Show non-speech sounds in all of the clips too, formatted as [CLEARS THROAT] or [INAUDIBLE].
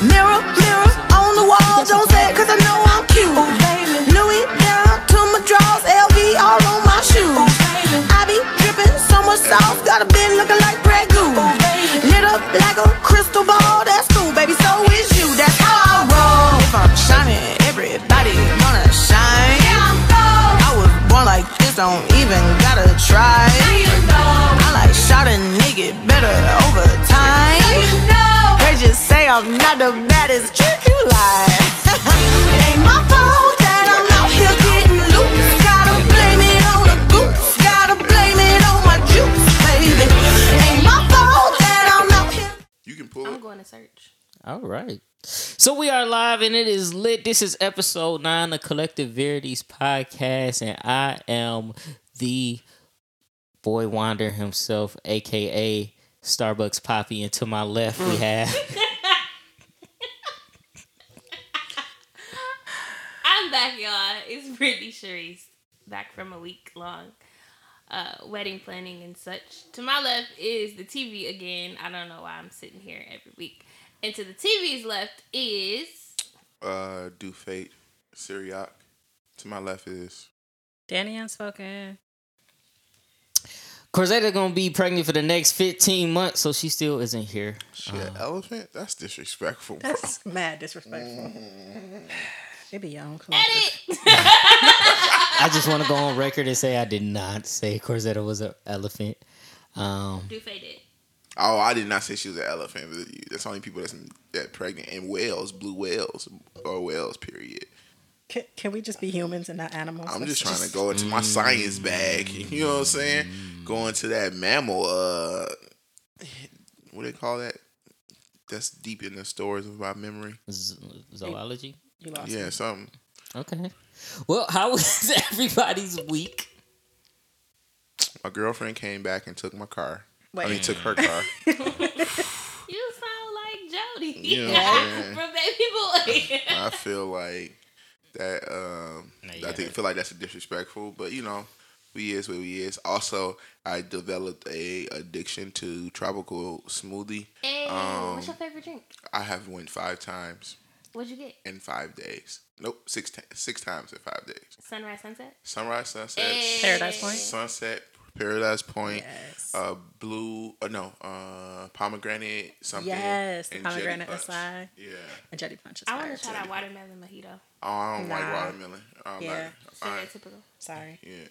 Mirror, mirror on the wall, don't say it cause I know I'm cute. Louis down to my drawers, LV all on my shoes. I be dripping so much sauce, got a bit looking like Pregu. Lit up like a crystal ball, that's cool, baby, so is you. That's how I roll. If I'm shining, everybody wanna shine. I was born like this, don't even gotta try. I like shot a nigga better over time. They just say I'm not the baddest chick you like. it [LAUGHS] ain't my fault that I'm out here getting loose. Gotta blame it on the goose. Gotta blame it on my juice, baby. Ain't my fault that I'm out here. You can pull I'm it. going to search. All right. So we are live and it is lit. This is episode nine of Collective Verite's podcast, and I am the boy Wander himself, aka Starbucks Poppy. And to my left, we [LAUGHS] have I'm [LAUGHS] back, y'all. It's Brittany Sharice, back from a week long uh, wedding planning and such. To my left is the TV again. I don't know why I'm sitting here every week. And to the TV's left is Uh, do fate, Syriac. To my left is Danny Unspoken. Corzetta gonna be pregnant for the next 15 months, so she still isn't here. shit elephant. That's disrespectful, bro. That's mad disrespectful. [LAUGHS] It be your own Edit. I just want to go on record and say I did not say Corzetta was an elephant. Um, Do faded. Oh, I did not say she was an elephant. But that's only people that's that pregnant and whales, blue whales or whales. Period. Can, can we just be humans and not animals? I'm Let's just trying to go into my science bag. [LAUGHS] You know what I'm saying? Go into that mammal. Uh, what do they call that? That's deep in the stories of my memory. z- zoology. You lost Yeah, me. something. Okay. Well, how [LAUGHS] was everybody's week? My girlfriend came back and took my car. I Wait. mean, took her car. [LAUGHS] [LAUGHS] You sound like Jody You know what I'm from Baby Boy. I feel like that. Um, No, I gotta- think feel like that's disrespectful, but you know, we is what we is. Also, I developed a addiction to tropical smoothie. hey, Um, what's your favorite drink? I have went five times What'd you get? in five days. Nope, six ti- six times in five days. Sunrise, sunset. Sunrise, sunset, Hey. Paradise Point? sunset, Paradise Point, Yes. uh, blue. Uh, no, uh, pomegranate something. Yes, and pomegranate Punch. acai. Yeah. and Jetty Punch is I fire. want to try that watermelon mojito. Oh, I don't like watermelon. I'm Yeah. Not, I, Stereotypical. Sorry. yeah.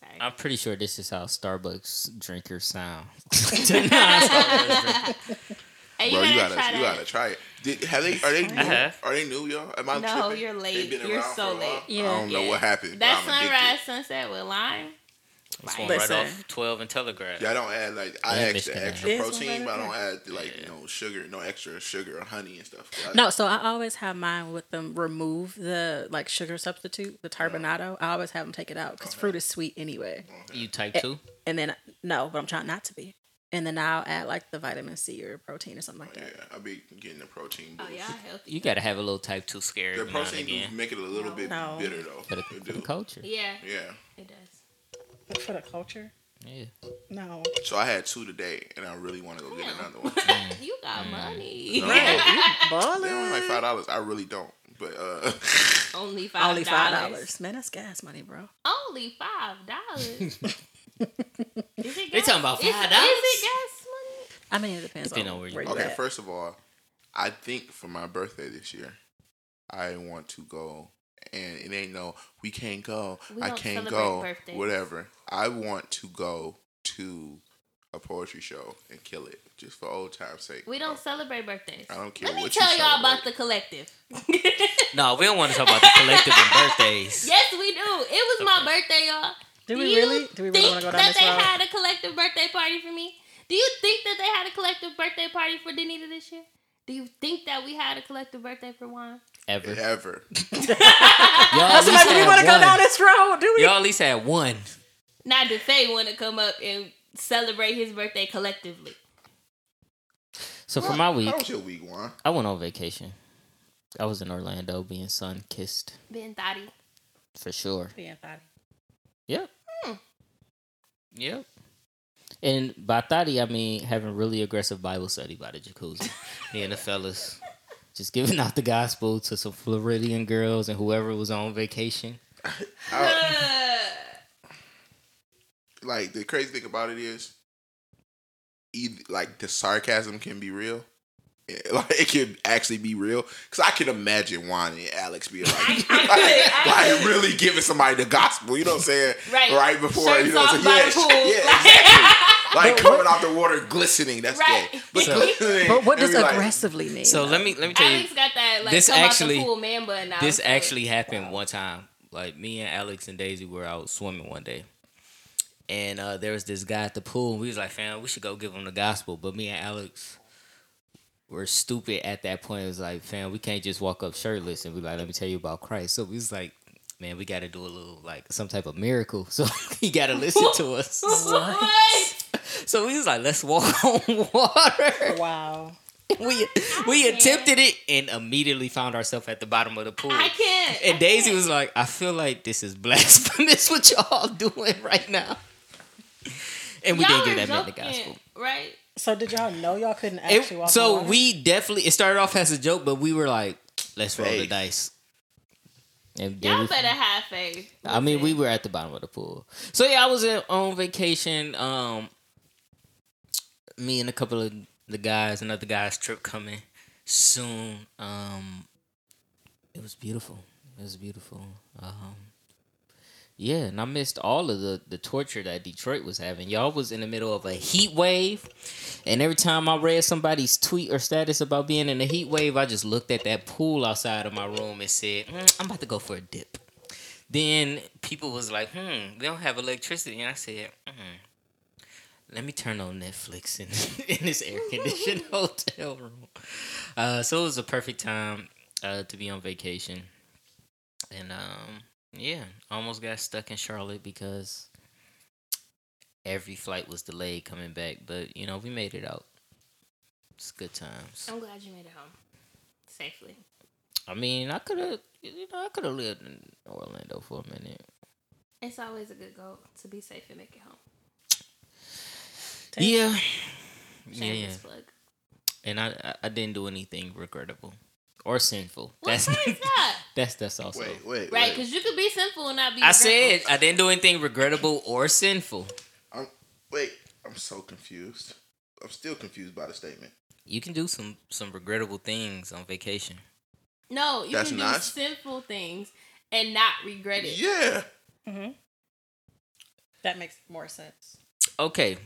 Sorry. I'm pretty sure this is how Starbucks drinkers sound. [LAUGHS] [LAUGHS] non-Starbucks drinkers. Hey, Bro, you you gotta, gotta, you gotta try it. Did, have they? Are they new? have. Are they new, y'all? Am I No, tripping? you're late. been You're so for a while? late. Yeah. I don't know Yeah. what happened. That but I'm addicted. sunrise sunset with lime. This one Listen. right off 12 and Telegraph. Yeah, I don't add like I Yeah, add Michigan the extra This protein, but I don't add like you know sugar, no extra sugar or honey and stuff. I- No, so I always have mine with them remove the like sugar substitute, the turbinado. I always have them take it out because fruit is sweet anyway. You type 2? And then no, but I'm trying not to be. And then I'll add like the vitamin C or protein or something like that. Yeah, I'll be getting the protein. Oh yeah, healthy. You gotta have a little type 2 scare The every now and protein again. make it a little bit No. bitter though. For the, It for the culture. Yeah, Yeah. it does. For the culture, Yeah. no. So I had two today, and I really want to go get another [LAUGHS] one. you got money. No, Right, you they only ballin'. like five dollars. I really don't, but uh, Only five. Only five dollars, man. That's gas money, bro. Only five dollars. [LAUGHS] is it They talking about $5? Is, it gas money? I mean, it depends Depending on on where where you you, okay. at. First of all, I think for my birthday this year, I want to go, and it ain't no we can't go. We I don't can't go. birthdays. Whatever. I want to go to a poetry show and kill it just for old time's sake. We don't celebrate birthdays. I don't care Let me what you tell y'all about the collective. No, we don't want to talk about the collective and [LAUGHS] birthdays. yes, we do. It was my birthday, y'all. Do we you really? Do we really want to go down that this they road? had a collective birthday party for me? Do you think that they had a collective birthday party for Denita this year? Do you think that we had a collective birthday for Juan? Ever. Ever. [LAUGHS] [LAUGHS] Y'all That's why we want to go down this road, do we? Y'all at least had one. Now, did Faye want to come up and celebrate his birthday collectively? So for my week, How was your week, Juan? I went on vacation. I was in Orlando being sun kissed Ben Thotty. for sure. Being thotty. Yep. Hmm. Yep. And by thotty, I mean having really aggressive Bible study by the jacuzzi. [LAUGHS] Me and the fellas just giving out the gospel to some Floridian girls and whoever was on vacation. [LAUGHS] like the crazy thing about it is, either, like the sarcasm can be real. It- [LAUGHS] Like it can actually be real because I can imagine Juan and Alex being like, like, I [LAUGHS] like really giving somebody the gospel. You know what I'm saying? Right. Right before Shirts you know what I'm off saying? by. Yeah, exactly. [LAUGHS] like coming out the water glistening. That's Right. gay. But, So- But what does be like, aggressively mean? So let me let me tell you, Alex got that like this come actually- out the pool man bun now. this so- actually happened one time. Like me and Alex and Daisy were out swimming one day, and uh, there was this guy at the pool. And we was like, "Fam, we should go give him the gospel." But me and Alex were stupid at that point. It was like, "Fam, we can't just walk up shirtless and be like, let me tell you about Christ." So we was like. Man, we got to do a little like some type of miracle. [LAUGHS] So he got to listen to us. [LAUGHS] What? [LAUGHS] So we was like, let's walk on water. wow. we we attempted it and immediately found ourselves at the bottom of the pool. I can't. And I Daisy can't. was like, I feel like this is blasphemous what y'all doing right now. And we Y'all didn't give that man the gospel. right? So did y'all know y'all couldn't It- actually walk? so on water? we definitely it started off as a joke, but we were like, let's roll the dice. And then Y'all we- better have faith. I mean, we were at the bottom of the pool. So yeah, I was in, on vacation. Um, me and a couple of the guys, another guy's trip coming soon. Um, it was beautiful. It was beautiful. Um, yeah, and I missed all of the the torture that Detroit was having. Y'all was in the middle of a heat wave, and every time I read somebody's tweet or status about being in a heat wave, I just looked at that pool outside of my room and said, "Mm, "I'm about to go for a dip." Then people was like, "Hmm, they don't have electricity," and I said, "Let me turn on Netflix in [LAUGHS] in this air conditioned [LAUGHS] hotel room." Uh, so it was a perfect time uh, to be on vacation, and um, yeah, almost got stuck in Charlotte because every flight was delayed coming back, but you know we made it out. It's good times. I'm glad you made it home safely. I mean, I could have, you know, I could have lived in Orlando for a minute. It's always a good goal to be safe and make it home. Yeah, yeah, yeah. plug. And I, I didn't do anything regrettable or sinful. What That's part is that? [LAUGHS] that's that's also Wait, wait, Right, because you could be sinful and not be. I said. I didn't do anything regrettable or sinful. I'm, wait, I'm so confused. I'm still confused by the statement. You can do some some regrettable things on vacation. no. You That's can do not- sinful things and not regret it. Yeah. Mm-hmm. that makes more sense. Okay,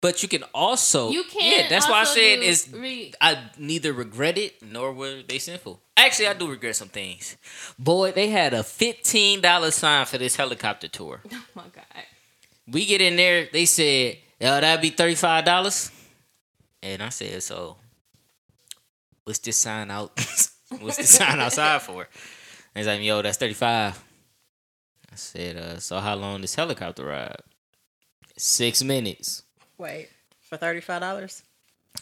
but you can also You can't. Yeah, that's why I said is re- I neither regret it nor were they sinful. Actually, I do regret some things. Boy, they had a fifteen dollar sign for this helicopter tour. [LAUGHS] oh my god. We get in there, they said, "Yo, that'd be thirty five dollars," and I said, "So, what's this sign out? [LAUGHS] what's this sign outside for?" And he's like, "Yo, that's thirty five. I said, uh, "So how long this helicopter ride?" Six minutes. Wait for thirty five dollars.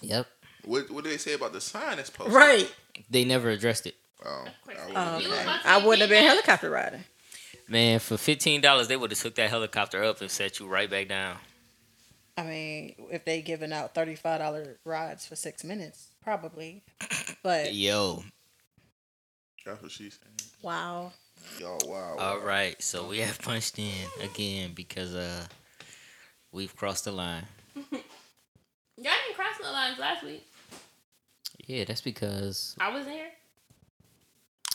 Yep. What What did they say about the sign that's posted? Right. They never addressed it. Oh, I they wouldn't You know. was about to I wouldn't have been helicopter riding. Man, for fifteen dollars, they would have took that helicopter up and set you right back down. I mean, if they giving out thirty five dollar rides for six minutes, probably. But [LAUGHS] Yo. That's what she said. wow, Y'all, wow. All right, so we have punched in again because uh, we've crossed the line. [LAUGHS] Y'all didn't cross no lines last week. Yeah, that's because I wasn't here.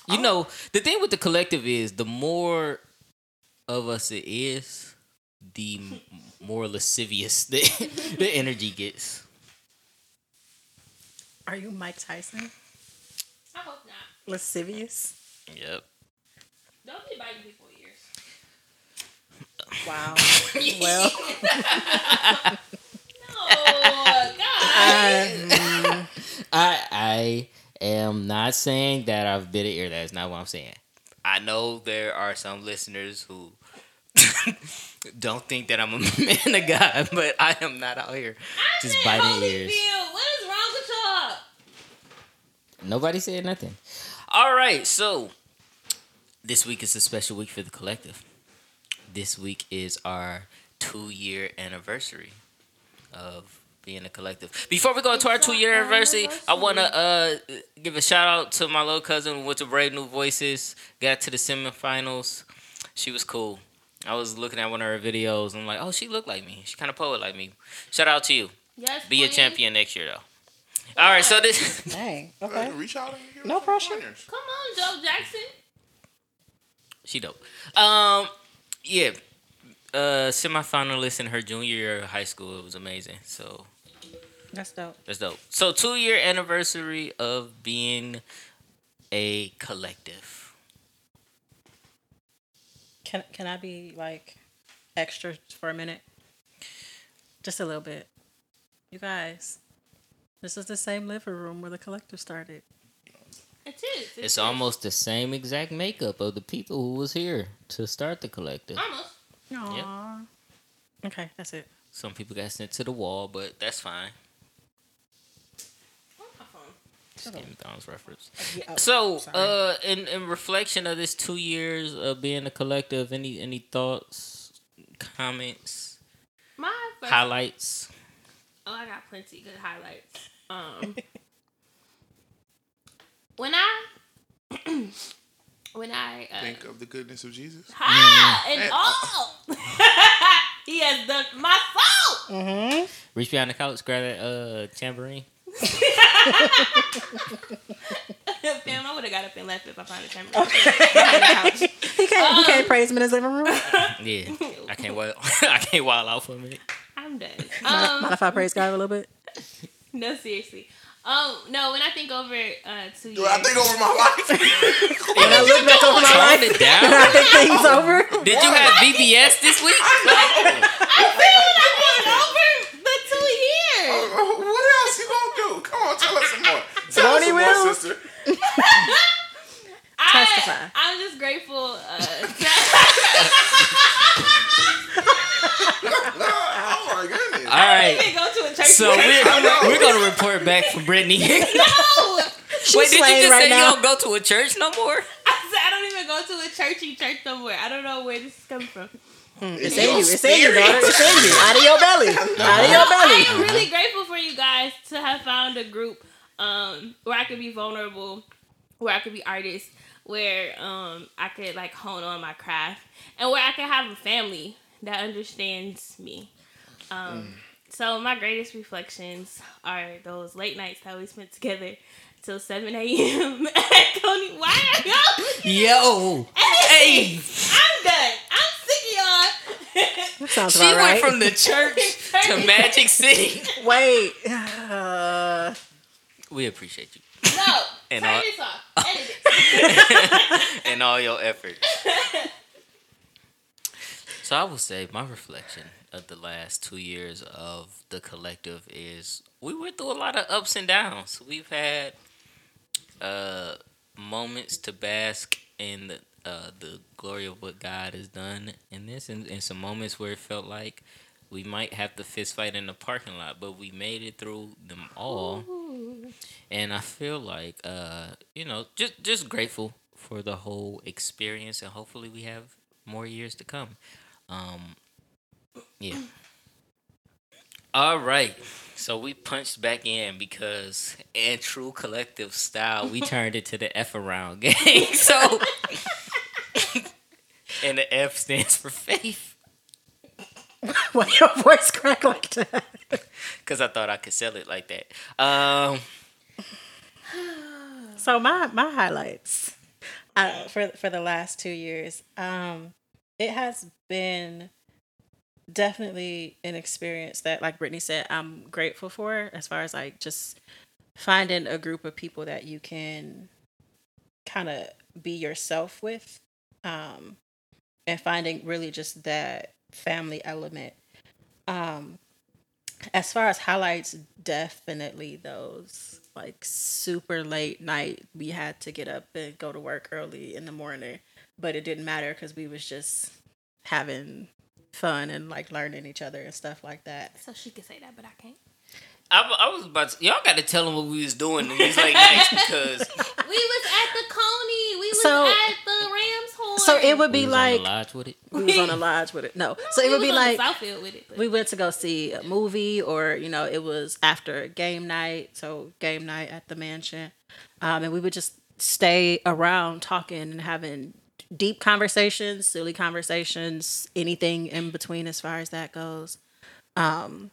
you oh. know the thing with the collective is the more of us it is, the more lascivious the [LAUGHS] the energy gets. are you Mike Tyson? I hope not. Lascivious. Yep. Don't be biting people ears. Wow. [LAUGHS] well, Oh God. [LAUGHS] I I am not saying that I've bit an ear. That is not what I'm saying. I know there are some listeners who [LAUGHS] don't think that I'm a [LAUGHS] man of God, but I am not out here just Said biting ears. Holyfield, What is wrong with y'all? Nobody said nothing. All right, so this week is a special week for the collective. This week is our two year anniversary of being a collective. Before we go into our two year anniversary, I want to uh, give a shout out to my little cousin who went to Brave New Voices, got to the semifinals. She was cool. I was looking at one of her videos and I'm like, oh, she looked like me. She kind of poet like me. Shout out to you. Yes, Be a champion next year though. All right, so this Dang. [LAUGHS] Okay. reach out and give No us some pressure. pointers. Come on, Joe Jackson. she dope. Um, yeah, uh, semifinalist in her junior year of high school. It was amazing. So That's dope. That's dope. So two year anniversary of being a collective. Can can I be like extra for a minute? Just a little bit. You guys, this is the same living room where the collective started. It is. It It's almost the same exact makeup of the people who was here to start the collective. almost. Aww. Okay, that's it. Some people got sent to the wall, but that's fine. Oh, my phone. Just Game of Thrones reference. Yeah, oh, So, uh, in in reflection of this two years of being a collective, any any thoughts, comments, My first. highlights? Oh, I got plenty good highlights. Um, [LAUGHS] when I [CLEARS THROAT] when I uh, Think of the goodness of Jesus. ha and Man, all [LAUGHS] he has done my soul. Mm-hmm. Reach behind the couch, grab that uh tambourine. [LAUGHS] Fam, I would have got up and left if I found a camera. [LAUGHS] He can't. he can't praise him in his living room. Yeah, I can't wild. I can't wild out for a minute. I'm done. Mind Um, if I praise God a little bit? no, seriously. Um, no, when I think over uh two Dude, years, I think over my life. [LAUGHS] When I look back over my life, it and down. [LAUGHS] I think things over. Did you have VBS this week? I feel like I went over the two years. what else you gonna do? Come on, tell us some more. [LAUGHS] Tell Won't us he some more, sister. Testify. I, I'm just grateful. Uh, to- oh my goodness. All right. I didn't go to a church. So we're, we're gonna report back from Brittany. [LAUGHS] no, [LAUGHS] Wait, did you just right say now. you don't go to a church no more? [LAUGHS] I said I don't even go to a churchy church somewhere. I don't know where this is coming from. It's in you. It's in you, daughter. It's in you. Out of your belly. Out of your belly. I am really grateful for you guys to have found a group um, where I could be vulnerable, where I could be artist, where um, I could like hone on my craft, and where I could have a family that understands me. Um, So my greatest reflections are those late nights that we spent together till 7 a.m. [LAUGHS] at Coney. Why are y'all? Yo, hey, I'm done. I'm sick of y'all. That sounds she about went right. from the [LAUGHS] church to Magic City. Wait. [LAUGHS] Uh, We appreciate you No, And turn all- this off. Edit it. and all your effort. So I will say my reflection of the last two years of the collective is we went through a lot of ups and downs. We've had uh, moments to bask in the uh, the glory of what God has done in this, and, and some moments where it felt like we might have to fist fight in the parking lot, but we made it through them all. And I feel like uh, you know, just just grateful for the whole experience, and hopefully we have more years to come. Um, yeah. All right. So we punched back in because in true collective style, we [LAUGHS] turned it to the F around game. [LAUGHS] So [LAUGHS] and the F stands for faith. why your voice crack like that? Cause I thought I could sell it like that. Um [SIGHS] So my my highlights uh, for for the last two years, um, it has been definitely an experience that, like Brittany said, I'm grateful for. As far as like just finding a group of people that you can kind of be yourself with, um, and finding really just that family element. Um, as far as highlights, definitely those like super late night. We had to get up and go to work early in the morning, but it didn't matter because we was just having fun and like learning each other and stuff like that. So she could say that, but I can't. I, I was about to y'all gotta tell him what we was doing in these late nights because [LAUGHS] We was at the Coney. We was So- at the Rams Horn. So it would We be was on the like lodge with it. we was on a [LAUGHS] lodge with it. No, so it would was be on like Southfield with it. but- we went to go see a movie or you know it was after game night so game night at the mansion um, and we would just stay around talking and having deep conversations silly conversations anything in between as far as that goes um,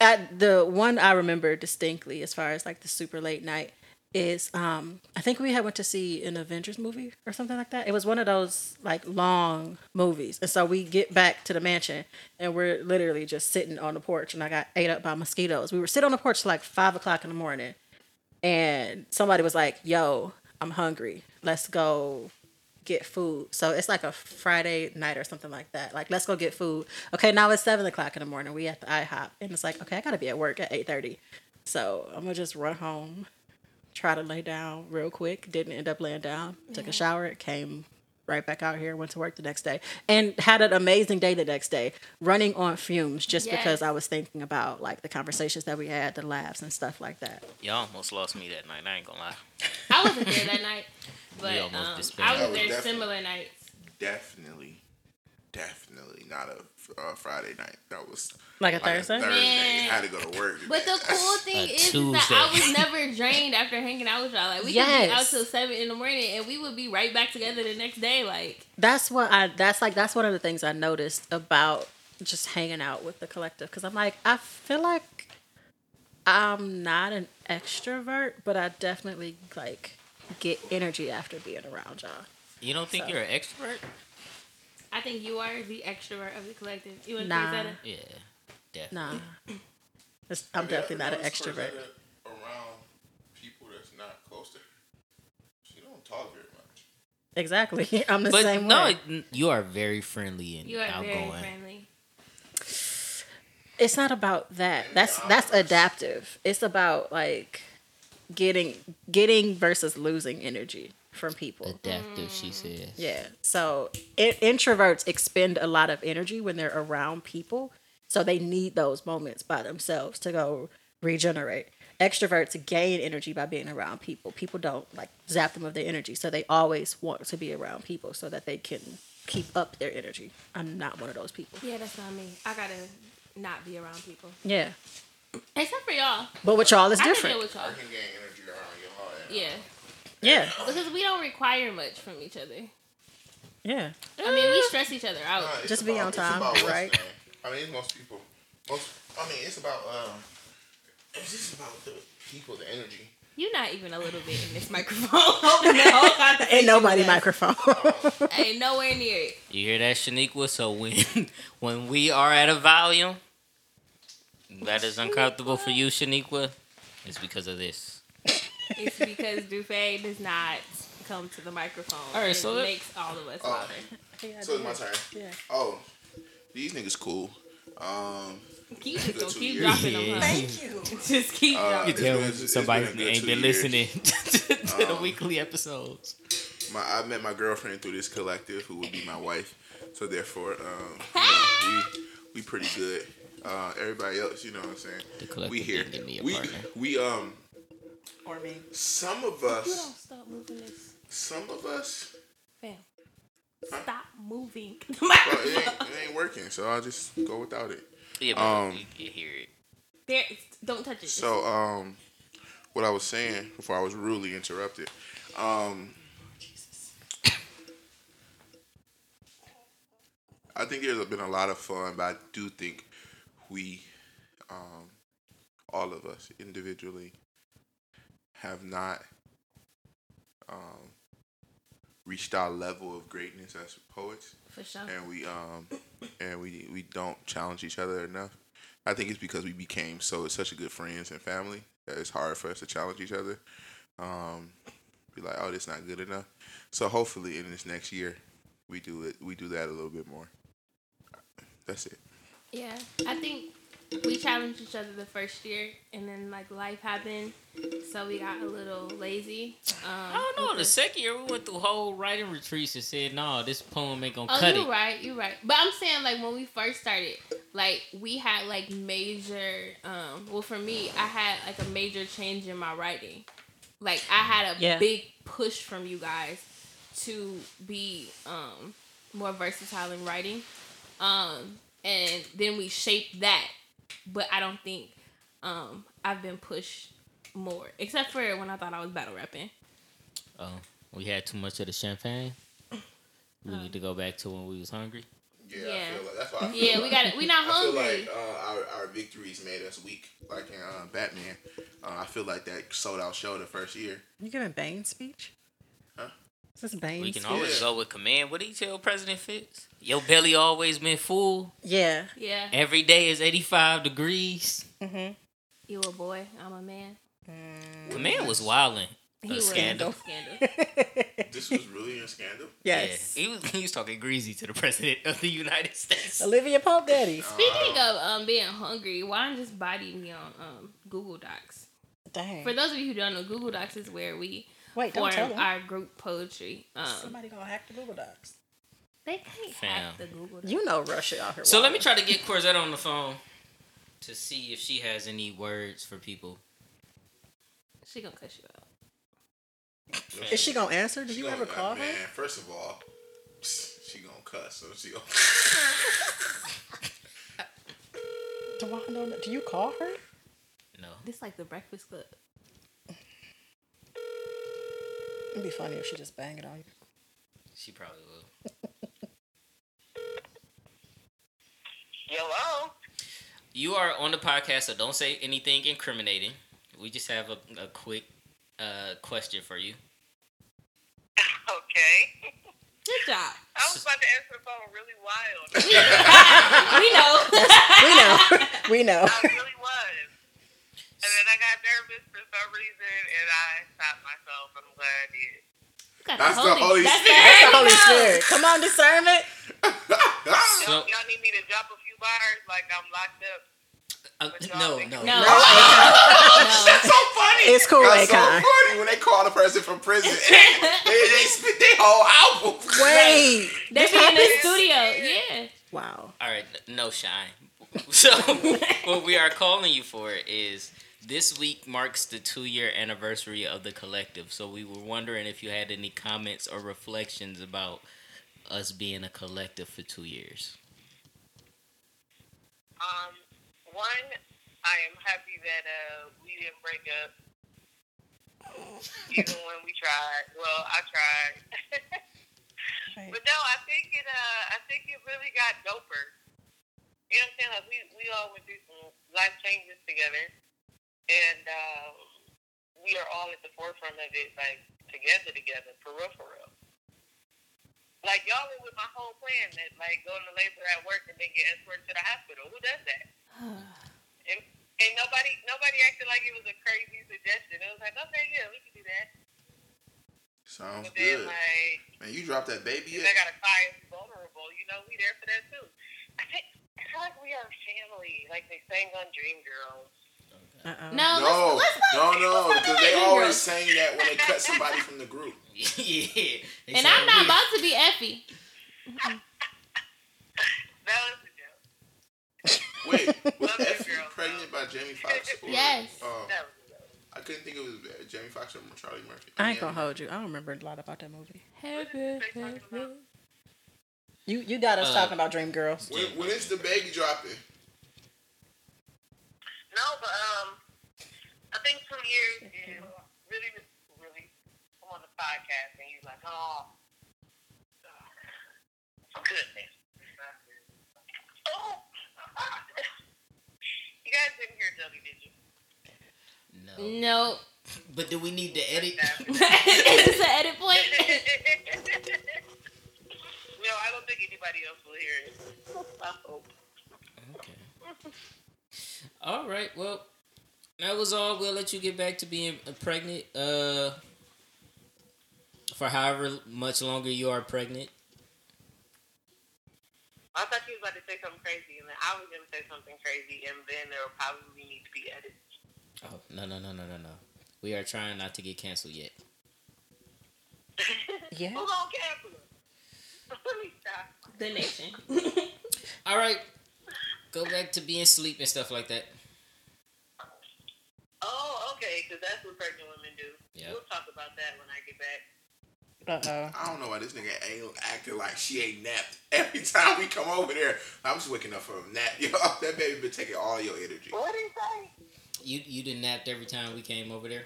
at the one i remember distinctly as far as like the super late night is um I think we had went to see an Avengers movie or something like that. It was one of those like long movies. And so we get back to the mansion and we're literally just sitting on the porch and I got ate up by mosquitoes. We were sitting on the porch like five o'clock in the morning and somebody was like, Yo, I'm hungry. Let's go get food. So it's like a Friday night or something like that. Like, let's go get food. Okay, now it's seven o'clock in the morning. We at the IHOP. And it's like, okay, I gotta be at work at eight thirty. So I'm gonna just run home try to lay down real quick. Didn't end up laying down. Took a shower. Came right back out here. Went to work the next day and had an amazing day the next day. Running on fumes just Yes. because I was thinking about like the conversations that we had, the laughs and stuff like that. Y'all almost lost me that night. I ain't gonna lie. I wasn't there that night, [LAUGHS] but um. I was was there definitely- similar nights. Definitely, definitely not a uh, Friday night. That was Like a like Thursday? A Thursday. Man. Had to go to work. But the cool thing A is, is that I was never drained after hanging out with y'all. Like we could be out till seven in the morning, and we would be right back together the next day. Like That's what I. That's like that's one of the things I noticed about just hanging out with the collective because I'm like I feel like I'm not an extrovert, but I definitely like get energy after being around y'all. You don't think So- you're an extrovert? I think you are the extrovert of the collective. You want to Nah. say that? Yeah, definitely. Nah, [CLEARS THROAT] It's- I'm definitely not an extrovert. Around people that's not close to her. She don't talk very much. Exactly. [LAUGHS] I'm the But same no, way. it- you are very friendly and You are very outgoing. friendly. It's not about that. That's that's adaptive. It's about like getting getting versus losing energy from people. Adaptive, she mm. says. Yeah. So it, introverts expend a lot of energy when they're around people. So they need those moments by themselves to go regenerate. Extroverts gain energy by being around people. People don't like zap them of their energy. So they always want to be around people so that they can keep up their energy. I'm not one of those people. Yeah, that's not me. I gotta not be around people, Yeah. except for y'all. But with y'all, it's I can different. deal with y'all. I can gain energy around your heart. Yeah, Yeah. because we don't require much from each other. Yeah. I mean, we stress each other out. Nah, it's Just be on it's time, about right? name. I mean, it's most people. Most. I mean, it's about. Um, it's just about the people, the energy. You're not even a little bit in this [LAUGHS] microphone. [LAUGHS] holding the whole conversation Ain't nobody microphone. [LAUGHS] Ain't nowhere near it. You hear that, Shaniqua? So when when we are at a volume that is uncomfortable for you, Shaniqua, it's because of this. It's because Dufay does not come to the microphone. All right, it so let- makes all of us Oh. louder. So it's my turn. Yeah. Oh, these niggas cool. Um, Keep just gonna keep years. dropping them. Yeah. Huh? Thank you. [LAUGHS] Just keep Uh, dropping. It's Tell been- somebody been ain't been years. listening [LAUGHS] to the Um, weekly episodes. my I met my girlfriend through this collective, who would be my wife. So therefore, um, you know, we we pretty good. Uh, everybody else, you know what I'm saying? The collective We here. didn't give me a We partner. we um Or me. some of us. You us don't stop moving this, some of us. fam. Stop moving. [LAUGHS] Well, it ain't, it ain't working, so I'll just go without it. Yeah, but Um, you can hear it. there, don't touch it. So, um, what I was saying before I was rudely interrupted, um, I think there's been a lot of fun, but I do think we, um, all of us individually, have not um, reached our level of greatness as poets for sure. and we um and we we don't challenge each other enough. I think it's because we became so such a good friends and family that it's hard for us to challenge each other. Um, be like, oh, this not good enough. So hopefully in this next year, we do it. We do that a little bit more. That's it. Yeah, I think we challenged each other the first year, and then like life happened, so we got a little lazy. Um, I don't know. The second year we went through whole writing retreats and said, "No, this poem ain't gonna Oh, cut you're it." right. You're right. But I'm saying like when we first started, like we had like major. Um, well, for me, I had like a major change in my writing. Like I had a Yeah. big push from you guys, to be um, more versatile in writing, um, and then we shaped that. But I don't think um, I've been pushed more, except for when I thought I was battle rapping. Oh, we had too much of the champagne. [LAUGHS] We Um, need to go back to when we was hungry. Yeah, Yeah. I feel like that's why. I feel Yeah, we got it. We not hungry. I feel like uh, our our victories made us weak, like in uh, Batman. Uh, I feel like that sold out show the first year. You giving Bane speech? Huh? Is this Bane? We can always go with command. What did he tell President Fitz? Your belly always been full. Yeah. Yeah, Every day is 85 degrees. Mm-hmm. you a boy, I'm a man. Command was wilding. He A was scandal. scandal. This was really a scandal. [LAUGHS] yes. Yeah, he was he was talking greasy to the president of the United States. Olivia Pope Daddy. Speaking of um being hungry, why don't just body me on um Google Docs? Dang. For those of you who don't know, Google Docs is where we Wait, don't tell them. our group poetry. Um, Somebody gonna hack the Google Docs. they can't Fam. hack the Google Docs. You know Russia out here. So let me try to get Corzette on the phone to see if she has any words for people. She gonna cuss you out. Is she gonna answer? Did She you gonna- ever call man, her? First of all, [LAUGHS] she gonna cuss. So she gonna. [LAUGHS] Dewanda, do you call her? No, This like the Breakfast Club. It'd be funny if she just bang it on you. she probably will. [LAUGHS] Hello. You are on the podcast, so don't say anything incriminating. We just have a, a quick uh, question for you. [LAUGHS] Okay. Good job. [LAUGHS] I was about to answer the phone really wild. we know. We know. we know. I really was. And then I got nervous for some reason, and I stopped myself. I'm glad I did. That's the Holy that's Spirit. That's the the Holy Holy Spirit. Come on, discernment. So- Y'all, y'all need me to drop a few bars like I'm locked up. Uh, no, no, No. [LAUGHS] No, That's so funny. It's cool, That's so Akon. funny when they call a person from prison. [LAUGHS] they, they spit their whole album. Wait. [LAUGHS] They This be in the studio. Yeah. Wow. All right, no shine. So what we are calling you for is this week marks the two year anniversary of the collective. So we were wondering if you had any comments or reflections about us being a collective for two years. Um, one, I am happy that uh, we didn't break up. [LAUGHS] Even when we tried. Well, I tried. [LAUGHS] Right. But no, I think it. Uh, I think it really got doper. You know what I'm saying? Like we we all went through some life changes together, and um, we are all at the forefront of it, like together, together, for real, for real. Like y'all were with my whole plan that like go into labor at work and then get escorted to the hospital. Who does that? [SIGHS] And, and nobody nobody acted like it was a crazy suggestion. It was like, okay, yeah, we can do that. Sounds But then good. like Man, you dropped that baby If yet? I gotta cry and vulnerable, you know, we there for that too. I think I feel like we are family, like they sang on Dreamgirls. Uh-uh. No, No, let's, let's no, not, no, let's because they like always Dreamgirls. saying that when they cut somebody from the group. [LAUGHS] yeah. And I'm not we- about to be Effie. [LAUGHS] That was a joke. Wait, [LAUGHS] was Love Effie girl, pregnant by Jamie Foxx? Yes. Oh, That was a joke. I couldn't think it was uh, Jamie Foxx or Charlie Murphy. I ain't Yeah. gonna hold you. I don't remember a lot about that movie. Heaven, They talking about- You you got us Uh, talking about Dream Girls. When, when is the baby dropping? No, but um, I think two years is really, really. I'm on the podcast and you're like, oh, goodness. Oh, you guys didn't hear Dougie, did you? No. No. But do we need to edit? it's [LAUGHS] an edit point. [LAUGHS] no, I don't think anybody else will hear it. I hope. Okay. All right. Well, that was all. We'll let you get back to being uh, pregnant. Uh, for however much longer you are pregnant. I thought you was about to say something crazy, and then I was going to say something crazy, and then there will probably need to be edits. Oh no no no no no no. We are trying not to get canceled yet. [LAUGHS] Yeah. Who's on campus? [LAUGHS] Let me stop. the nation. [LAUGHS] All right. Go back to being sleep and stuff like that. Oh, okay, because that's what pregnant women do. Yeah. We'll talk about that when I get back. Uh oh. I don't know why this nigga ain't acting like she ain't napped [LAUGHS] every time we come over there. I'm just waking up from a nap. [LAUGHS] Yo, that baby been taking all your energy. What did he say? You you didn't napped every time we came over there.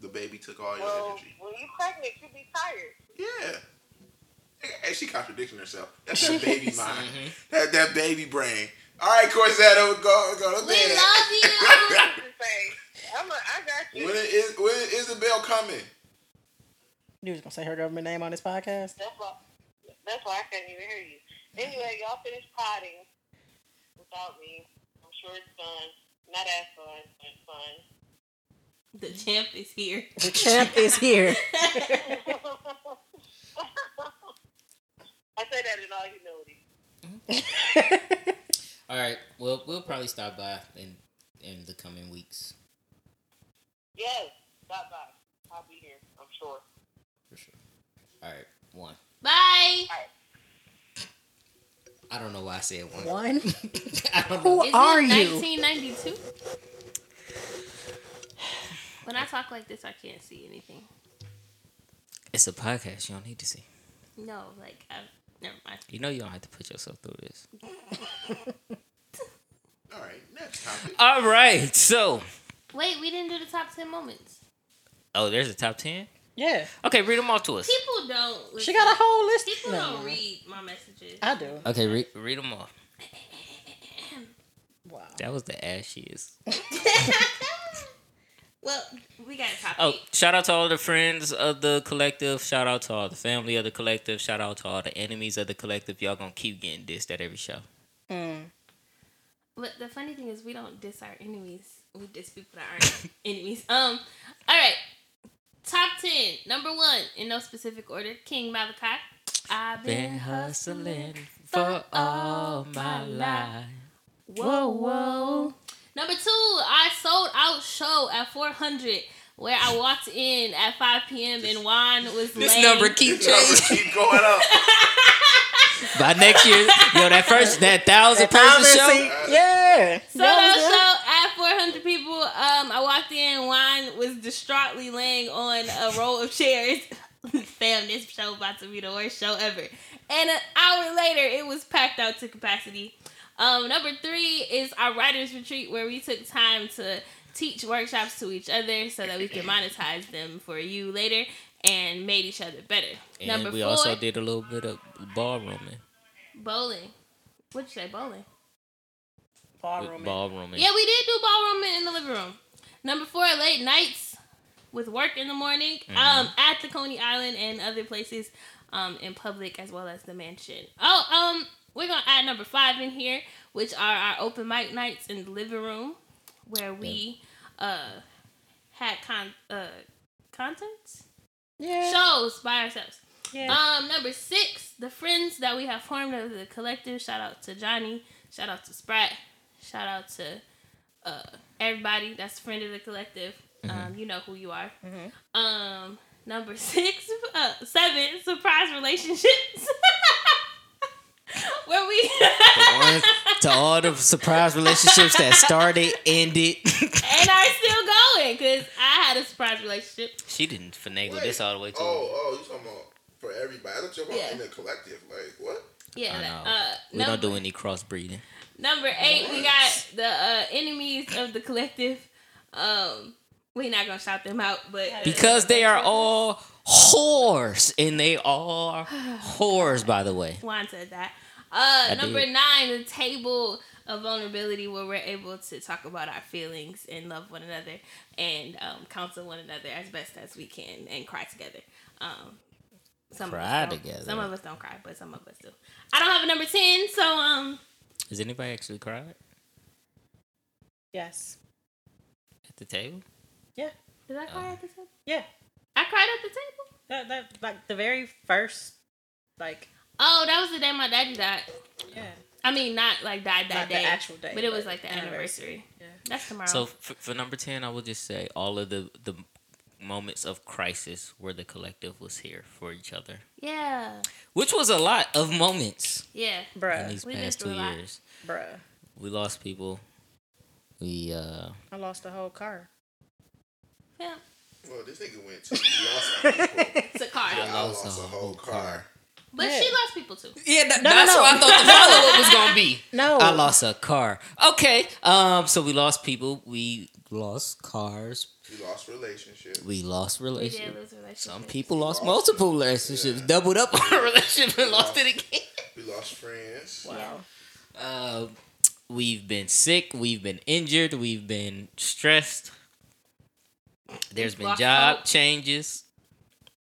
The baby took all your Well, energy. when you pregnant, you be tired. Yeah. And she contradicting herself. That's that [LAUGHS] baby mind. Mhm. That that baby brain. All right, Corsetta, go go to bed. We bed. love you. [LAUGHS] I'm a, I got you. when is when is Isabel coming? You was gonna say her government name on this podcast? That's why. That's why I couldn't even hear you. Anyway, y'all finish potting without me. I'm sure it's fun. Not as fun, but fun. The champ is here. The champ is here. [LAUGHS] I say that in all humility. [LAUGHS] All right. Well, we'll probably stop by in in the coming weeks Yes, stop by. I'll be here. I'm sure. for sure. All right. One. Bye. I don't know why I said one. One. [LAUGHS] I don't know. Who Is are it you? 1992? When I talk like this, I can't see anything. It's a podcast. You don't need to see. No, like, I, never mind. You know you don't have to put yourself through this. [LAUGHS] All right, next topic. All right. So, Wait, we didn't do the top 10 moments. oh, there's a top ten. Yeah. Okay, read them all to us. People don't. She got a whole list. People No. don't read my messages. I do. Okay, read read them all. [LAUGHS] Wow. That was the ashiest. [LAUGHS] well, we got to top Oh, eight. shout out to all the friends of the collective. Shout out to all the family of the collective. Shout out to all the enemies of the collective. Y'all gonna keep getting dissed at every show. Mm. But the funny thing is, we don't diss our enemies. We diss people that aren't [LAUGHS] enemies. Um, all right. Top 10. Number one, in no specific order, King Malachi. I've Been hustling for all my life. Whoa, whoa. Number two, I sold out show at 400 where I walked in at 5 p.m. and Juan was This laying- number keep This number changing. keep going up. [LAUGHS] By next year, yo, that first [LAUGHS] that thousand Thousand person show. seat- Yeah. Sold That was show at 400 people. Um, I walked in. Juan was distraughtly laying on a row of chairs. [LAUGHS] Fam, this show about to be the worst show ever. And an hour later, it was packed out to capacity. Um, number three is our writers retreat, where we took time to teach workshops to each other so that we can monetize them for you later and made each other better. And number we four, also did a little bit of ballrooming. bowling. What'd you say, bowling? Ballroom. Ballrooming. Yeah, we did do ballroom in the living room. Number four, late nights with work in the morning, um, at the Coney Island and other places, um, in public as well as the mansion. Oh, um, we're gonna add number five in here, which are our open mic nights in the living room, where we, uh, had con uh contents Yeah. shows by ourselves. yeah. Um, number six, the friends that we have formed of the collective. Shout out to Johnny. Shout out to Sprat. Shout out to uh everybody that's a friend of the collective. Um, you know who you are. Um, number [LAUGHS] six, uh, seven, surprise relationships. [LAUGHS] [LAUGHS] Where we The ones to all the surprise relationships that started, ended. [LAUGHS] and are still going because I had a surprise relationship. she didn't finagle Wait. this all the way to. Oh, oh, you talking about for everybody? I thought you were talking Yeah. about in the collective. Like what? Yeah. I know. Uh, we number- don't do any crossbreeding. Number eight, we got the uh, enemies of the collective. Um, we're not gonna shout them out, but Because they are all whores, and they are whores, by the way. Juan said that. Uh, number did. nine, the table of vulnerability, where we're able to talk about our feelings and love one another and um, counsel one another as best as we can and cry together. Um, some Cry of us don't. together. Some of us don't cry, but some of us do. I don't have a number ten, so um, Has anybody actually cried yes. at the table? Yeah. did I cry at the table? Yeah. I cried at the table. That that like the very first like Oh, that was the day my daddy died. yeah. I mean, not like died that Not the day, actual day, but it was like the anniversary. anniversary. Yeah. That's tomorrow. So for, for number ten, I will just say all of the the moments of crisis where the collective was here for each other, yeah, which was a lot of moments yeah. in these We've past two a lot. years. Bruh. We lost people. We uh I lost the whole car. Yeah, Well, this nigga went to lost people. it's [LAUGHS] a car. Yeah, lost a whole car. But Yeah. she lost people too. Yeah, that, No, no, that's no. what I thought the follow up was gonna be. [LAUGHS] No. I lost a car. Okay, um, so we lost people. We lost cars. We lost relationships. We lost We did relationships. lose relationships. Some people lost Lost. multiple relationships, Yeah. doubled up on a [LAUGHS] relationship and lost lost. it again. We lost friends. Wow. Uh, we've been sick. We've been injured. We've been stressed. There's We've been job hope. changes.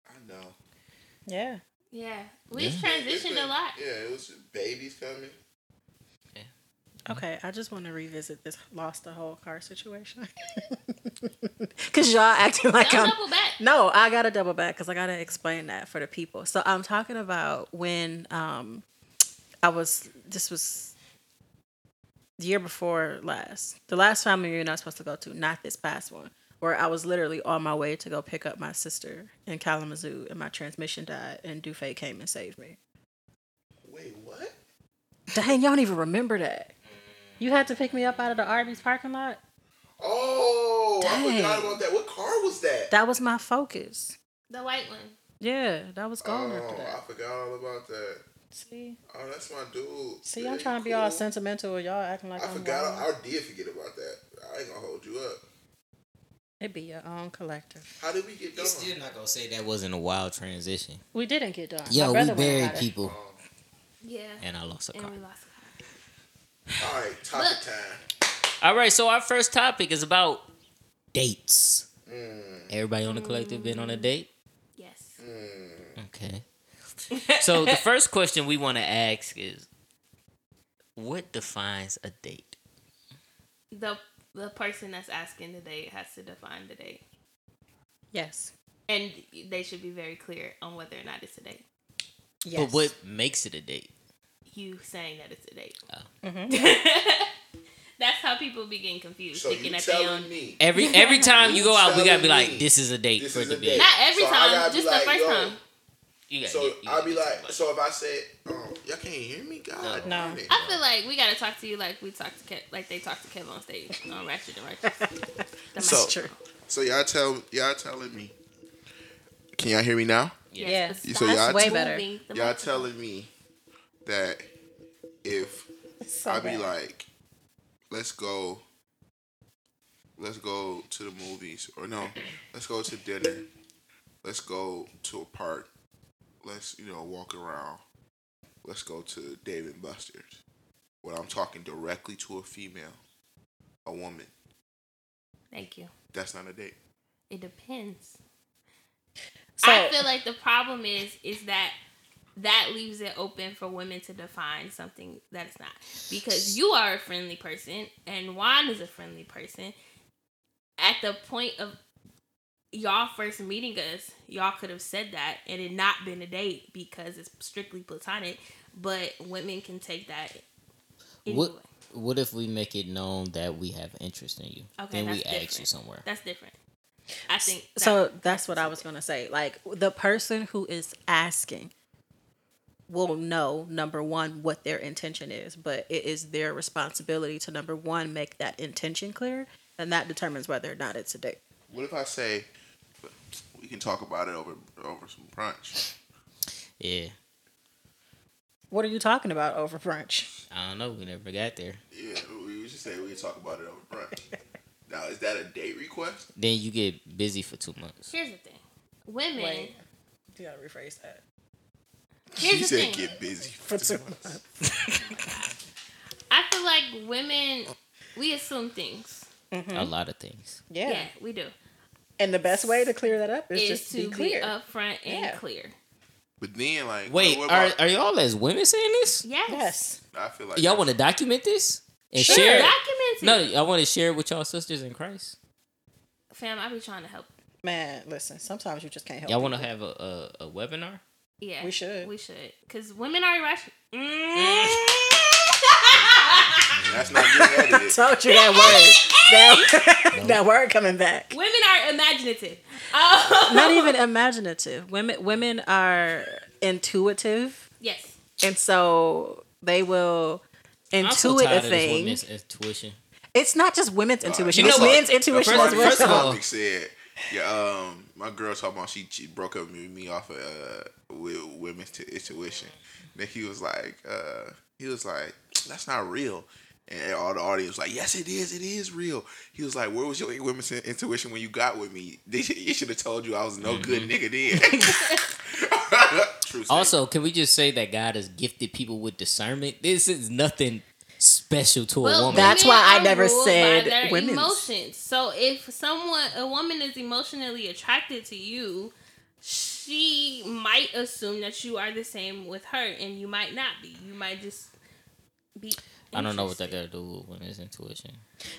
I know. Yeah. Yeah, we've Yeah. Transitioned been- a lot. Yeah, it was babies coming. Okay, I just want to revisit this lost the whole car situation. [LAUGHS] Cause y'all acting like Don't I'm back. No, I gotta double back because I gotta explain that for the people. So I'm talking about when um I was this was the year before last. The last family reunion I was supposed to go to, not this past one. Where I was literally on my way to go pick up my sister in Kalamazoo and my transmission died and Dufay came and saved me. Wait, what? Dang, y'all don't even remember that. You had to pick me up out of the Arby's parking lot? Oh, I Dang. forgot about that. What car was that? That was my focus. The white one. Yeah, that was gone oh, after I forgot all about that. See? Oh, that's my dude. See, Yeah, I'm trying to be all sentimental and y'all acting like I I'm forgot. wild. I did forget about that. I ain't gonna hold you up. It be your own collective. How did we get done? You're still not gonna say that wasn't a wild transition. We didn't get done. Yeah, we buried people, Yeah. and I lost a And car. we lost. All right, topic Look. time. All right, so our first topic is about dates. Mm, Everybody on the collective been on a date? Yes. mm. Okay. So the [LAUGHS] first question we want to ask is, what defines a date? The the person that's asking the date has to define the date, Yes. and they should be very clear on whether or not it's a date. Yes. But what makes it a date? You saying that it's a date. Mhm. [LAUGHS] that's how people be getting confused, So thinking you that they telling own. me? Every every [LAUGHS] time you go out, we gotta be like, me this is a date this for is the a date. date. Not every So time, just like, the first time. You gotta So get- you I'll be like, somebody. so if I said, oh, y'all can't hear me, God, No. damn it. I feel like we gotta talk to you like we talk to Kev, like they talk to Kev on stage [LAUGHS] on Ratchet and Righteous. [LAUGHS] That So- might be true. So y'all tell y'all telling me. Can y'all hear me now? Yes. but So stop y'all- Way better. moving Y'all telling me that if So I be bad. like, let's go, let's go to the movies, or no, let's go to dinner, let's go to a park, let's you know walk around, let's go to Dave and Buster's. When I'm talking directly to a female, a woman, Thank you. that's not a date. It depends. So, I feel like the problem is is that that leaves it open for women to define something that's not. Because you are a friendly person and Juan is a friendly person. At the point of y'all first meeting us, y'all could have said that and it not been a date because it's strictly platonic. But women can take that anyway. What What if we make it known that we have interest in you? Okay, then we that's ask you somewhere. That's different. I think that- so that's what I was gonna say. Like the person who is asking will know number one what their intention is, but it is their responsibility to number one make that intention clear, and that determines whether or not it's a date. What if I say, we can talk about it over over some brunch? Yeah, What are you talking about over brunch? I don't know. We never got there. Yeah, we should say we can talk about it over brunch. [LAUGHS] now, is that a date request? Then you get busy for two months. here's the thing. Women Wait, you gotta rephrase that. Here's she the said thing. get busy. For two months. [LAUGHS] I feel like women we assume things. Mm-hmm. A lot of things. Yeah. Yeah, we do. And the best way to clear that up is, Is just to be be, upfront and Yeah. clear. But then, like, Wait, what are about- are y'all as women saying this? Yes. yes. I feel like Y'all want to document this and Sure. share? Document it. No, I want to share it with y'all sisters in Christ. Fam, I be trying to help. Man, listen, sometimes you just can't help Y'all want to have a, a, a webinar? Yeah. We should. We should. Because women are irrational. Mm. [LAUGHS] That's not getting [LAUGHS] edited. told you that word. that, [LAUGHS] that word coming back. women are imaginative. Oh. [LAUGHS] Not even imaginative. Women women are intuitive Yes. and so they will I'm so intuit a thing. intuition. It's not just women's intuition, you know it's what? men's intuition First- as well. first of all- said Yeah, um, my girl talking about she, she broke up with me off of uh, with women's t- intuition. Then he was like, uh, he was like, that's not real. And all the audience was like, yes, it is. It is real. He was like, where was your women's in- intuition when you got with me? [LAUGHS] They should, you should have told you I was no good mm-hmm. nigga then. [LAUGHS] True. Also, can we just say that God has gifted people with discernment? This is nothing special to a woman. That's why I never said by their women's. emotions. So if someone, a woman, is emotionally attracted to you, she might assume that you are the same with her, and you might not be. You might just be. I don't know what that got to do with women's intuition.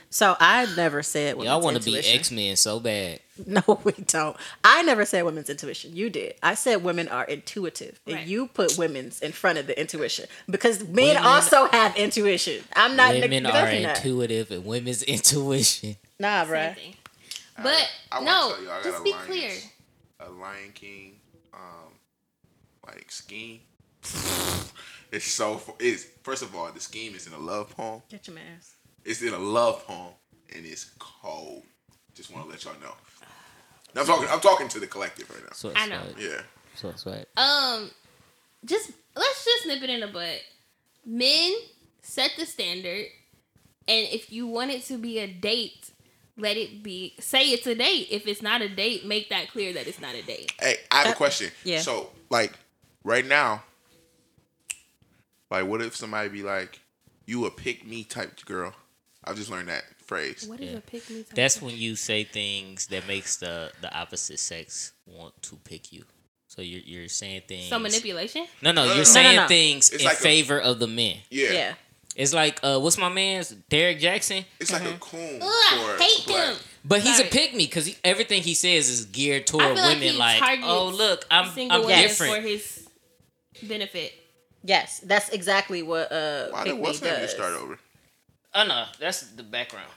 So I never said Y'all women's want to be intuition. X Men so bad. [LAUGHS] No, we don't. I never said women's intuition. You did. I said women are intuitive, and you put women's in front of the intuition because men Women- also have intuition. I'm not Women are neglecting intuitive, and women's [LAUGHS] intuition. Nah, Same bruh. thing. I- But I no, tell you, I got just be Lions- clear. A Lion King, um, like scheme. It's so. fu- It's first of all, the scheme is in a love poem. Get your ass. It's in a love poem, and it's cold. Just want to let y'all know. I'm talking. I'm talking to the collective right now. So I know. Yeah. So sweat. Um, just let's just nip it in the butt. Men set the standard, and if you want it to be a date, let it be. Say it's a date. If it's not a date, make that clear that it's not a date. Hey, I have a Uh, question. yeah. So, like, right now, like, what if somebody be like, "You a pick me type girl"? I just learned that phrase. What is Yeah. a pick me? type That's of- when you say things that makes the the opposite sex want to pick you. So you're you're saying things. some manipulation. No, no, No, no, you're no. saying No, no, no. things It's in like a- favor of the men. Yeah. Yeah. It's like uh, what's my man's Derrick Jaxn? It's like a coon. Ugh, I for hate black. him. But he's Sorry. a pick me because he, everything he says is geared I toward feel like women. he Like, oh look, I'm single I'm different. for his benefit. Yes, that's exactly what uh Why did Me what's name does. start over? Oh no, that's the background.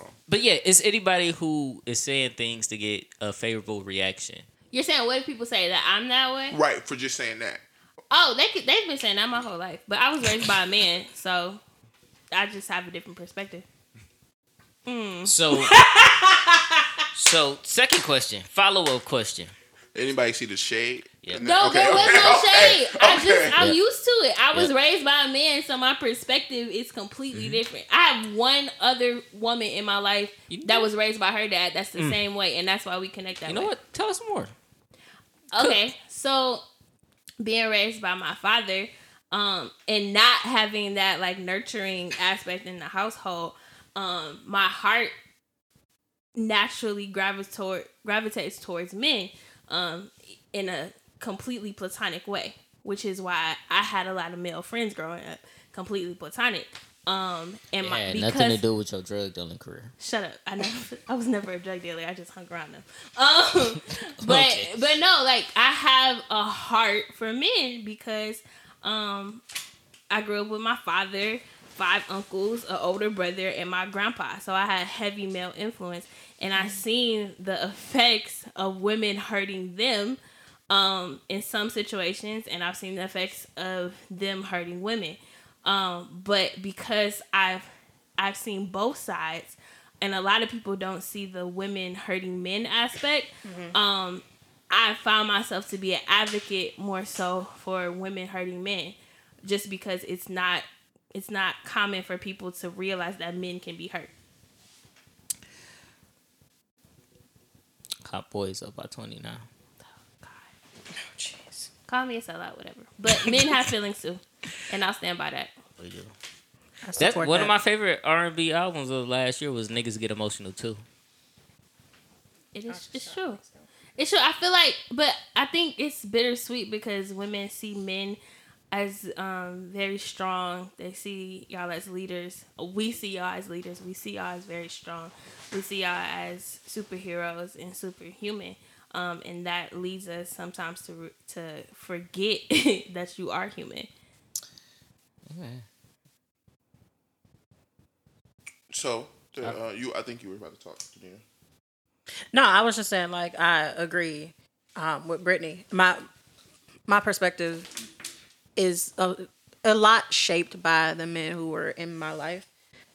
Oh. But yeah, it's anybody who is saying things to get a favorable reaction. You're saying what if people say that I'm that way? Right for just saying that. Oh, they could, they've been saying that my whole life, but I was raised by a man, so I just have a different perspective. So, [LAUGHS] so second question, follow up question. Anybody see the shade? Yeah. No, that? there was no shade. I okay. just I'm used to it. I was Yeah. raised by a man, so my perspective is completely Mm-hmm. different. I have one other woman in my life that was raised by her dad. That's the same way, and that's why we connect that. You know way. what? Tell us more. Okay, so being raised by my father, um, and not having that like nurturing aspect in the household, um, my heart naturally gravitates toward gravitates towards men, um, in a completely platonic way, which is why I had a lot of male friends growing up, completely platonic. Um, and It my had because nothing to do with your drug dealing career. Shut up. I never [LAUGHS] I was never a drug dealer. I just hung around them. Um [LAUGHS] [LAUGHS] but Okay. but no, like I have a heart for men because um I grew up with my father, five uncles, an older brother, and my grandpa. So I had heavy male influence and I seen the effects of women hurting them um in some situations and I've seen the effects of them hurting women. Um, but because I've I've seen both sides, and a lot of people don't see the women hurting men aspect. Um, I found myself to be an advocate more so for women hurting men, just because it's not it's not common for people to realize that men can be hurt. Hot boys up by twenty now. Jeez. Call me a sellout, whatever. But men have feelings too, and I'll stand by that. We do. That's one that. of my favorite R and B albums of last year was "Niggas Get Emotional Too." It is. It's true. It's true. I feel like, but I think it's bittersweet because women see men as um, very strong. They see y'all as leaders. We see y'all as leaders. We see y'all as very strong. We see y'all as superheroes and superhuman. Um, and that leads us sometimes to to forget [LAUGHS] that you are human. So, uh, you, I think you were about to talk. Janina. No, I was just saying, like, I agree um, with Brittany. My my perspective is a, a lot shaped by the men who were in my life.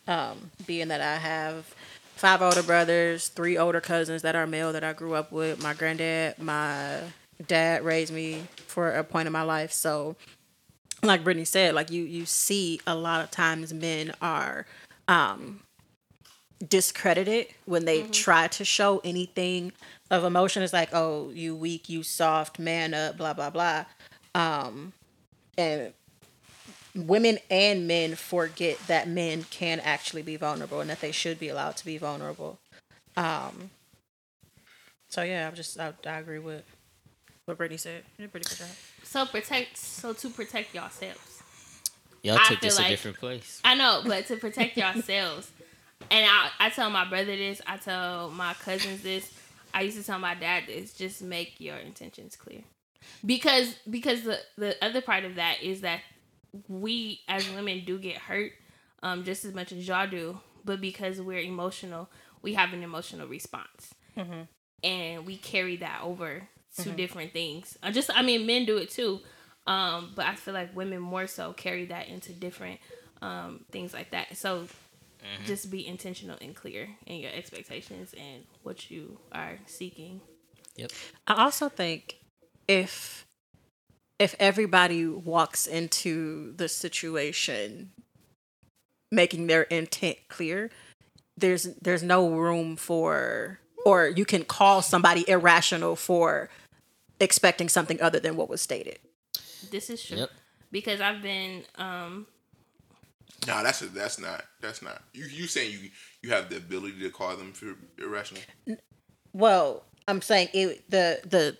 Um, being that I have five older brothers, three older cousins that are male that I grew up with. My granddad, my dad raised me for a point in my life. So, like Brittany said, like you you see a lot of times men are um discredited when they try to show anything of emotion. It's like, oh, you weak, you soft, man up, blah blah blah. Um, and women and men forget that men can actually be vulnerable and that they should be allowed to be vulnerable. Um, so yeah, I'm just I, I agree with what Brittany said. You did pretty good job. So protect. So to protect yourselves. Y'all I took this like- a different place. I know, but to protect yourselves. And I, I tell my brother this. I tell my cousins this. I used to tell my dad this. Just make your intentions clear, because because the the other part of that is that we as women do get hurt, um, just as much as y'all do. But because we're emotional, we have an emotional response, and we carry that over to different things. Uh, just I mean, men do it too, um, but I feel like women more so carry that into different um, things like that. So just be intentional and clear in your expectations and what you are seeking. Yep. I also think if if everybody walks into the situation making their intent clear, there's there's no room for or you can call somebody irrational for expecting something other than what was stated. This is true Yep. because I've been um, No, that's a, that's not that's not. You you saying you you have the ability to call them for irrational? Well, I'm saying it the the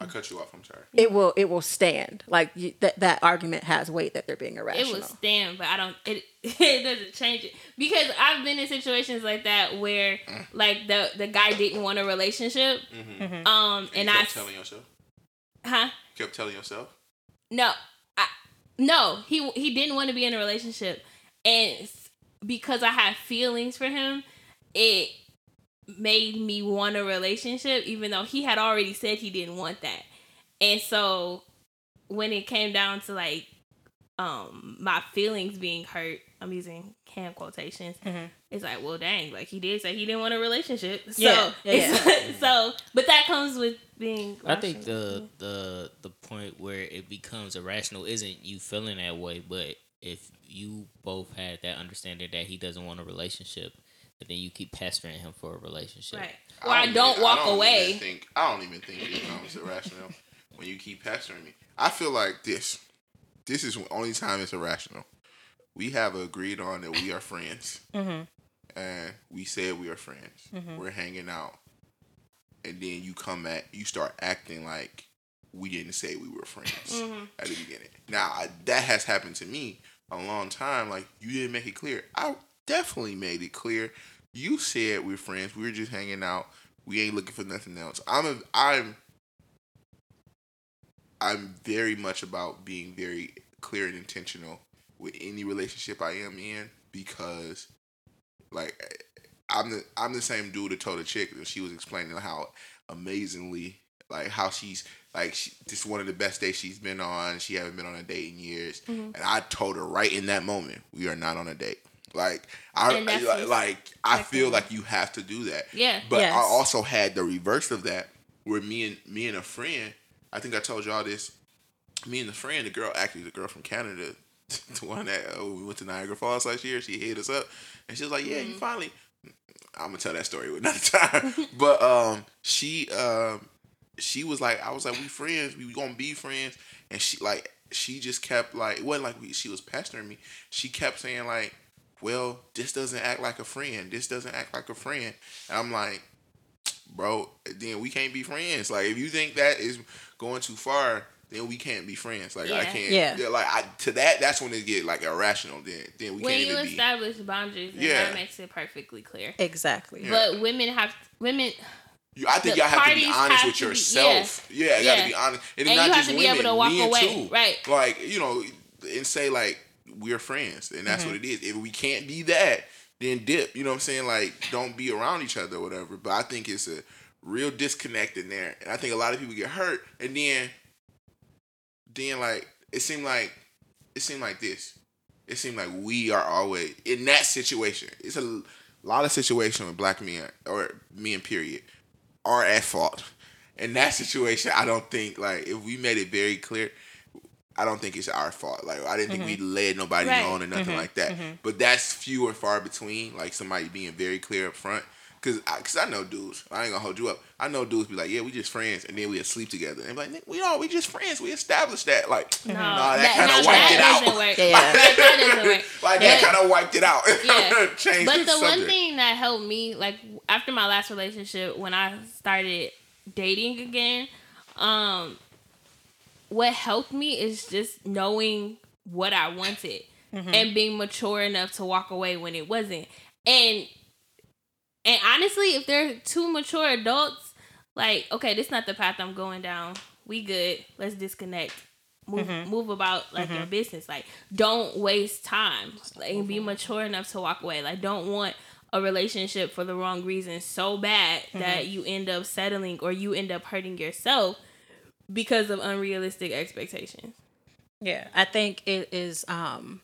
I cut you off. I'm sorry. it will it will stand. Like you, that that argument has weight that they're being irrational. it would stand, but I don't. It [LAUGHS] it doesn't change it because I've been in situations like that where like the the guy didn't want a relationship, Mm-hmm. um, and you I kept telling yourself. huh You kept telling yourself. no, I no he he didn't want to be in a relationship, and because I had feelings for him, it made me want a relationship, even though he had already said he didn't want that, and so when it came down to like um my feelings being hurt i'm using hand quotations it's like well dang like he did say he didn't want a relationship. So Yeah, yeah, it's- [LAUGHS] so but that comes with being I think the the the point where it becomes irrational isn't you feeling that way, but if you both had that understanding that he doesn't want a relationship, and then you keep pestering him for a relationship. right or i don't, even- walk I don't away Even think, I don't even think it becomes irrational when you keep pestering me. I feel like this. This is the only time it's irrational. We have agreed on that we are friends, mm-hmm. and we said we are friends. Mm-hmm. We're hanging out, and then you come at you start acting like we didn't say we were friends mm-hmm. at the beginning. Now I, that has happened to me a long time. Like you didn't make it clear. I definitely made it clear. You said we're friends. We were just hanging out. We ain't looking for nothing else. I'm a, I'm I'm very much about being very clear and intentional with any relationship I am in because like I'm the I'm the same dude that told a chick that she was explaining how amazingly like how she's like she, this is one of the best days she's been on. She haven't been on a date in years, mm-hmm. and I told her right in that moment we are not on a date. Like I like, like I feel like you have to do that. Yeah. But Yes. I also had the reverse of that, where me and me and a friend. I think I told y'all this. Me and the friend, the girl, actually the girl from Canada, [LAUGHS] the one that oh, we went to Niagara Falls last year. She hit us up, and she was like, "Yeah, you finally." I'm gonna tell that story another [LAUGHS] time. but um, she um, she was like, I was like, we friends, we gonna be friends, and she like she just kept like it wasn't like we, she was pestering me. She kept saying like, well, this doesn't act like a friend. This doesn't act like a friend. And I'm like, bro, then we can't be friends. Like if you think that is going too far, then we can't be friends. Like I can't. Yeah. Like I, to that, that's when it get like irrational. Then then we when can't you even be. establish boundaries then Yeah. that makes it perfectly clear Exactly. Yeah. but women have women You, I think the y'all have to be honest with to be- yourself. yeah, you gotta Yeah. be honest, and, And it's not you have just to be women, able to walk away, too. right. Like you know, and say like we're friends, and that's what Mm-hmm. it is. If we can't be that, then dip. You know what I'm saying? Like don't be around each other or whatever. But I think it's a real disconnect in there, and I think a lot of people get hurt, and then then like it seemed like it seemed like this. It seemed like we are always in that situation. It's a a lot of situations with black men or men period are at fault. In that situation, I don't think like if we made it very clear, I don't think it's our fault. Like I didn't think we mm-hmm. led nobody Right. on or nothing mm-hmm. like that. Mm-hmm. But that's few and far between. Like somebody being very clear up front. Cause, I, Cause I know dudes. I ain't gonna hold you up. I know dudes be like, yeah, we just friends, and then we sleep together. And be like, we all we just friends. We established that. Like, No, nah, that, kind of wiped it out. work. [LAUGHS] Yeah. Like, that doesn't work. [LAUGHS] Like that kind of wiped it out. Yeah. [LAUGHS] Changed But the, the one thing that helped me, like after my last relationship, when I started dating again, um, what helped me is just knowing what I wanted mm-hmm. and being mature enough to walk away when it wasn't. And and honestly, if they're two mature adults, like, okay, this not the path I'm going down. We good. Let's disconnect. Move mm-hmm. move about like your mm-hmm. business. Like, don't waste time. Like, and be mature enough to walk away. Like, don't want a relationship for the wrong reason so bad that you end up settling or you end up hurting yourself because of unrealistic expectations. Yeah, I think it is um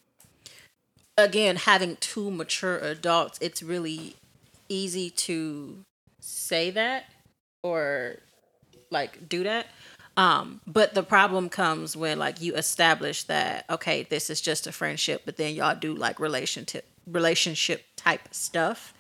again having two mature adults, it's really easy to say that or like do that. Um but the problem comes when like you establish that okay, this is just a friendship, but then y'all do like relationship relationship type stuff.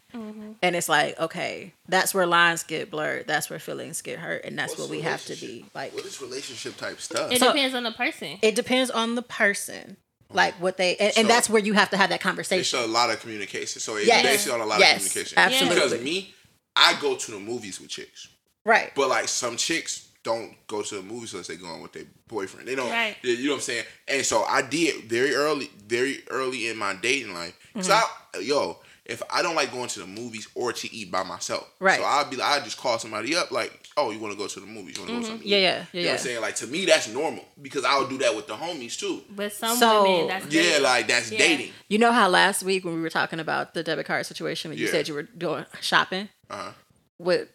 And it's like, okay, that's where lines get blurred. That's where feelings get hurt, and that's What's what we have to be relationship? like. What is relationship type stuff? It So- depends on the person. It depends on the person, like what they, and, and that's where you have to have that conversation. It's a lot of communication. So it's Yes. basically on a lot Yes, of communication. absolutely. Because me, I go to the movies with chicks. Right. But like some chicks don't go to the movies unless they going with their boyfriend. They don't. Right. You know what I'm saying? And so I did very early, very early in my dating life. because Mm-hmm. I, yo, if I don't like going to the movies or to eat by myself, Right. So I'll be like, I just call somebody up, like, oh, you want to go to the movies? You want to go something? Mm-hmm. Yeah, yeah, yeah, You know what I'm saying? Like to me, that's normal because I would do that with the homies too. But some So- women, that's Yeah, dating. like that's Yeah. dating. You know how last week when we were talking about the debit card situation, when you Yeah. said you were doing shopping Uh huh. with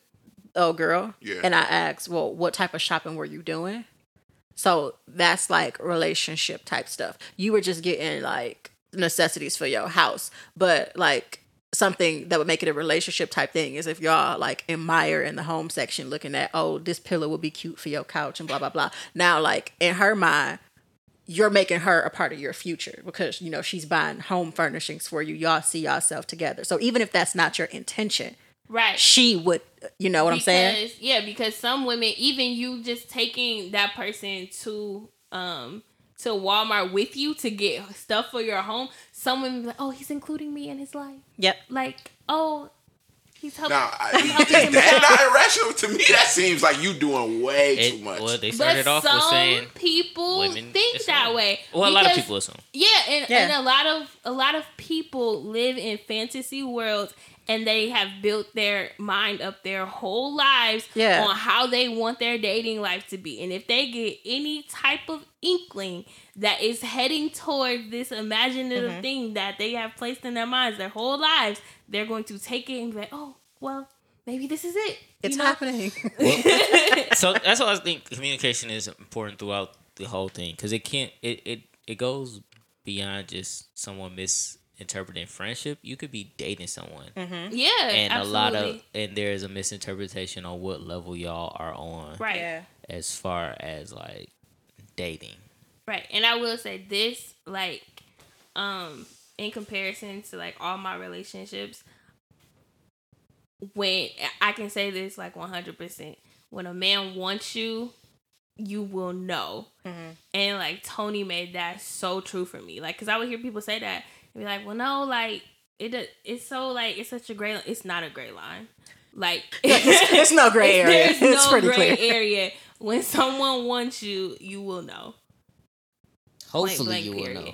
oh girl, Yeah. and I asked, well, what type of shopping were you doing? So that's like relationship type stuff. You were just getting like necessities for your house, but like something that would make it a relationship type thing is if y'all like admire in the home section looking at oh this pillow would be cute for your couch and blah blah blah. Now like in her mind you're making her a part of your future because you know she's buying home furnishings for you. Y'all see yourself together. So even if that's not your intention, right. she would. You know what I'm saying? Yeah, because some women, even you just taking that person to um to Walmart with you to get stuff for your home, someone like, oh, he's including me in his life. Yep. Like, oh, he's helping. Now, I, I'm helping him [LAUGHS] that not irrational to me? That seems like you doing way It, too much. well, they But started off some with saying people women think assume. that way. Well, a lot of people assume. Yeah, and, Yeah. and a lot of a lot of people live in fantasy worlds and they have built their mind up their whole lives Yeah. on how they want their dating life to be. And if they get any type of inkling that is heading toward this imaginative Mm-hmm. thing that they have placed in their minds their whole lives, they're going to take it and be like, "Oh, well, maybe this is it." You It's know? happening. [LAUGHS] [LAUGHS] so that's why I think communication is important throughout the whole thing because it can't it, it it goes beyond just someone misinterpreting friendship. You could be dating someone, Yeah, and absolutely. a lot of and there is a misinterpretation on what level y'all are on right. yeah. as far as like dating. Right. And I will say this, like, um, in comparison to like all my relationships, when I can say this like one hundred percent, when a man wants you, you will know. And like Tony made that so true for me. Like, cause I would hear people say that and be like, well, no, like it, it's so like it's such a gray. line. It's not a gray line. Like it's, [LAUGHS] it's no gray area. There's It's no pretty gray clear. area. When someone wants you, you will know. Hopefully, blank, you will know.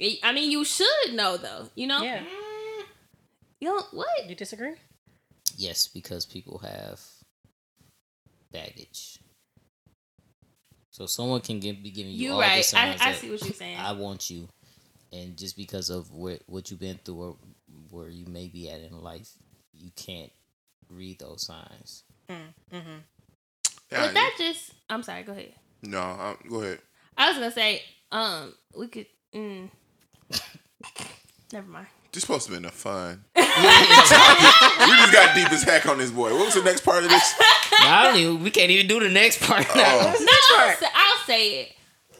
I- I mean, you should know though. You know. Yeah. Mm, You don't, what? You disagree? Yes, because people have baggage. So someone can give, be giving you You all the right. I, I that see what you're saying. I want you, and just because of where, what you've been through or where you may be at in life, you can't read those signs. Yeah, But that just. I'm sorry. Go ahead. no, um, go ahead. I was gonna say. Um, we could. Mm, never mind. This supposed to be enough fun. [LAUGHS] we just got deep as heck on this boy. What was the next part of this? I don't even. We can't even do the next part. now. Oh, No, I'll say, I'll say it.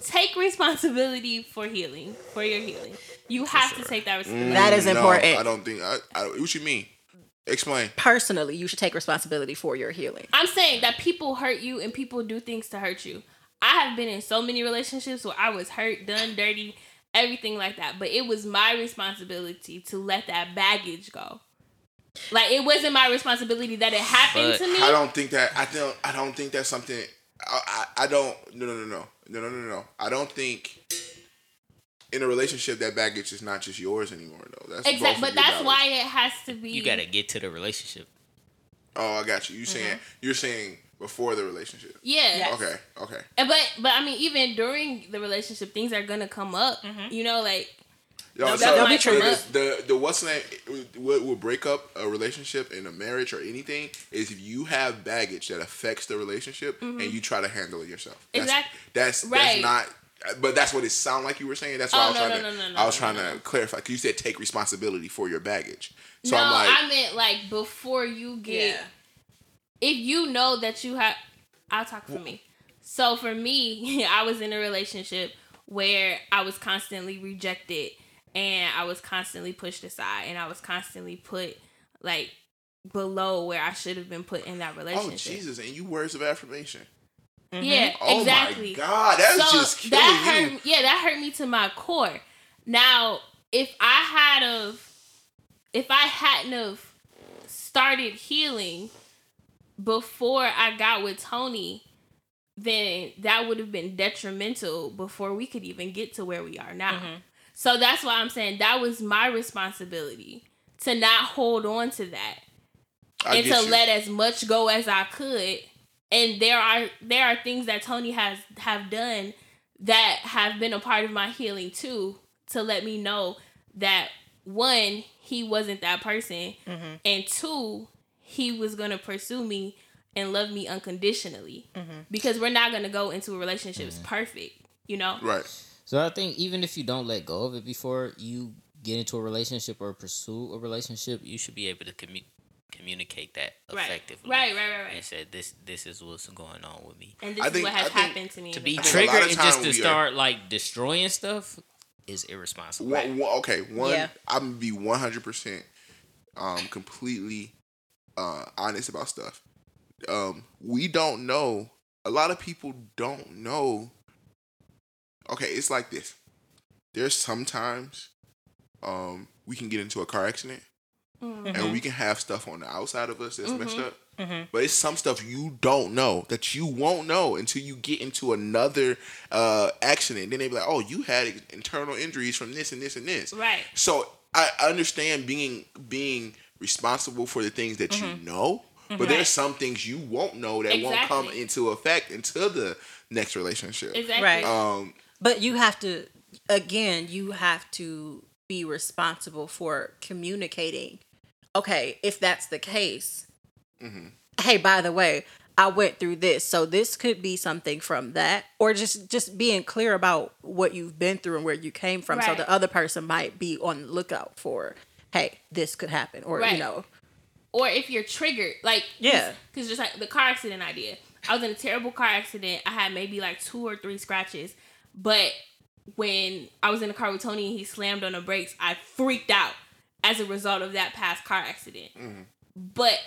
Take responsibility for healing, for your healing. You have to take that mm, responsibility. That is no, important. I don't think. I, I, what you mean? Explain. Personally, you should take responsibility for your healing. I'm saying that people hurt you and people do things to hurt you. I have been in so many relationships where I was hurt, done dirty, everything like that. But it was my responsibility to let that baggage go. Like it wasn't my responsibility that it happened But to me. I don't think that. I don't. I don't think that's something. I, I, I don't. No, no, no, no, no, no, no, no. I don't think in a relationship that baggage is not just yours anymore. Though. That's Exactly, but that's baggage. why it has to be. You gotta get to the relationship. Oh, I got you. You saying Mm-hmm. you're saying before the relationship. Yeah. Okay. Okay. And But but I mean, even during the relationship, things are gonna come up. You know, like Yo, No, so that might the, come the, the the what's the name? What will break up a relationship in a marriage or anything is if you have baggage that affects the relationship and you try to handle it yourself. That's, Exact- That's Mm-hmm. Right. that's not. But that's what it sounded like you were saying. That's why Oh, I was no, trying no, to. no, no, I was no, trying no. to clarify because you said take responsibility for your baggage. So no, I'm like, I meant like before you get. If you know that you have, I'll talk for me. So for me, [LAUGHS] I was in a relationship where I was constantly rejected and I was constantly pushed aside and I was constantly put like below where I should have been put in that oh, relationship. oh. Jesus, and you words of affirmation. Mm-hmm. Yeah, Oh exactly. my God, that's so just killing that you. hurt yeah that hurt me to my core now if i had of if i hadn't of started healing before i got with tony then that would have been detrimental before we could even get to where we are now mm-hmm. So that's why i'm saying that was my responsibility to not hold on to that I and to you. let as much go as I could. And there are there are things that Tony has have done that have been a part of my healing too to let me know that one he wasn't that person Mm-hmm. and two he was going to pursue me and love me unconditionally Mm-hmm. because we're not going to go into a relationship that's perfect you know right. So I think even if you don't let go of it before you get into a relationship or pursue a relationship, you should be able to commu- communicate that right. effectively. right right right And right said this this is what's going on with me. and this I is think- what I has think happened to me To be I think a lot triggered of and just time to we are- start like destroying stuff is irresponsible. One, one- okay, one. Yeah. I'm gonna be 100 percent, um, completely uh, honest about stuff. Um, we don't know. A lot of people don't know. Okay, it's like this. There's sometimes, um, we can get into a car accident, Mhm. and we can have stuff on the outside of us that's messed Mhm. up. But it's some stuff you don't know that you won't know until you get into another uh, accident. Then they be like, "Oh, you had internal injuries from this and this and this." right So I understand being being responsible for the things that you know, but Right. there's some things you won't know that won't come into effect until the next relationship. exactly Right. Um, But you have to, again, you have to be responsible for communicating. Okay, if that's the case, mm-hmm. hey, by the way, I went through this, so this could be something from that, or just just being clear about what you've been through and where you came from, so the other person might be on the lookout for, hey, this could happen, or you know, or if you're triggered, like Yeah. because just like the car accident idea, I was in a terrible car accident. I had maybe like two or three scratches, but when I was in the car with Tony and he slammed on the brakes, I freaked out as a result of that past car accident. Mm-hmm. But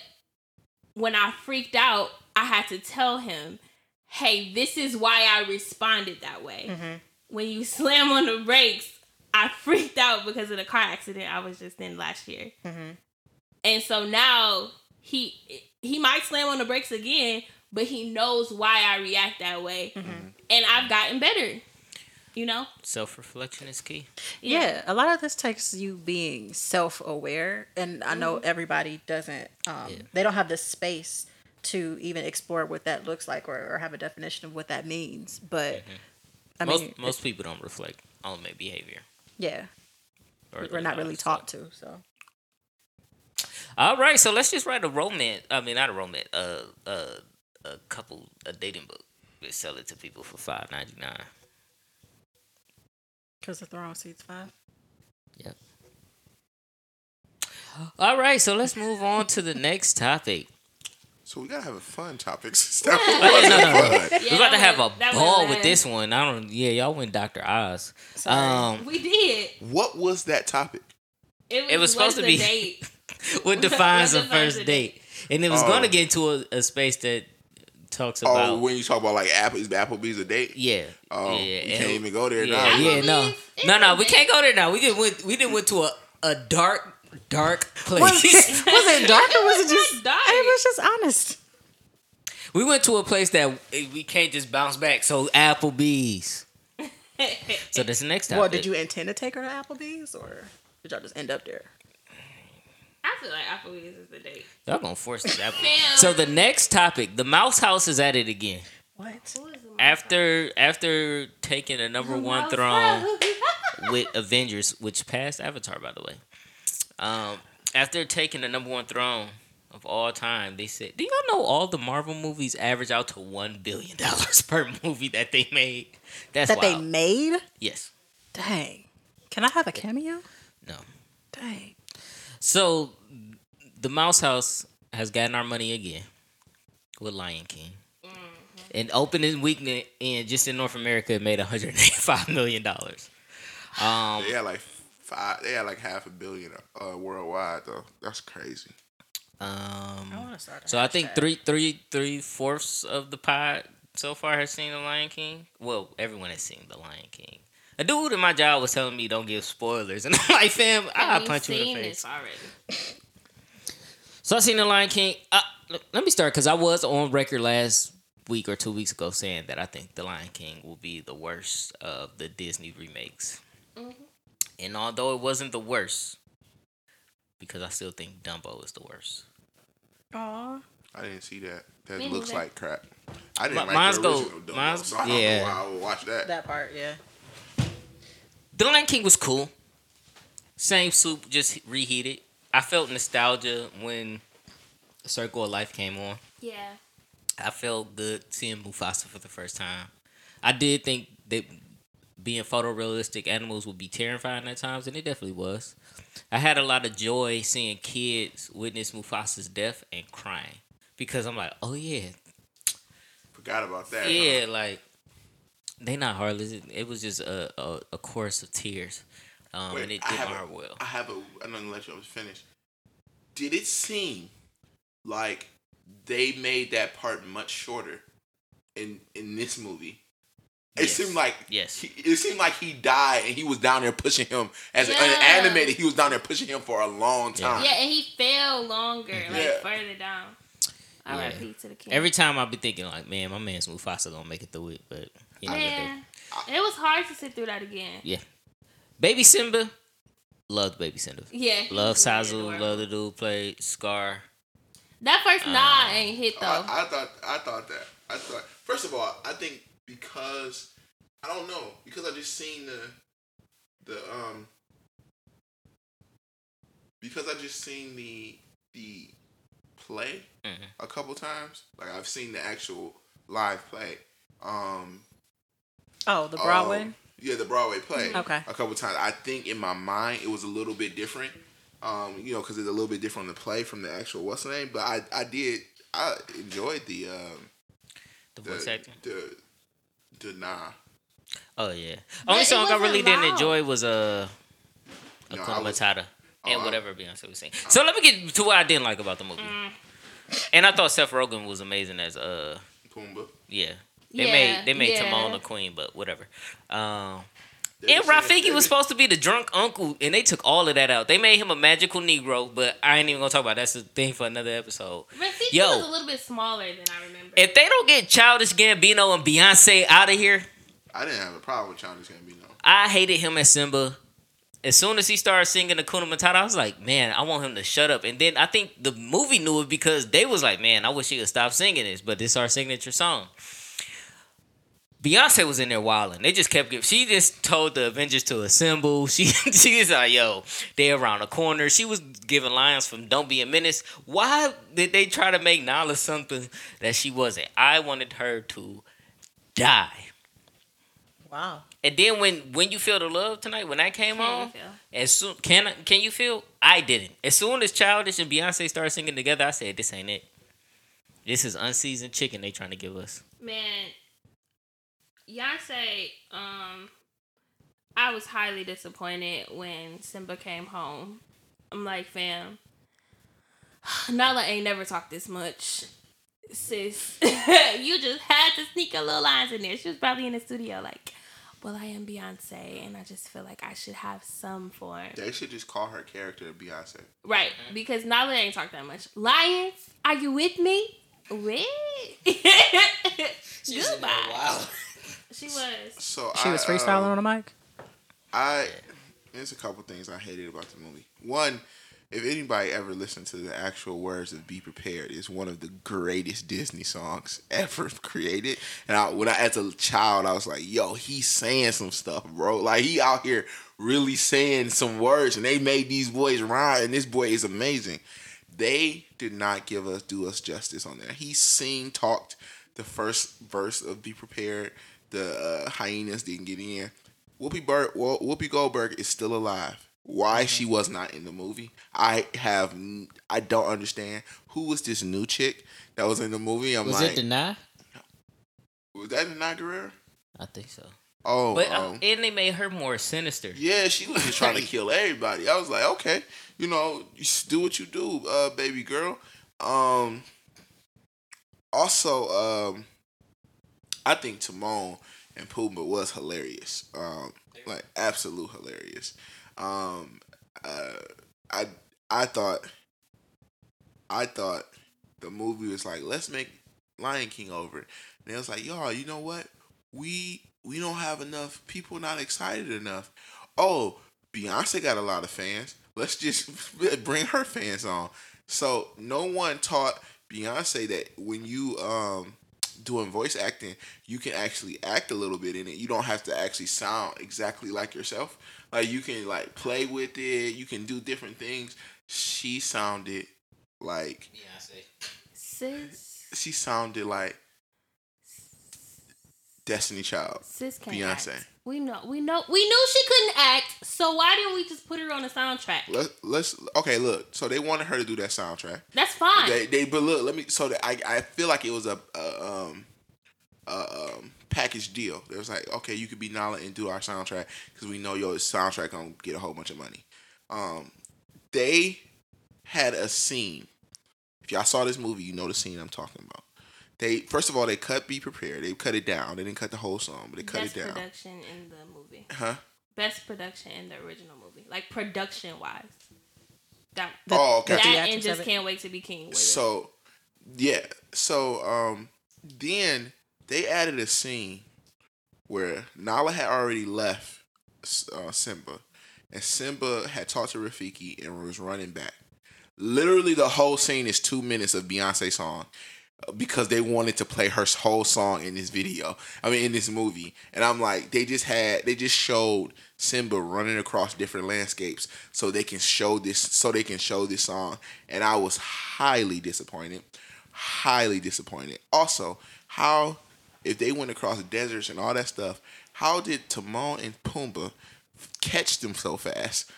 when I freaked out, I had to tell him, "Hey, this is why I responded that way." Mm-hmm. When you slam on the brakes, I [LAUGHS] freaked out because of the car accident I was just in last year. Mm-hmm. And so now he he might slam on the brakes again, but he knows why I react that way. And I've gotten better. You know? Self reflection is key. yeah. a lot of this takes you being self-aware and i know everybody doesn't um, Yeah. they don't have the space to even explore what that looks like or, or have a definition of what that means but i most mean most people don't reflect on their behavior. yeah or we're not really taught to so All right, so let's just write a romance. I mean, not a romance. Uh, uh, a couple a dating book. We sell it to people for five ninety nine. Because the throne seats five Yep. All right, so let's move on to the next topic. So we gotta have a fun topic. [LAUGHS] Stop. Yeah, [LAUGHS] no, no, no. Yeah, We're about to have a that ball with this one. I don't. Yeah, y'all went Doctor Oz. Sorry. Um, We did. What was that topic? It was, [LAUGHS] It was supposed to be- date. what defines a first a date? And it was Oh. going to get into a, a space that talks Oh, when you talk about like Apple's Applebee's a date. yeah. Oh, yeah. you can't even go there yeah, now. yeah, no, no, no. We can't go there now. We didn't went. We didn't went to a, a dark, dark Was, place. was it dark or was it [LAUGHS] just? Dark. It was just honest. we went to a place that we can't just bounce back. So Applebee's. [LAUGHS] So this next topic. Well, did you intend to take her to Applebee's or did y'all just end up there? I feel like Applebee's is the date. Y'all gonna force this Apple. Fam. So the next topic, the Mouse House is at it again. What? Who is the most After after taking a number one throne with Avengers, which passed Avatar by the way. Um, after taking the number one throne of all time, they said, "Do y'all know all the Marvel movies average out to one billion dollars [LAUGHS] per movie that they made? That's That they made? yes, Dang. Can I have a cameo? no. Dang. So the Mouse House has gotten our money again with Lion King. And opening weekend in just in North America it made 185 [LAUGHS] million dollars. Um, They had like five. They had like half a billion uh, worldwide though. That's crazy. I um, want to start. so I think hashtag. three, three, three fourths of the pod so far has seen the Lion King. Well, everyone has seen the Lion King. A dude in my job was telling me don't give spoilers, [LAUGHS] and I'm like, fam, I'll We've punch you in the seen face. this already. So I seen the Lion King. Uh, let me start because I was on record last week or two weeks ago saying that I think the Lion King will be the worst of the Disney remakes. And although it wasn't the worst, because I still think Dumbo is the worst. Aw. I didn't see that. That Me looks neither. like crap. I didn't Mi- like mine's the go- original Dumbo, mine's- so I don't yeah. know why I would watch that. That part, yeah. The Lion King was cool. Same soup, just reheated. I felt nostalgia when Circle of Life came on. Yeah. I felt good seeing Mufasa for the first time. I did think that being photorealistic animals would be terrifying at times, and it definitely was. I had a lot of joy seeing kids witness Mufasa's death and crying because I'm like, oh yeah, Forgot about that. huh? yeah, like they not heartless. It, it was just a, a a chorus of tears, um, Wait, and it did have my a- heart well. I have a. I'm not gonna let you finish. Did it seem like they made that part much shorter in in this movie? It Yes. seemed like Yes. He, it seemed like he died and he was down there pushing him as an animated. He was down there pushing him for a long time. Yeah, and he fell longer, like Yeah. further down. R.I.P. to the king. Every time I be thinking like, man, my man's Mufasa gonna make it through it, but he never did. Man, it was hard to sit through that again. Yeah. Baby Simba, loved Baby Simba. Yeah. he Love was Zazu, love the dude played Scar. That first Uh, nod ain't hit though. I, I thought I thought that I thought first of all I think because I don't know because I just seen the the um because I just seen the the play Mhm. a couple times like I've seen the actual live play um Oh, the Broadway. um, yeah the Broadway play Okay. a couple times I think in my mind it was a little bit different um you know because it's a little bit different on the play from the actual what's the name but I I did I enjoyed the um The the, voice acting. The, the nah. Oh yeah. But Only song I wasn't really didn't enjoy was uh, No, I Hakuna was- Matata and oh, I- whatever Beyonce was saying. So let me get to what I didn't like about the movie. Mm. And I thought Seth Rogen was amazing as uh Pumbaa. yeah. They Yeah, made they made yeah. Timon a queen, but whatever. Um, and Rafiki was supposed to be the drunk uncle, and they took all of that out. They made him a magical Negro, but I ain't even gonna talk about that. That's a thing for another episode. Rafiki Yo. was a little bit smaller than I remember. If they don't get Childish Gambino and Beyonce out of here, I didn't have a problem with Childish Gambino. I hated him as Simba. As soon as he started singing Akuna Matata, I was like, man, I want him to shut up. And then I think the movie knew it because they was like, man, I wish he would stop singing this, but this our signature song. Beyonce was in there wilding. They just kept giving. She just told the Avengers to assemble. [LAUGHS] She she was like, "Yo, they around the corner." She was giving lines from "Don't Be a Menace." Why did they try to make Nala something that she wasn't? I wanted her to die. Wow. And then when when you feel the love tonight, when that came Can on, as soon can I- can you feel? I didn't. As soon as Childish and Beyonce started singing together, I said, "This ain't it. This is unseasoned chicken they trying to give us." Man, Beyonce, um, I was highly disappointed when Simba came home. I'm like, fam, [SIGHS] Nala ain't never talked this much. Sis, [LAUGHS] you just had to sneak a little lines in there. She was probably in the studio like, well, I am Beyonce, and I just feel like I should have some form. They should just call her character Beyonce. Right, because Nala ain't talked that much. Lions, are you with me? With? [LAUGHS] Goodbye. Wow. She was. So She I, was freestyling um, on the mic. I there's a couple things I hated about the movie. One, if anybody ever listened to the actual words of "Be Prepared," it's one of the greatest Disney songs [LAUGHS] ever created. And I, when I, as a child, I was like, "Yo, he's saying some stuff, bro. Like he out here really saying some words." And they made these boys rhyme, and this boy is amazing. They did not give us do us justice on that. He sing talked the first verse of "Be Prepared." The uh, hyenas didn't get in. Whoopi Bur- Wo- Whoopi Goldberg is still alive. Why she was not in the movie, I have I don't understand. Who was this new chick that was in the movie? I'm Was like, it deny? was that Denai Guerrero? I think so. Oh, But uh, um, and they made her more sinister. yeah, she was just trying to kill [LAUGHS] everybody. I was like, okay, you know, you do what you do, uh, baby girl. Um, also, um, I think Timon and Pumbaa was hilarious. Um, like absolute hilarious. Um, uh, I I thought I thought the movie was like, let's make Lion King over. And it was like, y'all, you know what? We we don't have enough people not excited enough. Oh, Beyonce got a lot of fans. Let's just [LAUGHS] bring her fans on. So no one taught Beyonce that when you um doing voice acting, you can actually act a little bit in it. You don't have to actually sound exactly like yourself. Like you can like play with it. You can do different things. She sounded like Beyonce. Sis, she sounded like Destiny Child. sis can't Beyonce. act. We know, we know, we knew she couldn't act. So why didn't we just put her on the soundtrack? Let's let's okay. Look, so they wanted her to do that soundtrack. That's fine. They they but look, let me. So that I I feel like it was a, a um a um package deal. It was like okay, you could be Nala and do our soundtrack because we know your soundtrack gonna get a whole bunch of money. Um, they had a scene. If y'all saw this movie, you know the scene I'm talking about. They first of all they cut "Be Prepared." They cut it down. They didn't cut the whole song, but they cut Best it down. Best production in the movie. Huh? Best production in the original movie, like production wise. That, Oh, okay. that and just can't wait to be king. With it. So, yeah. So, um, then they added a scene where Nala had already left uh, Simba, and Simba had talked to Rafiki and was running back. Literally, the whole scene is two minutes of Beyonce song because they wanted to play her whole song in this video. I mean, in this movie, and I'm like, they just had, they just showed Simba running across different landscapes so they can show this, so they can show this song, and I was highly disappointed, highly disappointed. Also, how if they went across deserts and all that stuff, how did Timon and Pumbaa catch them so fast?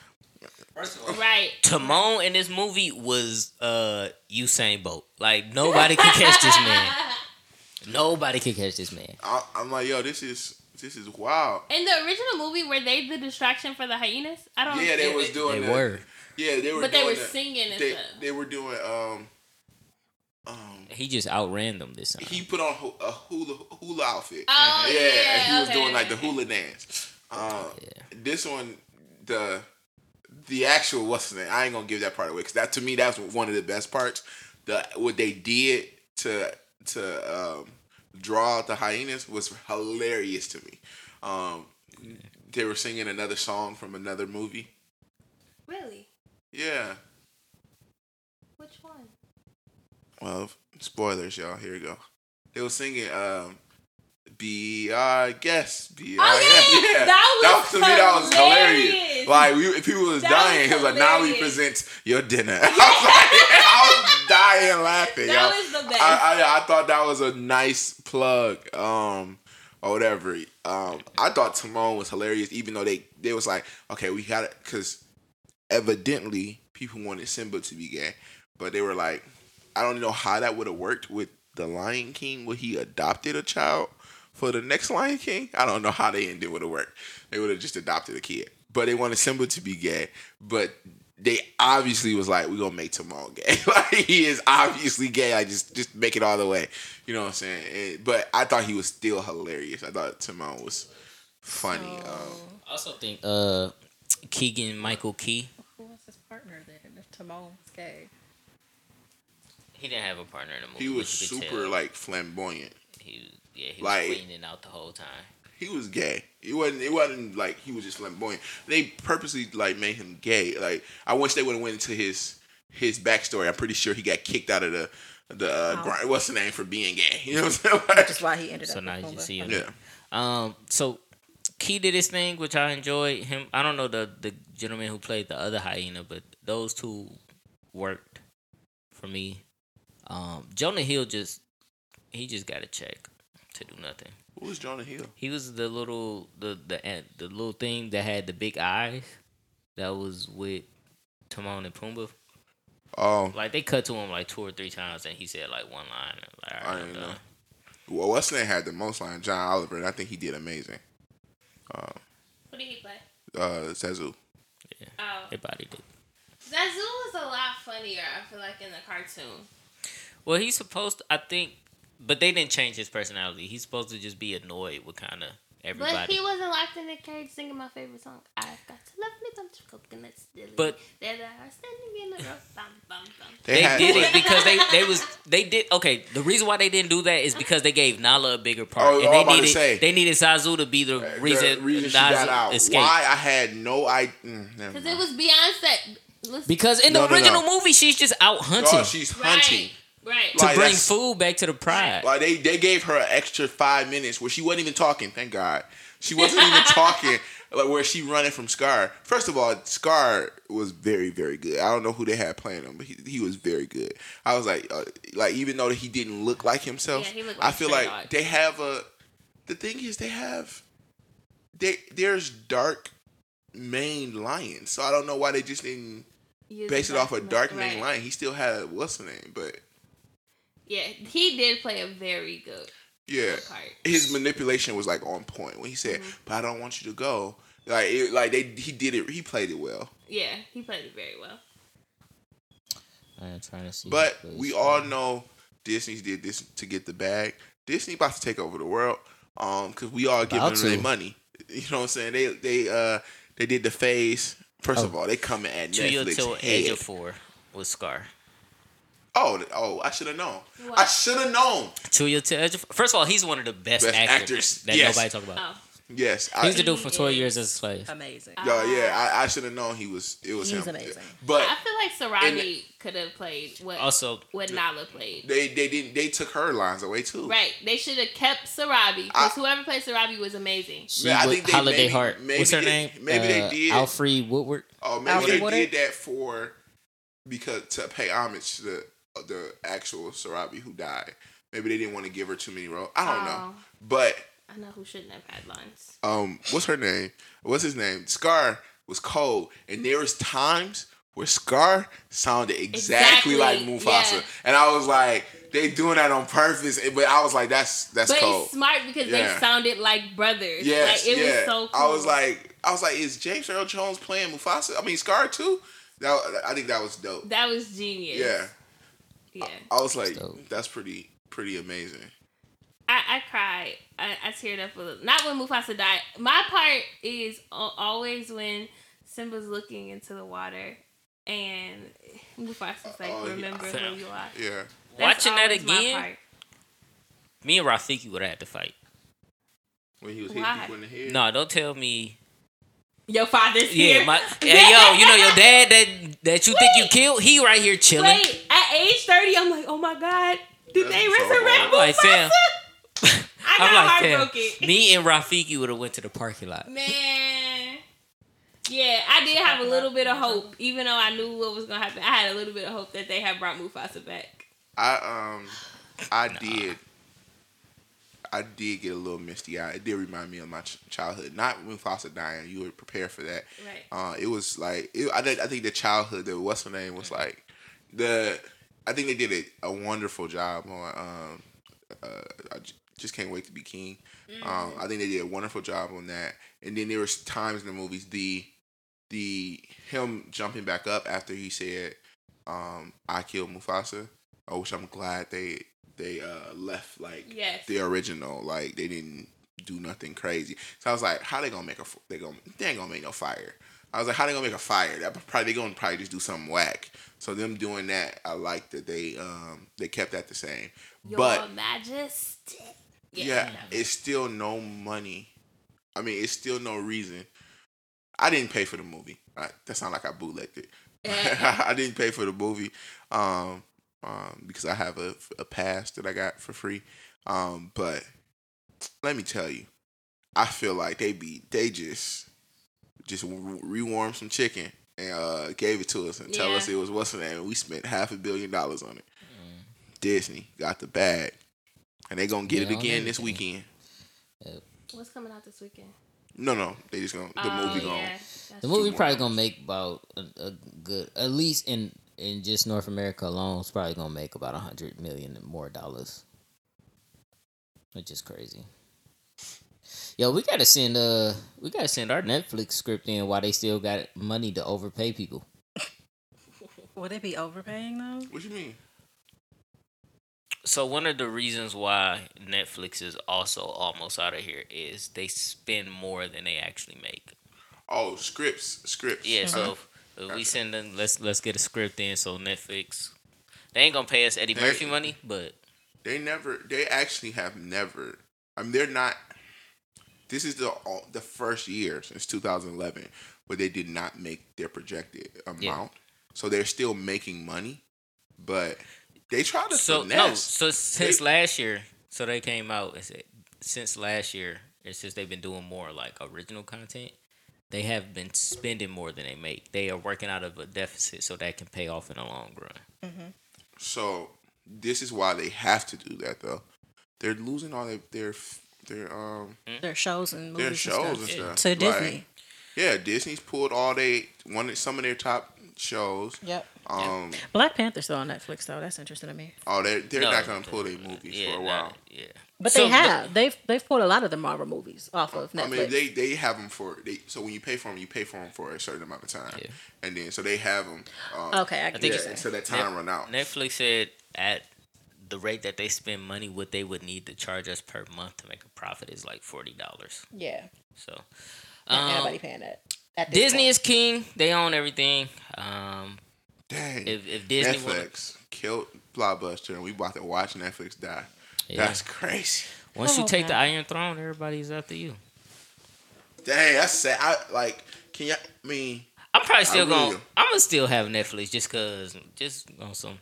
Right. Timon in this movie was uh Usain Bolt. Like nobody could catch this man. [LAUGHS] Nobody could catch this man. I, I'm like, yo, this is this is wild. In the original movie, were they the distraction for the hyenas? I don't. Yeah, they was doing. They the- were. Yeah, they were. But they were the- singing and They, stuff. they were doing. Um, um, He just outran them this time. he put on a hula hula outfit. Oh, yeah, yeah, he was okay, doing like the hula dance. Um, Yeah. This one, the the actual what's the name? I ain't gonna give that part away because that to me that's one of the best parts. The what they did to to um, draw out the hyenas was hilarious to me. Um, they were singing another song from another movie. Really? Yeah. Which one? Well, spoilers, y'all. Here we go. They were singing um Be our guest. Be our Oh, yeah, guest. Yeah. that was to me that was hilarious. Like we people was That dying. was he was like, now we present your dinner. [LAUGHS] I was like, I was dying laughing, That y'all. was the best. I, I I thought that was a nice plug. Um or whatever. Um, I thought Timon was hilarious, even though they they was like, okay, we got it, because evidently people wanted Simba to be gay, but they were like, I don't know how that would have worked with the Lion King. Would he adopted a child for the next Lion King? I don't know how they ended would have worked. They would have just adopted a kid, but they wanted Simba to be gay, but. They obviously was like, we're gonna make Timon gay. [LAUGHS] like he is obviously gay. Like just just make it all the way. You know what I'm saying? And- but I thought he was still hilarious. I thought Timon was funny. So, Um, I also think uh Keegan Michael Key. who was his partner then? If Timon was gay. He didn't have a partner in the movie. he was but you could super tell like flamboyant. he was, yeah he like- was waiting out the whole time. He was gay. It wasn't. It wasn't like he was just flamboyant. They purposely like made him gay. Like I wish they would have went into his his backstory. I'm pretty sure he got kicked out of the the uh, Oh. grind. What's the name for being gay? [LAUGHS] You know what I'm saying? Like, Which is why he ended So up So now you Pumbaa. see him. yeah. Um, so Key did his thing, which I enjoyed. Him, I don't know the the gentleman who played the other hyena, but those two worked for me. Um, Jonah Hill just he just got a check to do nothing. Who was Jonah Hill? He was the little the the the little thing that had the big eyes. That was with Timon and Pumbaa. Oh, Like they cut to him like two or three times, and he said like one line. Like, I All right, didn't know. done. well, what's name had the most line? John Oliver, and I think he did amazing. What did he play? Uh, Zazu. Oh, Everybody did. Zazu was a lot funnier. I feel like in the cartoon. Well, he's supposed to, I think, but they didn't change his personality. He's supposed to just be annoyed with kind of everybody. But he wasn't locked in the cage singing my favorite song. I've got a lovely bunch of coconuts. Still But- there they are standing in the row. Bum, bum, bum. they had- did it because they they was they did okay. The reason why they didn't do that is because they gave Nala a bigger part, Oh, and I'm they about to needed say. they needed Zazu to be the The reason, reason she got out. escaped. Why I had no idea. Mm, Because mind. it was Beyonce. Listen, Because in the no, original no. movie, she's just out hunting Oh, she's hunting. Right. Right. to Like, bring food back to the pride. Like they, they gave her an extra five minutes where she wasn't even talking. Thank God, she wasn't even [LAUGHS] talking. Like where she running from Scar. First of all, Scar was very very good. I don't know who they had playing him, but he, he was very good. I was like, uh, like even though he didn't look like himself, Yeah, he looked I feel like Dog. they have a. The thing is, they have. They there's dark main lions, so I don't know why they just didn't Use base it off a dark right. main lion. He still had what's the name, but Yeah, he did play a very good yeah. part. his manipulation was like on point when he said, Mm-hmm. "But I don't want you to go." Like, it, like they, he did it. He played it well. Yeah, he played it very well. I'm trying to see. But we plays all know Disney did this to get the bag. Disney about to take over the world. Um, because we all giving them their money. [LAUGHS] You know what I'm saying? They, they, uh, they did the phase. First Oh. of all, they coming at to you Netflix. till age of four was Scar. Oh, oh, I should have known. What? I should have known. Chiwetel First of all, he's one of the best, Best actors, actors, that yes. nobody talk about. Oh, Yes, I, He's the dude from He Twelve is Years as a Slave. Amazing. Yo, yeah, I, I should have known he was. It was He's him. amazing. But I feel like Sarabi could have played what Also, what Nala played. they, they didn't. They took her lines away too. Right, they should have kept Sarabi because whoever played Sarabi was amazing. she Man, I think they Holiday maybe- Heart. maybe What's her they- name? maybe they Uh, did. Alfre Woodard. Oh, maybe Alfre they Woodard? did that for because to pay homage to the the actual Sarabi who died. Maybe they didn't want to give her too many roles. I don't know. Oh, But I know who shouldn't have had lines. um, what's her name? What's his name? Scar was cold, and there was times where Scar sounded exactly, Exactly, like Mufasa, yeah. and I was like, they doing that on purpose. But I was like, that's that's But cold. it's smart because Yeah. they sounded like brothers. Yeah, like, it yeah. was so cool. I was like, I was like, is James Earl Jones playing Mufasa? I mean, Scar too. That I think that was dope. that was genius. Yeah, yeah. I was like, dope. that's pretty pretty amazing. I, I cried. I, I teared up a little. Not when Mufasa died. My part is always when Simba's looking into the water and Mufasa's like, Oh, yeah. "Remember who you are." Yeah. That's Watching that again, me and Rafiki would have had to fight. When he was Why? hitting people in the head. No, don't tell me. Your father's Yeah, here. my [LAUGHS] hey yo, you know your dad that that you think you killed, he right here chilling. Wait, at age thirty, I'm like, "Oh my god, did That's they so resurrect hard. Mufasa?" Like, fam. [LAUGHS] I got I'm like, fam, heartbroken. me and Rafiki would have went to the parking lot. Man. Yeah, I did have a little bit of hope, even though I knew what was gonna happen. I had a little bit of hope that they had brought Mufasa back. I um I did. I did get a little misty eye. It did remind me of my ch- childhood. Not Mufasa dying. You were prepared for that. Right. Uh, it was like it, I think I think the childhood. The what's her name was like the. I think they did a, a wonderful job on. Um, uh, I j- just can't wait to be king. Um, I think they did a wonderful job on that. And then there was times in the movies the the him jumping back up after he said, um, "I killed Mufasa," uh, which I'm glad they they uh, left like Yes. the original. Like they didn't do nothing crazy. So I was like, how they gonna make a? They gonna they ain't gonna make no fire. I was like, how they gonna make a fire? That probably they gonna probably just do something whack. So them doing that, I like that they um they kept that the same. Your but Majesty. yeah, it's still no money. I mean, it's still no reason. I didn't pay for the movie. I, that sounds like I bootlegged it. [LAUGHS] I didn't pay for the movie um, um, because I have a, a pass that I got for free. Um, but let me tell you, I feel like they be they just just rewarmed some chicken and uh, gave it to us and tell Yeah. us it was what's the name. We spent half a billion dollars on it. Disney got the bag, and they gonna get Yeah, it again this everything. weekend. What's coming out this weekend? No, no, they just gonna the oh, movie gonna. yeah. That's The movie probably gonna make about a, a good, at least in in just North America alone, it's probably gonna make about a hundred million more dollars, which is crazy. Yo, we gotta send uh, we gotta send our Netflix script in while they still got money to overpay people. [LAUGHS] Would they be overpaying though? What you mean? So one of the reasons why Netflix is also almost out of here is they spend more than they actually make. Oh, scripts, scripts. Yeah, so Uh, if, if we send them, let's let's get a script in. So Netflix, they ain't gonna pay us Eddie They- Murphy money, but they never. They actually have never. I mean, they're not. This is the all- the first year since 2011 where they did not make their projected amount. Yeah. So they're still making money, but they try to so finesse. no. So since They- last year, so they came out and said since last year, it's just they've been doing more like original content. They have been spending more than they make. They are working out of a deficit so that can pay off in the long run. Mm-hmm. So this is why they have to do that though. They're losing all their their their um Their shows and movies their and shows stuff. and stuff. to Like, Disney. yeah, Disney's pulled all they one some of their top shows. Yep. Um, Black Panther's still on Netflix though. That's interesting to me. oh, they're they're No, not gonna pull their movies yeah, for a nah, while. yeah. But So, they have. they've they've pulled a lot of the Marvel movies off of Netflix. I mean, they they have them for they. So when you pay for them, you pay for them for a certain amount of time, Yeah. and then so they have them. Um, okay, I, I get think what yeah, so that time Net- run out. Netflix said at the rate that they spend money, what they would need to charge us per month to make a profit is like forty dollars. Yeah, So, Not um, anybody paying that. At Disney point. is king. They own everything. Um, Dang, if if Disney wanna- Netflix killed Blockbuster, and we about to watch Netflix die. Yeah. That's crazy. once you Oh, take the Iron Throne, everybody's after you. Dang, that's sad. I like. Can you? I mean, I'm probably still really gonna. do. I'm gonna still have Netflix just cause, just on some.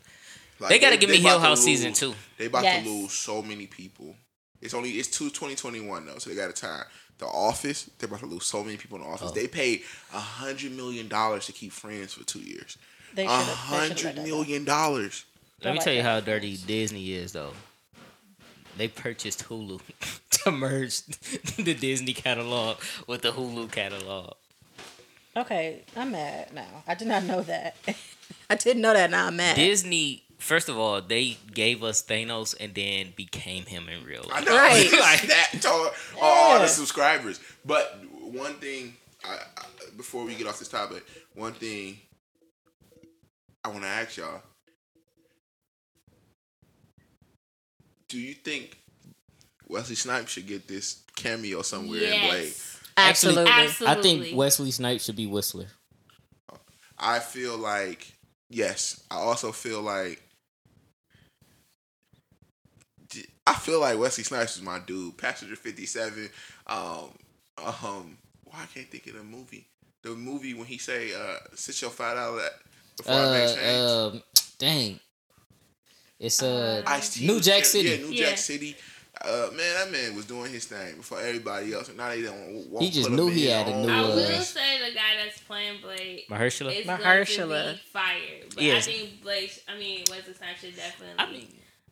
Like, They gotta give me about Hill House lose- season two. They about Yes. to lose so many people. It's only it's two 2021 though, so they got a time. The Office, they're about to lose so many people in the Office. Oh. They paid a hundred million dollars to keep Friends for two years. They A should've- they should've hundred let that go. million dollars. Let me like tell you that. how dirty Disney is, though. They purchased Hulu [LAUGHS] to merge [LAUGHS] the Disney catalog with the Hulu catalog. Okay, I'm mad now. I did not know that. [LAUGHS] I didn't know that. Now I'm mad. Disney, first of all, they gave us Thanos and then became him in real life. I life. know. Right. [LAUGHS] like that to all, all Yeah. the subscribers. But one thing, I, I, before we get off this topic, one thing I want to ask y'all: Do you think Wesley Snipes should get this cameo somewhere in Blade? Yes. Absolutely. Absolutely. I think Wesley Snipes should be Whistler. I feel like yes. I also feel like I feel like Wesley Snipes is my dude. Passenger Fifty Seven. Um, um, why I can't think of the movie. The movie when he say, uh, "Sit your five dollar before I make Uh, change." um, dang. It's uh, Ice-T New Jack City. Yeah, New Yeah. Jack City. Uh, man, that man was doing his thing before everybody else, and now they don't. won't He just put knew in he had a new, I uh, will movies. say the guy that's playing Blade, Mahershala. is Mahershala. going to be fired. But Yes. I think Blade, I mean, Wesley Snipes should definitely. I mean,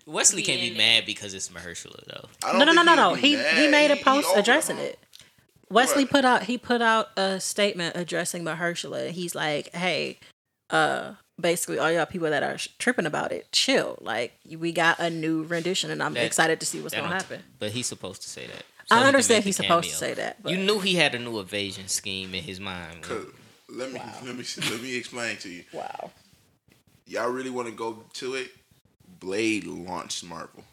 Wesley can't be mad because it's Mahershala though. No, no, no, no, no. he'd He made a He- he post addressing it. Wesley put out he put out a statement addressing Mahershala. He's like, "Hey, uh, basically all y'all people that are sh- tripping about it, chill. Like we got a new rendition, and I'm That- excited to see what's gonna happen." But he's supposed to say that. I he understand he's the supposed to say that, but You knew he had a new evasion scheme in his mind. Let me let me let me explain to you. wow. Y'all really want to go to it? Blade launched Marvel.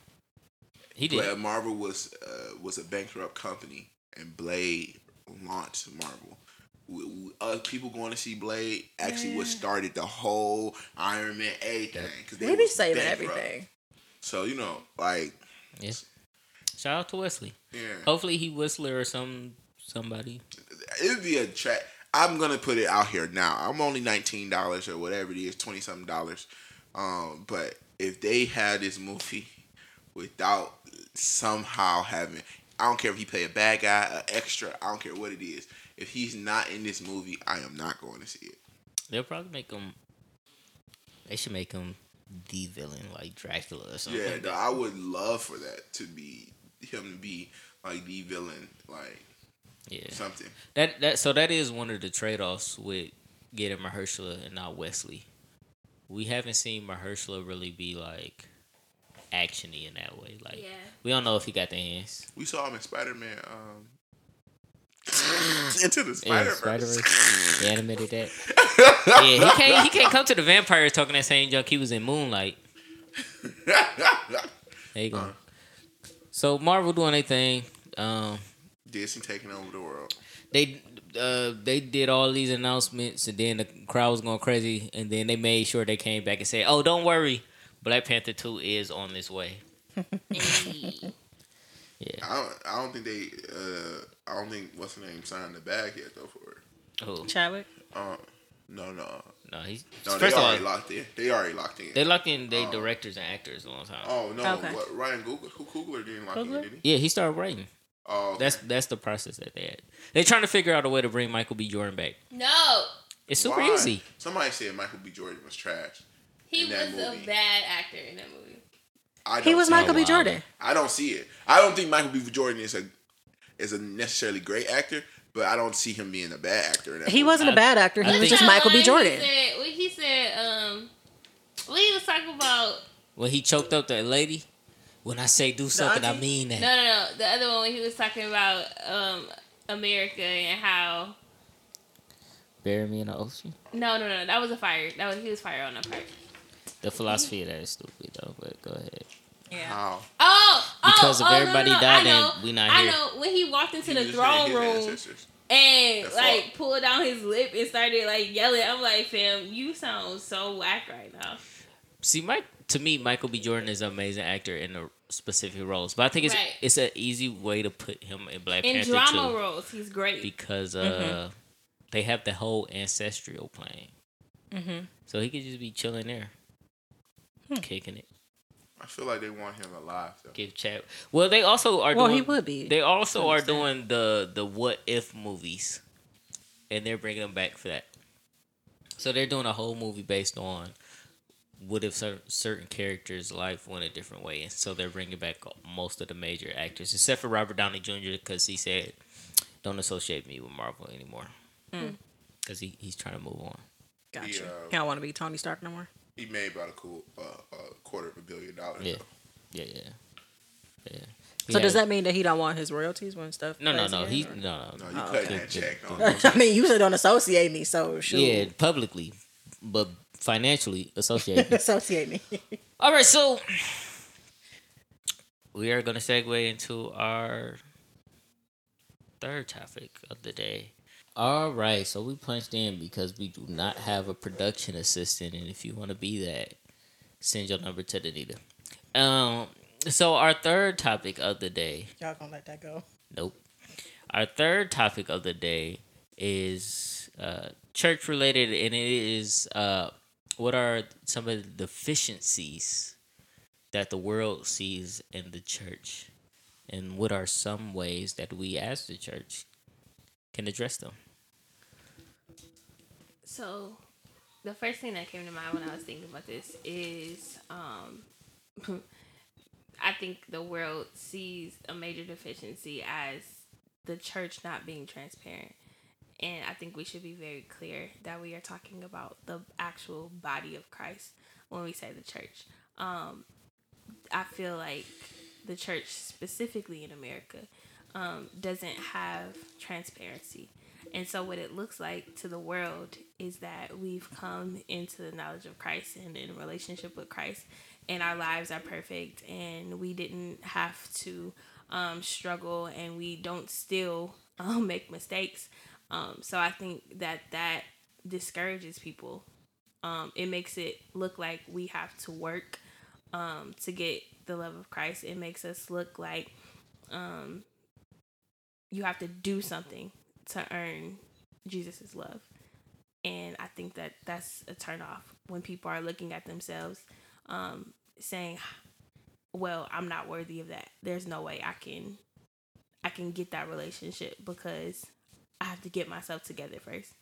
He did. Blade, Marvel was uh, was a bankrupt company, and Blade launched Marvel. W- w- people going to see Blade actually what started the whole Iron Man everything because We be saving everything. So you know, like Yeah. Shout out to Wesley. yeah, Hopefully he Whistler or some somebody. it'd be a track. I'm gonna put it out here now. I'm only nineteen dollars or whatever it is, twenty something dollars. Um, but if they had this movie without somehow having, I don't care if he play a bad guy, an extra. I don't care what it is. If he's not in this movie, I am not going to see it. They'll probably make him. They should make him the villain like Dracula or something. Yeah, no, I would love for that to be him to be like the villain, like yeah. something. That that so that is one of the trade offs with getting Mahershala and not Wesley. We haven't seen Mahershala really be like actiony in that way. Like Yeah. we don't know if he got the hands. We saw him in Spider Man. Um, [LAUGHS] into the Spider Spider-Verse. Verse. They animated that. [LAUGHS] yeah, he can't he can't come to the vampires talking that same junk he was in Moonlight. There you go. So Marvel doing their thing. Um, Disney taking over the world. they uh they did all these announcements and then the crowd was going crazy and then they made sure they came back and said, "Oh, don't worry, Black Panther two is on this way." [LAUGHS] Hey. Yeah. I don't. I don't think they. Uh, I don't think what's the name signed the bag yet though for it. Oh Chadwick. Uh, no, no, no, he's no. They first of all already locked in. They already locked in. they locked in they Oh. directors and actors a long time. oh no, Okay. what Ryan Coogler? Who Coogler didn't lock in? Did he? Yeah, he started writing. Oh, okay. That's that's the process that they had. They're trying to figure out a way to bring Michael B. Jordan back. No, It's super Why? easy. Somebody said Michael B. Jordan was trash. he In that was a bad actor in that movie. I He don't was Michael. B. Jordan. I don't see it. I don't think Michael B. Jordan is a is a necessarily great actor, but I don't see him being a bad actor. In that He movie. wasn't a I- bad actor. I He was just Michael B. Jordan. He said, what he said, um, what he was talking about. When he choked up that lady, when I say do something, I mean that. No, no, no. The other one when he was talking about um America and how. Bury me in the ocean. No, no, no. That was a fire. That was he was fire on that part. The philosophy of that is stupid though. But go ahead. Yeah. How? Oh, oh, Because if oh, no, everybody no, no, died, I then know, we not I here. know when he walked into He the was throne room and That's like all. pulled down his lip and started like yelling. I'm like, fam, you sound so whack right now. See, Mike. To me, Michael B. Jordan is an amazing actor in the specific roles, but I think it's Right. it's an easy way to put him in Black In Panther drama too, roles, he's great. because uh, Mm-hmm. they have the whole ancestral plane, Mhm. so he could just be chilling there, Hmm. kicking it. I feel like they want him alive. Though. Give chat. Well, they also are. Well, doing, he would be. They also are doing the the what if movies, and they're bringing them back for that. So they're doing a whole movie based on what if cer- certain characters' life went a different way, and so they're bringing back most of the major actors, except for Robert Downey Jr. because he said, "Don't associate me with Marvel anymore," because he, he's trying to move on. Gotcha. He, uh, He don't want to be Tony Stark no more. He made about a cool uh, a quarter of a billion dollars. Yeah, though. yeah, yeah, yeah. So He does that mean that he don't want his royalties when stuff? No, no, no. He or- no, no. No, you Oh, cutting okay. that check. No. [LAUGHS] I mean, you said don't associate me, so shoot. Yeah, publicly, but financially associated. [LAUGHS] associate me. [LAUGHS] All right, so we are going to segue into our third topic of the day. All right, so we punched in because we do not have a production assistant, and if you want to be that, send your number to Danita. Um, so our third topic of the day Y'all gonna let that go? Nope. Our third topic of the day is uh, church related, and it is uh, what are some of the deficiencies that the world sees in the church, and what are some ways that we as the church can address them? So, the first thing that came to mind when I was thinking about this is um, [LAUGHS] I think the world sees a major deficiency as the church not being transparent. And I think we should be very clear that we are talking about the actual body of Christ when we say the church. Um, I feel like the church, specifically in America, um, doesn't have transparency. And so, what it looks like to the world is that we've come into the knowledge of Christ and in relationship with Christ, and our lives are perfect, and we didn't have to um, struggle, and we don't still [LAUGHS] um, make mistakes. Um, so, I think that that discourages people. Um, it makes it look like we have to work um, to get the love of Christ. It makes us look like um, you have to do something to earn Jesus' love. And I think that that's a turnoff when people are looking at themselves, um, saying, "Well, I'm not worthy of that. There's no way I can, I can get that relationship because I have to get myself together first.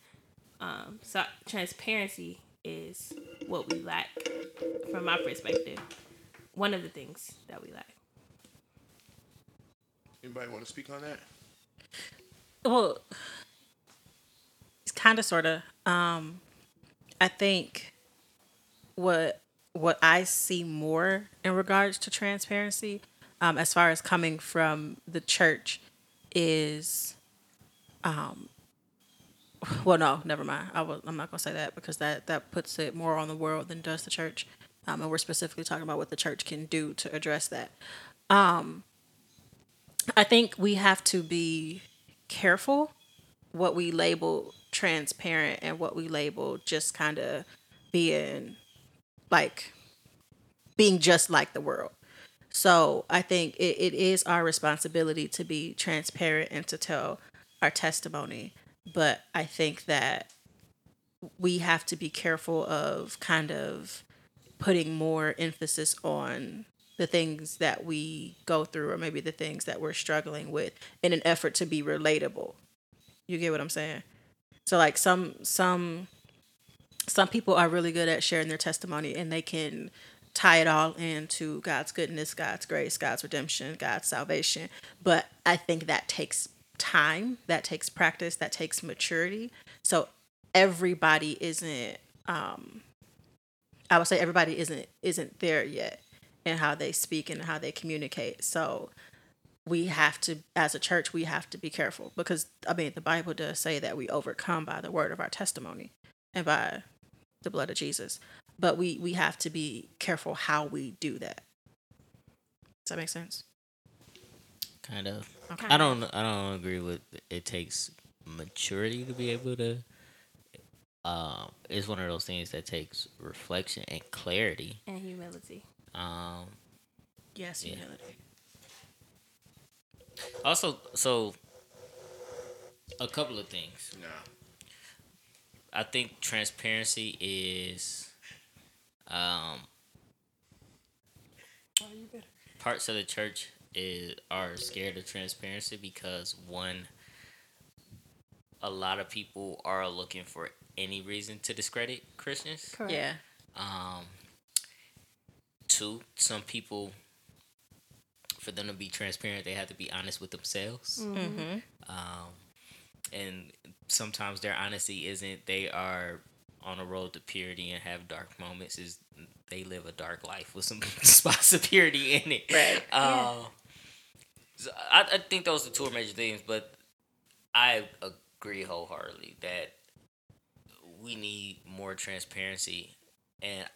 Um, so transparency is what we lack, from my perspective. One of the things that we lack. Anybody want to speak on that? Well, it's kind of sort of. Um, I think what what I see more in regards to transparency, um, as far as coming from the church, is, um, [SIGHS] well, no, never mind. I will, I'm not gonna say that because that that puts it more on the world than does the church, um, and we're specifically talking about what the church can do to address that. Um, I think we have to be careful what we label transparent and what we label just kind of being like being just like the world. So I think it, it is our responsibility to be transparent and to tell our testimony. But I think that we have to be careful of kind of putting more emphasis on the things that we go through or maybe the things that we're struggling with in an effort to be relatable. You get what I'm saying? So like some some some people are really good at sharing their testimony and they can tie it all into God's goodness, God's grace, God's redemption, God's salvation. But I think that takes time, that takes practice, that takes maturity. So everybody isn't um I would say everybody isn't isn't there yet in how they speak and how they communicate. So we have to as a church we have to be careful because I mean the Bible does say that we overcome by the word of our testimony and by the blood of Jesus. But we we have to be careful how we do that. Does that make sense? Kind of. Okay. I don't. I don't agree with. It takes maturity to be able to. Um, it's one of those things that takes reflection and clarity. And humility. Um, Yes, Yeah. humility. also, so a couple of things. Nah. I think transparency is um parts of the church is are scared of transparency because one a lot of people are looking for any reason to discredit Christians. Correct. Yeah. Um two, some people for them to be transparent they have to be honest with themselves Mm-hmm. um, and sometimes their honesty isn't they are on a road to purity and have dark moments is they live a dark life with some [LAUGHS] spots of purity in it Right. um, so I, I think those are two major things but i agree wholeheartedly that we need more transparency and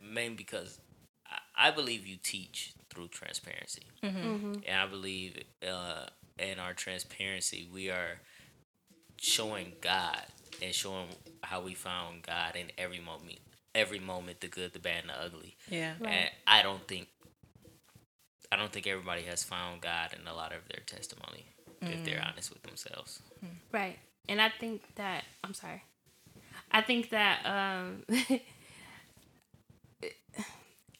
mainly because I, I believe you teach through transparency Mm-hmm. and I believe uh, in our transparency, we are showing God and showing how we found God in every moment, every moment, the good, the bad, and the ugly. Yeah. Right. And I don't think, I don't think everybody has found God in a lot of their testimony if they're honest with themselves. Right. And I think that I'm sorry. I think that um [LAUGHS]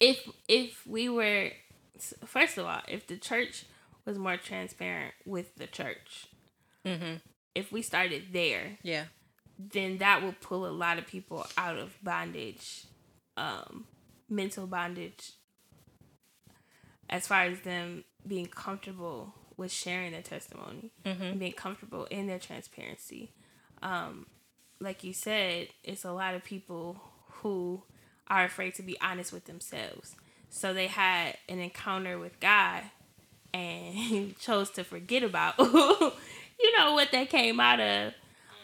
if if we were first of all, if the church was more transparent with the church, Mm-hmm. if we started there, Yeah. then that would pull a lot of people out of bondage, um, mental bondage, as far as them being comfortable with sharing their testimony, and being comfortable in their transparency. Um, like you said, it's a lot of people who are afraid to be honest with themselves. So they had an encounter with God and [LAUGHS] chose to forget about [LAUGHS] you know what they came out of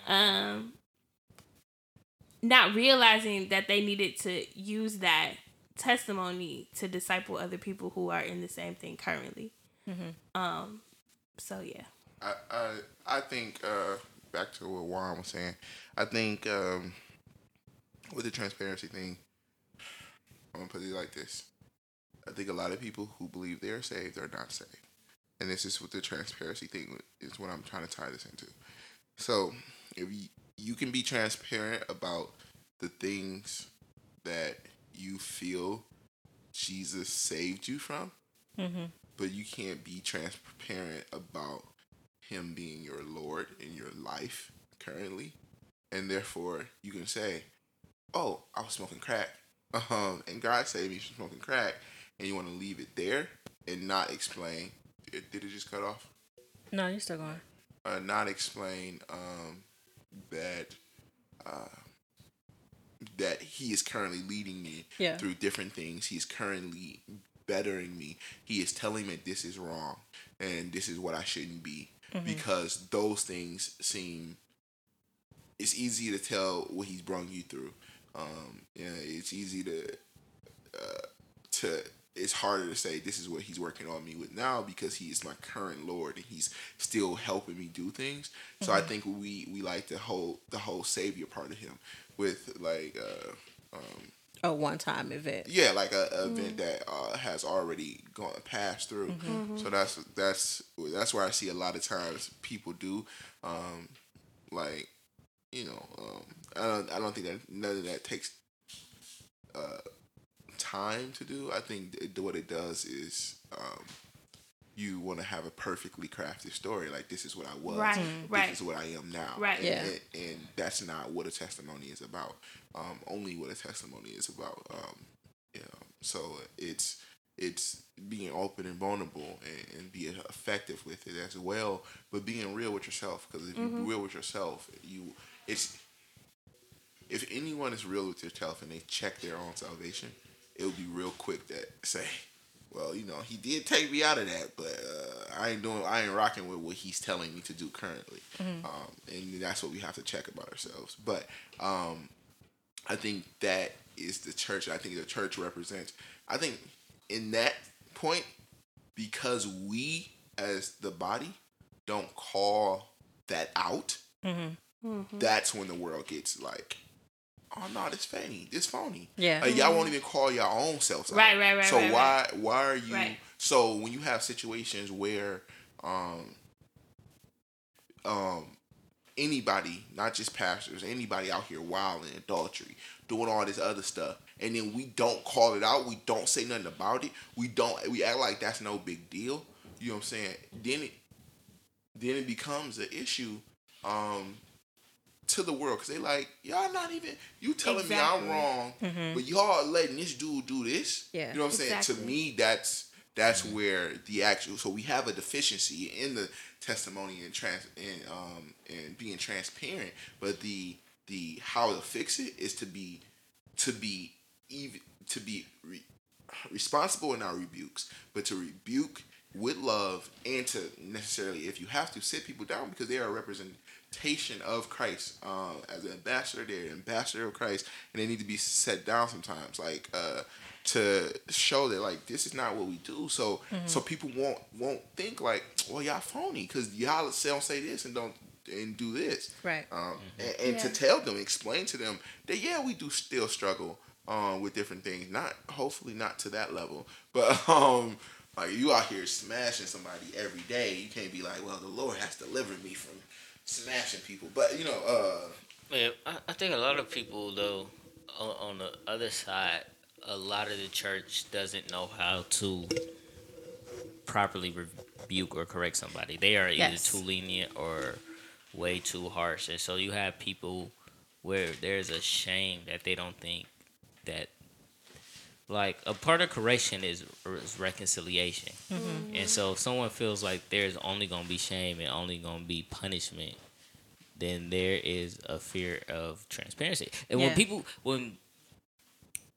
um not realizing that they needed to use that testimony to disciple other people who are in the same thing currently um so yeah I, I I think uh, back to what Juan was saying. I think um, with the transparency thing, I'm gonna put it like this. I think a lot of people who believe they are saved are not saved, and this is what the transparency thing is. What I'm trying to tie this into. So if you, you can be transparent about the things that you feel Jesus saved you from, but you can't be transparent about him being your Lord in your life currently, and therefore you can say, "Oh, I was smoking crack, um, and God saved me from smoking crack," and you want to leave it there and not explain. Did did it just cut off? No, you're still going. Uh, not explain um, that uh, that He is currently leading me Yeah. through different things. He's currently bettering me. He is telling me this is wrong and this is what I shouldn't be because those things seem. It's easy to tell what he's brought you through. Um, yeah, it's easy to uh, to. It's harder to say this is what he's working on me with now because he is my current Lord and he's still helping me do things. So I think we we like the whole the whole savior part of him with like uh, um, A one time event. yeah, like a, a event that uh, has already gone passed through. So that's that's that's where I see a lot of times people do, um, like, you know, um, I don't I don't think that none of that takes uh, time to do. I think it, what it does is um, you want to have a perfectly crafted story. Like this is what I was. Right, This right. is what I am now. Right. And, Yeah. and, and that's not what a testimony is about. Um, only what a testimony is about. Um, you know, so it's it's being open and vulnerable and, and being effective with it as well, but being real with yourself. Because if you're real with yourself, you it's if anyone is real with yourself and they check their own salvation, it will be real quick that say, well, you know, he did take me out of that, but uh, I ain't doing, I ain't rocking with what he's telling me to do currently, um, and that's what we have to check about ourselves. But um, I think that is the church. I think the church represents. I think in that point, because we as the body don't call that out, that's when the world gets like, oh no, this phony, this phony. Yeah. Like, y'all won't even call your own selves out. Right, right, right, So right, why why are you? Right. So when you have situations where um um anybody, not just pastors, anybody out here wilding adultery, doing all this other stuff, and then we don't call it out, we don't say nothing about it, we don't we act like that's no big deal. You know what I'm saying? Then it then it becomes an issue um to the world because they like y'all not even you telling me I'm Exactly. wrong, but y'all letting this dude do this. Yeah. you know what I'm saying. To me, that's that's where the actual. So we have a deficiency in the testimony and trans and um and being transparent, but the the how to fix it is to be to be even to be re, responsible in our rebukes, but to rebuke with love and to necessarily, if you have to, sit people down because they are a representation of Christ. Um, as an ambassador, they're an ambassador of Christ, and they need to be set down sometimes, like uh, to show that like this is not what we do. So so people won't won't think like, well, y'all phony because y'all say don't say this and don't and do this Right. um, and, and to tell them, explain to them that yeah, we do still struggle um, with different things. Not hopefully not to that level, but [LAUGHS] um, like you out here smashing somebody every day. You can't be like, well, the Lord has delivered me from smashing people. But you know, uh, Yeah, I, I think a lot of people though, on, on the other side, a lot of the church doesn't know how to properly rebuke or correct somebody. They are either Yes. too lenient or way too harsh, and so you have people where there's a shame that they don't think that like a part of correction is, is reconciliation. And so if someone feels like there's only gonna be shame and only gonna be punishment, then there is a fear of transparency. And when people when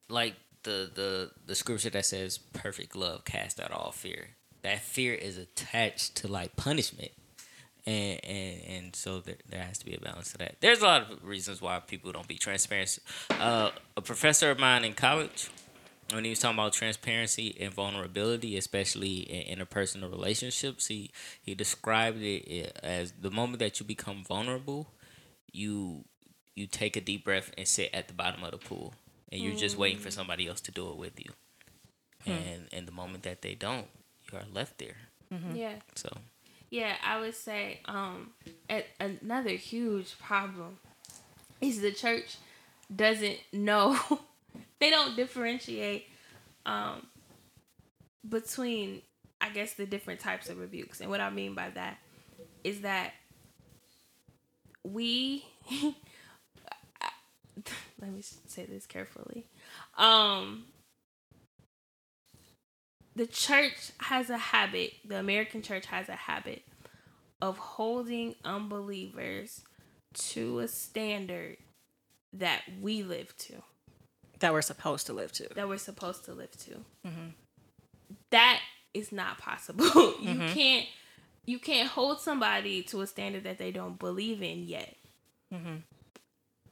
like the the the scripture that says perfect love cast out all fear. That fear is attached to like punishment. And, and and so there, there has to be a balance to that. There's a lot of reasons why people don't be transparent. Uh, a professor of mine in college, when he was talking about transparency and vulnerability, especially in interpersonal relationships, he he described it eh, as the moment that you become vulnerable, you you take a deep breath and sit at the bottom of the pool, and you're just waiting for mm. somebody else to do it with you. Hmm. And and the moment that they don't, you are left there. Mm-hmm. Yeah. So Yeah, I would say um a- another huge problem is the church doesn't [LAUGHS] know they don't differentiate um between I guess the different types of rebukes. And what I mean by that is that we [LAUGHS] let me say this carefully. Um the church has a habit, the American church has a habit of holding unbelievers to a standard that we live to, that we're supposed to live to. that we're supposed to live to. Mm-hmm. That is not possible. [LAUGHS] you mm-hmm. can't you can't hold somebody to a standard that they don't believe in yet. Mm-hmm.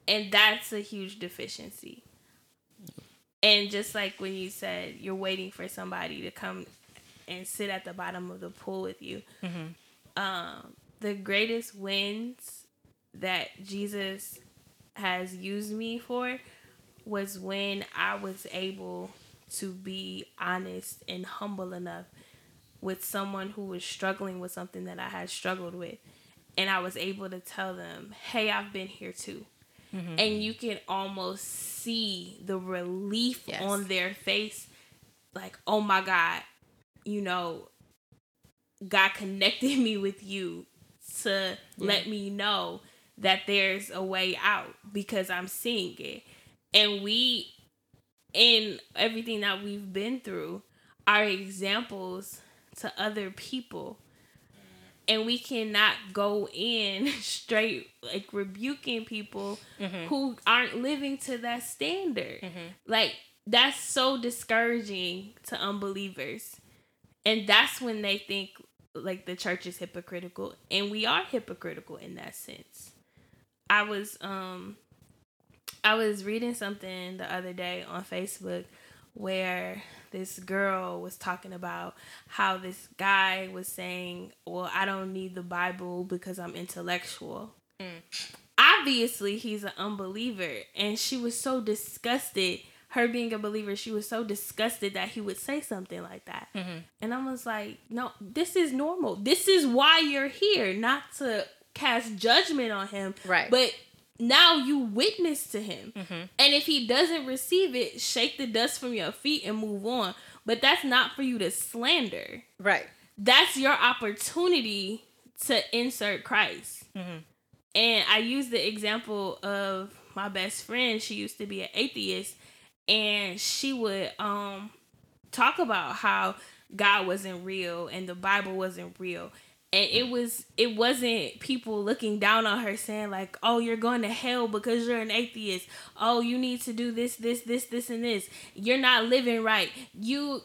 And that's a huge deficiency. And just like when you said you're waiting for somebody to come and sit at the bottom of the pool with you, um, the greatest wins that Jesus has used me for was when I was able to be honest and humble enough with someone who was struggling with something that I had struggled with. And I was able to tell them, hey, I've been here too. Mm-hmm. And you can almost see the relief Yes. on their face like, oh my God, you know, God connected [LAUGHS] me with you to let me know that there's a way out because I'm seeing it. And we, in everything that we've been through, are examples to other people. And we cannot go in [LAUGHS] straight like rebuking people who aren't living to that standard. Like, that's so discouraging to unbelievers. And that's when they think like the church is hypocritical. And we are hypocritical in that sense. I was um I was reading something the other day on Facebook where this girl was talking about how this guy was saying, "Well, I don't need the Bible because I'm intellectual." Mm. Obviously, he's an unbeliever, and she was so disgusted. Her being a believer, she was so disgusted that he would say something like that. Mm-hmm. And I was like, "No, this is normal. This is why you're here, not to cast judgment on him, Right. But now you witness to him. And if he doesn't receive it, shake the dust from your feet and move on. But that's not for you to slander. Right. That's your opportunity to insert Christ. And I use the example of my best friend. She used to be an atheist, and she would um talk about how God wasn't real and the Bible wasn't real. And it was it wasn't people looking down on her saying like, "Oh, you're going to hell because you're an atheist. Oh, you need to do this, this, this, this, and this. You're not living right. You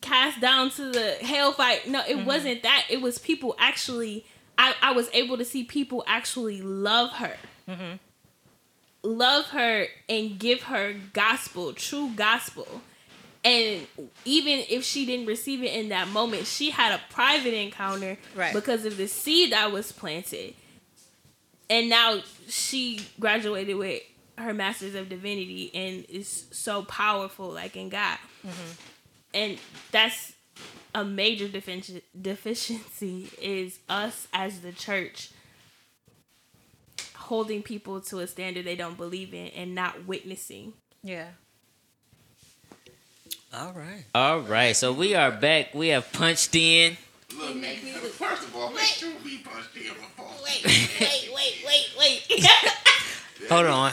cast down to the hell fight No, it mm-hmm. wasn't that. It was people actually. I I was able to see people actually love her mm-hmm. love her and give her gospel, true gospel. And even if she didn't receive it in that moment, she had a private encounter Right. because of the seed that was planted. And now she graduated with her master's of divinity and is so powerful like in God. Mm-hmm. And that's a major defici- deficiency is us as the church holding people to a standard they don't believe in and not witnessing. Yeah. All right, all right. So we are back. We have punched in. Look, man, first of all, make sure we punched in before. wait, wait, wait, wait. [LAUGHS] Hold on.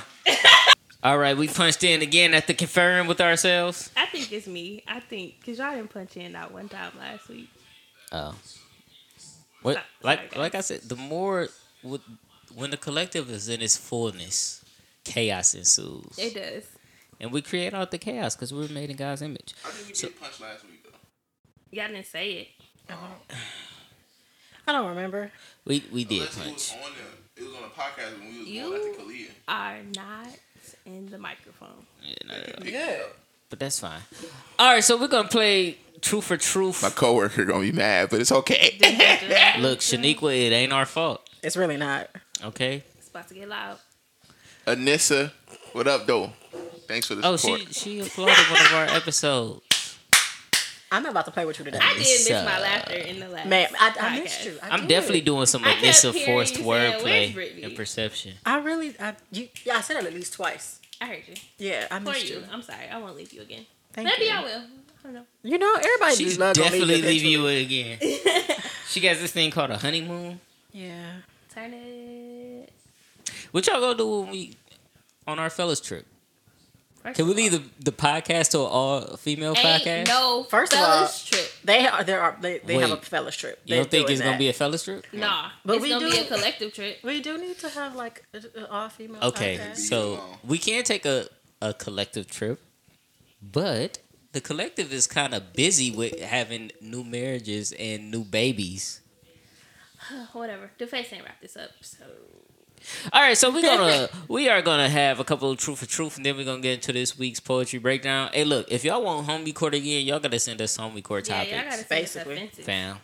All right, we punched in again at the confirm with ourselves. I think it's me. I think because y'all didn't punch in that one time last week. Oh. What, Sorry, like guys. like I said, the more with, when the collective is in its fullness, chaos ensues, It does. And we create out the chaos because we were made in God's image. I think we So- did punch last week though. Y'all didn't say it. I don't remember. We we did Unless it punch. was on the, it was on a podcast when we was You- going at the Kalia. Are not in the microphone. Yeah, no, no, no. Good. But that's fine. All right, so we're gonna play Truth for Truth. My coworker gonna be mad, but it's okay. [LAUGHS] Look, Shaniqua, it ain't our fault. It's really not. Okay. It's about to get loud. Anissa, what up, though? Thanks for the Oh, support. she she applauded one of our episodes. I'm not about to play with you today. I did miss So- my uh, laughter in the last. Man, I, I podcast. missed you. I I'm did. definitely doing some I kept Anissa forced you saying, "Where's wordplay and perception. I really, I, you, yeah, I said it at least twice. I heard you. Yeah, I missed you. you. I'm sorry. I won't leave you again. Thank Maybe you. I will. I don't know. You know, everybody She's love gonna definitely leave leave you again. [LAUGHS] she got this thing called a honeymoon. Yeah. Turn it. What y'all gonna do when we on our fellas trip? First Can we leave the, the podcast to an all female podcast? no First of all- trip. They are. There are. They, they have a Wait. fellas trip. you don't think it's gonna be a? a fellas trip? Nah, But it's we gonna be do- a collective trip. We do need to have like an all female. Okay, podcast. so we can take a, a collective trip, but the collective is kind of busy with having new marriages and new babies. [SIGHS] Whatever. The face ain't wrap this up. So All right, so we're gonna [LAUGHS] we are gonna have a couple of truth for truth, and then we're gonna get into this week's poetry breakdown. Hey, look, if y'all want home record again, y'all gotta send us home record yeah, topics, y'all gotta say it's Basically. offensive. fam.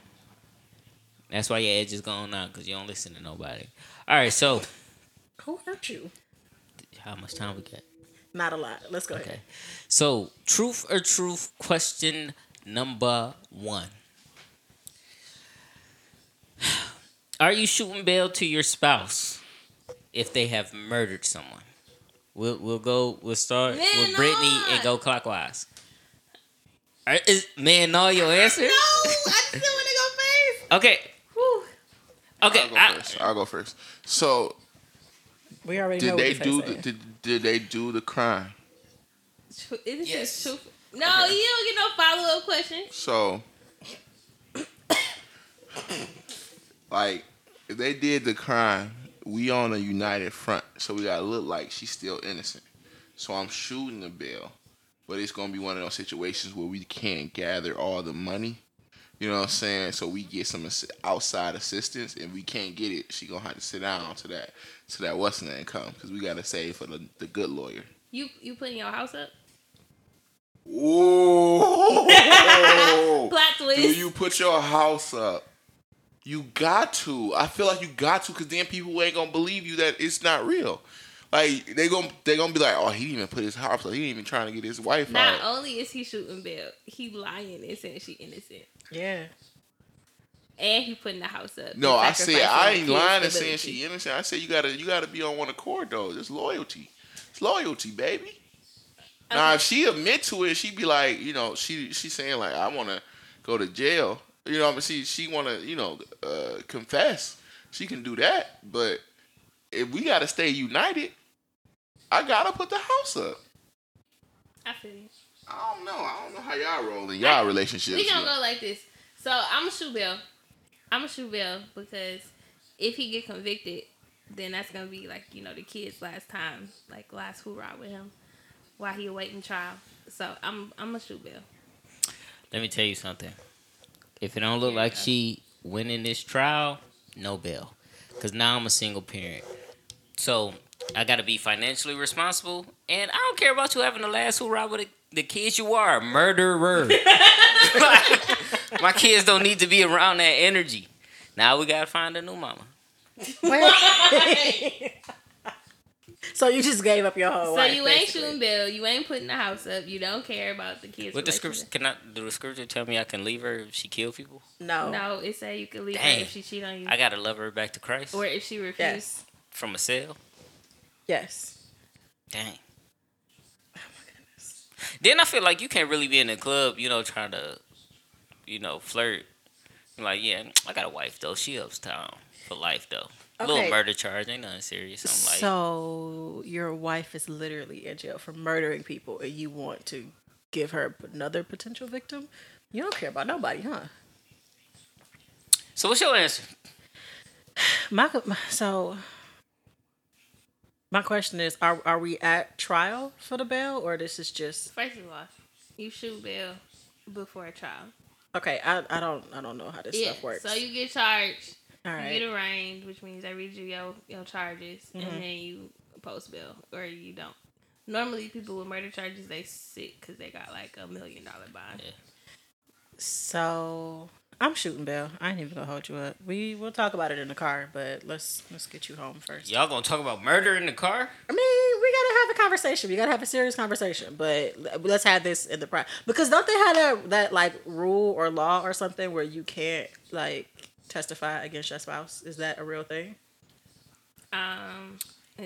That's why your edge is going out because you don't listen to nobody. All right, so who hurt you? how much time we got? Not a lot. Let's go Okay. ahead. So, truth or truth question number one. [SIGHS] Are you shooting bail to your spouse if they have murdered someone? We'll we'll go. We'll start Man, with Brittany no. and go clockwise. Are- is, man, all your answer. No, I still want to go first. Okay. Whew. Okay. I'll go I- first. I'll go first. So, We already did know they do the, did, did they do the crime? Tru- This Yes. is truth. No, you don't get no follow up question. So, [COUGHS] like, if they did the crime, we on a united front, so we gotta look like she's still innocent. So I'm shooting the bill, but it's gonna be one of those situations where we can't gather all the money. You know what I'm saying? So we get some outside assistance, and we can't get it. She gonna have to sit down to that, to that what's the name come, because we gotta save for the, the good lawyer. You you putting your house up? Ooh. [LAUGHS] Plot twist. Do you put your house up? You got to. I feel like you got to, because then people ain't gonna believe you that it's not real. Like they gonna they gonna be like, oh, he didn't even put his house up. He didn't even trying to get his wife Not out. only is he shooting Bill, he lying and saying she innocent, yeah. and he putting the house up. No, I said I ain't kid's lying and saying she innocent. I said you gotta you gotta be on one accord though. It's loyalty. It's loyalty, baby. Now if she admit to it, she'd be like, you know, she she's saying like I wanna go to jail. You know, I mean, she she wanna you know uh, confess. She can do that, but if we gotta stay united, I gotta put the house up. I feel you. I don't know. I don't know how y'all roll in y'all relationships. We gonna but- go like this. So I'm a shoe bill. I'm a shoe bill because if he get convicted, then that's gonna be like you know the kid's last time, like last hoorah with him, while he awaiting trial. So I'm I'm a shoe bill. Let me tell you something. If it don't look like she winning this trial, no bail. Cause now I'm a single parent. So I gotta be financially responsible. And I don't care about you having the last hoorah with the, the kids you are. a Murderer. [LAUGHS] My kids don't need to be around that energy. Now we gotta find a new mama. [LAUGHS] So you just gave up your whole so life. you ain't basically. shooting bail. You ain't putting the house up. You don't care about the kids. What the scripture relationship. can I do the scripture tell me I can leave her if she kill people? No. No, it say you can leave Dang. her if she cheat on you, I gotta love her back to Christ or if she refuse. Yes. from a cell. Yes. Dang. Oh my goodness. Then I feel like you can't really be in the club, you know, trying to, you know, flirt Like, yeah, I got a wife though. She uptown for life though. Okay. Little murder charge, ain't nothing serious. I'm like, so your wife is literally in jail for murdering people, and you want to give her another potential victim? You don't care about nobody, huh? so what's your answer? My, my so my question is: Are are we at trial for the bail, or this is just First of all, you shoot bail before a trial. okay? I, I don't I don't know how this Yeah. stuff works. So you get charged. All You right. get arraigned, which means they read you your, your charges, Mm-hmm. and then you post bail, or you don't. Normally, people with murder charges they sit because they got like a million dollar bond. Yeah. So I'm shooting bail. I ain't even gonna hold you up. We we'll talk about it in the car, but let's let's get you home first. Y'all gonna talk about murder in the car? I mean, we gotta have a conversation. We gotta have a serious conversation. But let's have this in the pri because don't they have that that like rule or law or something where you can't like testify against your spouse? Is that a real thing? Um,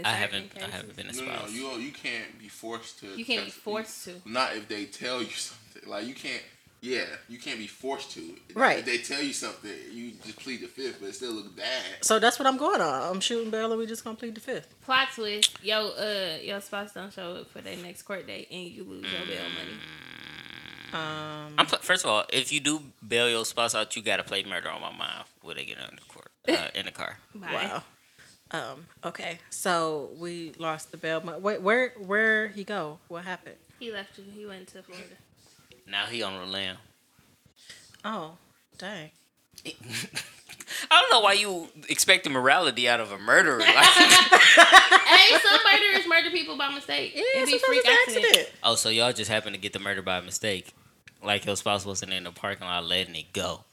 I haven't. I haven't been a No, no, spouse. you you can't be forced to. You can't be forced to. Not if they tell you [LAUGHS] something. Like you can't. Yeah, you can't be forced to. Right. If they tell you something, you just plead the fifth, but it still looks bad. So that's what I'm going on. I'm shooting bail, and we just gonna plead the fifth. Plot twist: Yo, uh, your spouse don't show up for their next court date, and you lose your bail money. Um, I'm pl- first of all, if you do bail your spouse out, you gotta play murder on my mind when they get in the court, [LAUGHS] uh, in the car. Bye. wow. Um, okay, so we lost the bail. mon- Wait, where where he go? What happened? He left you. He went to Florida. Now he on the lam. Oh, dang. [LAUGHS] I don't know why you expecting morality out of a murderer. Like, [LAUGHS] hey, some murderers murder people by mistake. Yeah, it be freak it's an accident. accident. oh, so y'all just happened to get the murder by mistake, like your spouse wasn't in the parking lot letting it go.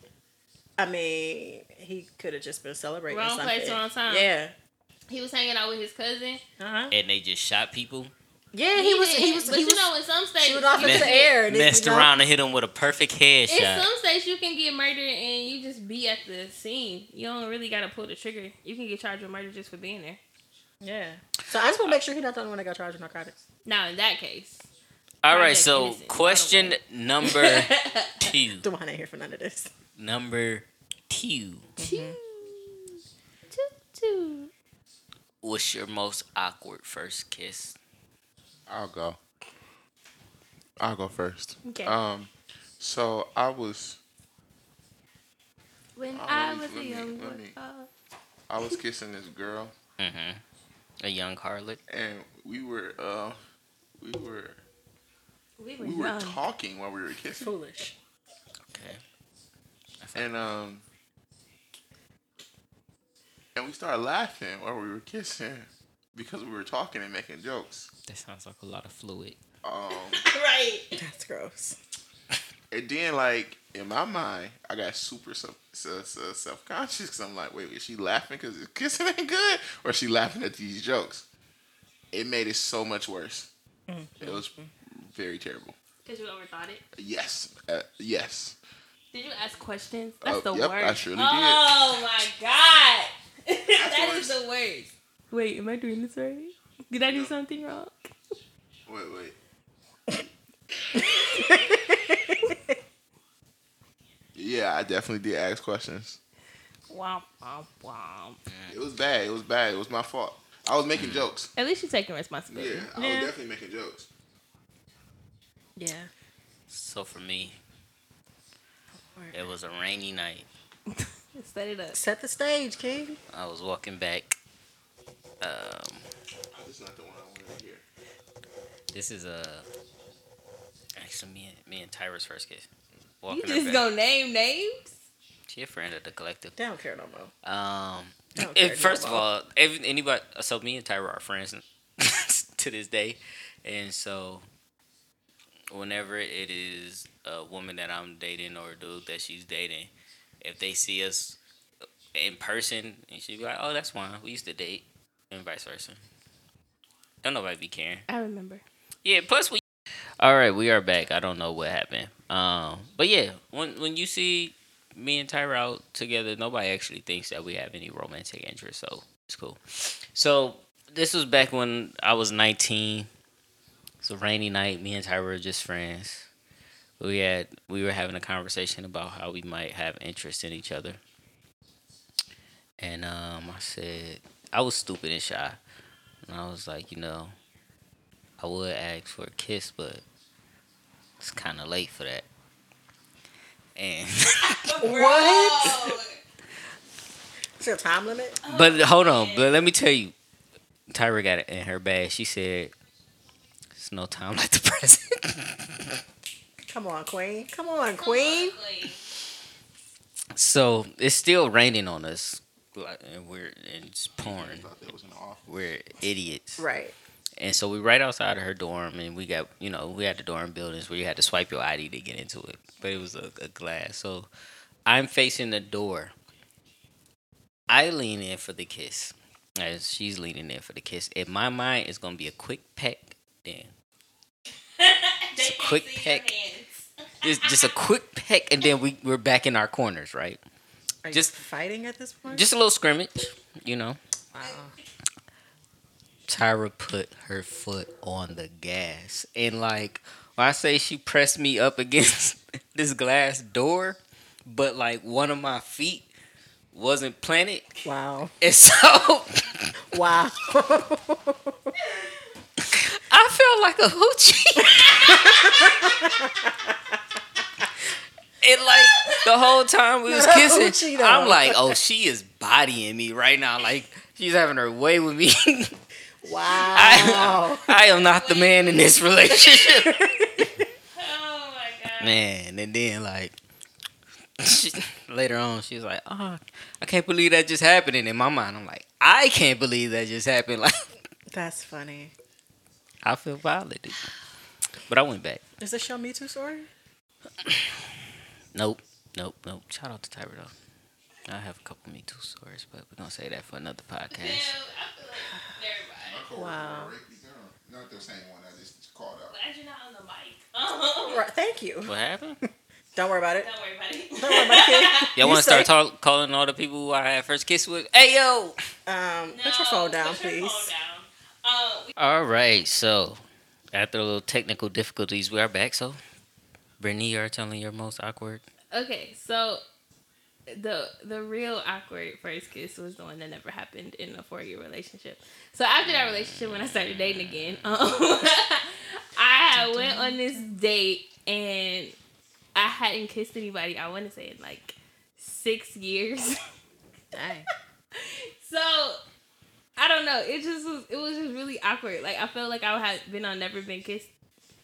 I mean, he could have just been celebrating Wrong something. place, wrong time. Yeah. He was hanging out with his cousin. Uh-huh. and they just shot people, Yeah, he, was. He was. But he you was know, in some states, shooting off you into Messed- the air. and messed you know, around and hit him with a perfect head In headshot. some states, you can get murdered and you just be at the scene. You don't really gotta pull the trigger. You can get charged with murder just for being there. Yeah. So I just want to make sure he's not the only one that got charged with narcotics. Now, in that case, All right, so Innocent, question number [LAUGHS] two. The one ain't here for none of this. Number two. two, two, two. What's your most awkward first kiss? I'll go. I'll go first. Okay. Um, so I was When Oh, I let me- was a let me- young let boy. me-. I was kissing this girl, Mm-hmm. A young harlot. and we were uh we were we were we were young. talking while we were kissing, Foolish. Okay. and um and we started laughing while we were kissing because we were talking and making jokes. That sounds like a lot of fluid. Um, [LAUGHS] right. That's gross. And then like in my mind, I got super self self conscious because I'm like, wait, is she laughing because kissing ain't good, or is she laughing at these jokes? It made it so much worse. It was very terrible. Because you overthought it. Yes, uh, yes. Did you ask questions? That's Oh, the yep, worst. I surely did. oh my god. [LAUGHS] that is worse. the worst. Wait, am I doing this right? Did I do something wrong? Wait, wait. [LAUGHS] yeah, I definitely did ask questions. Womp womp womp. It was bad. It was bad. It was my fault. I was making jokes. At least you're taking responsibility. Yeah, I Yeah. was definitely making jokes. Yeah. So for me, it was a rainy night. [LAUGHS] Set it up. Set the stage, King. I was walking back. Um, this is not the one I wanted to hear. this is a actually me and me and Tyra's first kiss. You Walking her just back. gonna name names? She a friend of the collective. They don't care no more. Um, [LAUGHS] if, care first no of all, if anybody, so me and Tyra are friends [LAUGHS] to this day, and so whenever it is a woman that I'm dating or a dude that she's dating, if they see us in person, and she be like, "Oh, that's fine. We used to date," and vice versa. Don't nobody be caring. I remember. Yeah. Plus, we. All right, we are back. I don't know what happened. Um, but yeah, when when you see me and Tyra out together, nobody actually thinks that we have any romantic interest, so it's cool. So this was back when I was 19. It's a rainy night. Me and Tyra were just friends. we had we were having a conversation about how we might have interest in each other. And um, I said I was stupid and shy, and I was like, you know, I would ask for a kiss, but it's kind of late for that. And [LAUGHS] What? Is there a time limit? [LAUGHS] but hold on, but let me tell you, Tyra got it in her bag. She said, "It's no time like the present." [LAUGHS] Come on, Queen. Come on, Queen. so it's still raining on us, and we're and it's pouring. thought that was an off. We're idiots. Right. And so we right outside of her dorm, and we got you know we had the dorm buildings where you had to swipe your ID to get into it, but it was a, a glass. So I'm facing the door. I lean in for the kiss, as she's leaning in for the kiss. In my mind, it's gonna be a quick peck, then [LAUGHS] They a quick can't see your peck. hands. [LAUGHS] just just a quick peck, and then we we're back in our corners, right? Are you Just- fighting at this point? Just a little scrimmage, you know. wow. Tyra put her foot on the gas. And like when I say she pressed me up [LAUGHS] against this glass door, but like one of my feet wasn't planted. Wow. And so [LAUGHS] Wow. [LAUGHS] I felt like a hoochie. and like the whole time we was kissing. I'm like, oh, she is bodying me right now. Like she's having her way with me. Wow. I, I am not the man in this relationship. Oh my god. Man, and then like she, later on, she was like, "Oh, I can't believe that just happened." And in my mind, I'm like, "I can't believe that just happened." [LAUGHS] Like, That's funny. I feel violated, but I went back. Is this your Me Too story? Nope, nope, nope. Shout out to Tyra though. I have a couple Me Too stories, but we're gonna say that for another Yeah, I podcast. feel like never mind. Wow. Not the same one. I just called out. Glad you're not on the mic. Oh, Right. Thank you. What happened? [LAUGHS] Don't worry about it. Don't worry about it. Don't worry about it. [LAUGHS] [LAUGHS] Y'all want to start say- talk, calling all the people who I had first kiss with? Hey yo! Um, put your phone down, put your please. phone down. Uh, we- All right, so after a little technical difficulties, we are back. So, Brittany, you're telling your most awkward. okay, so the the real awkward first kiss was the one that never happened in a four year relationship. So after that relationship, when I started dating again, [LAUGHS] um, I went on this date and I hadn't kissed anybody. I want to say in like six years. [LAUGHS] Dang. So I don't know. It just was. It was just really awkward. Like I felt like I had been on Never Been Kissed.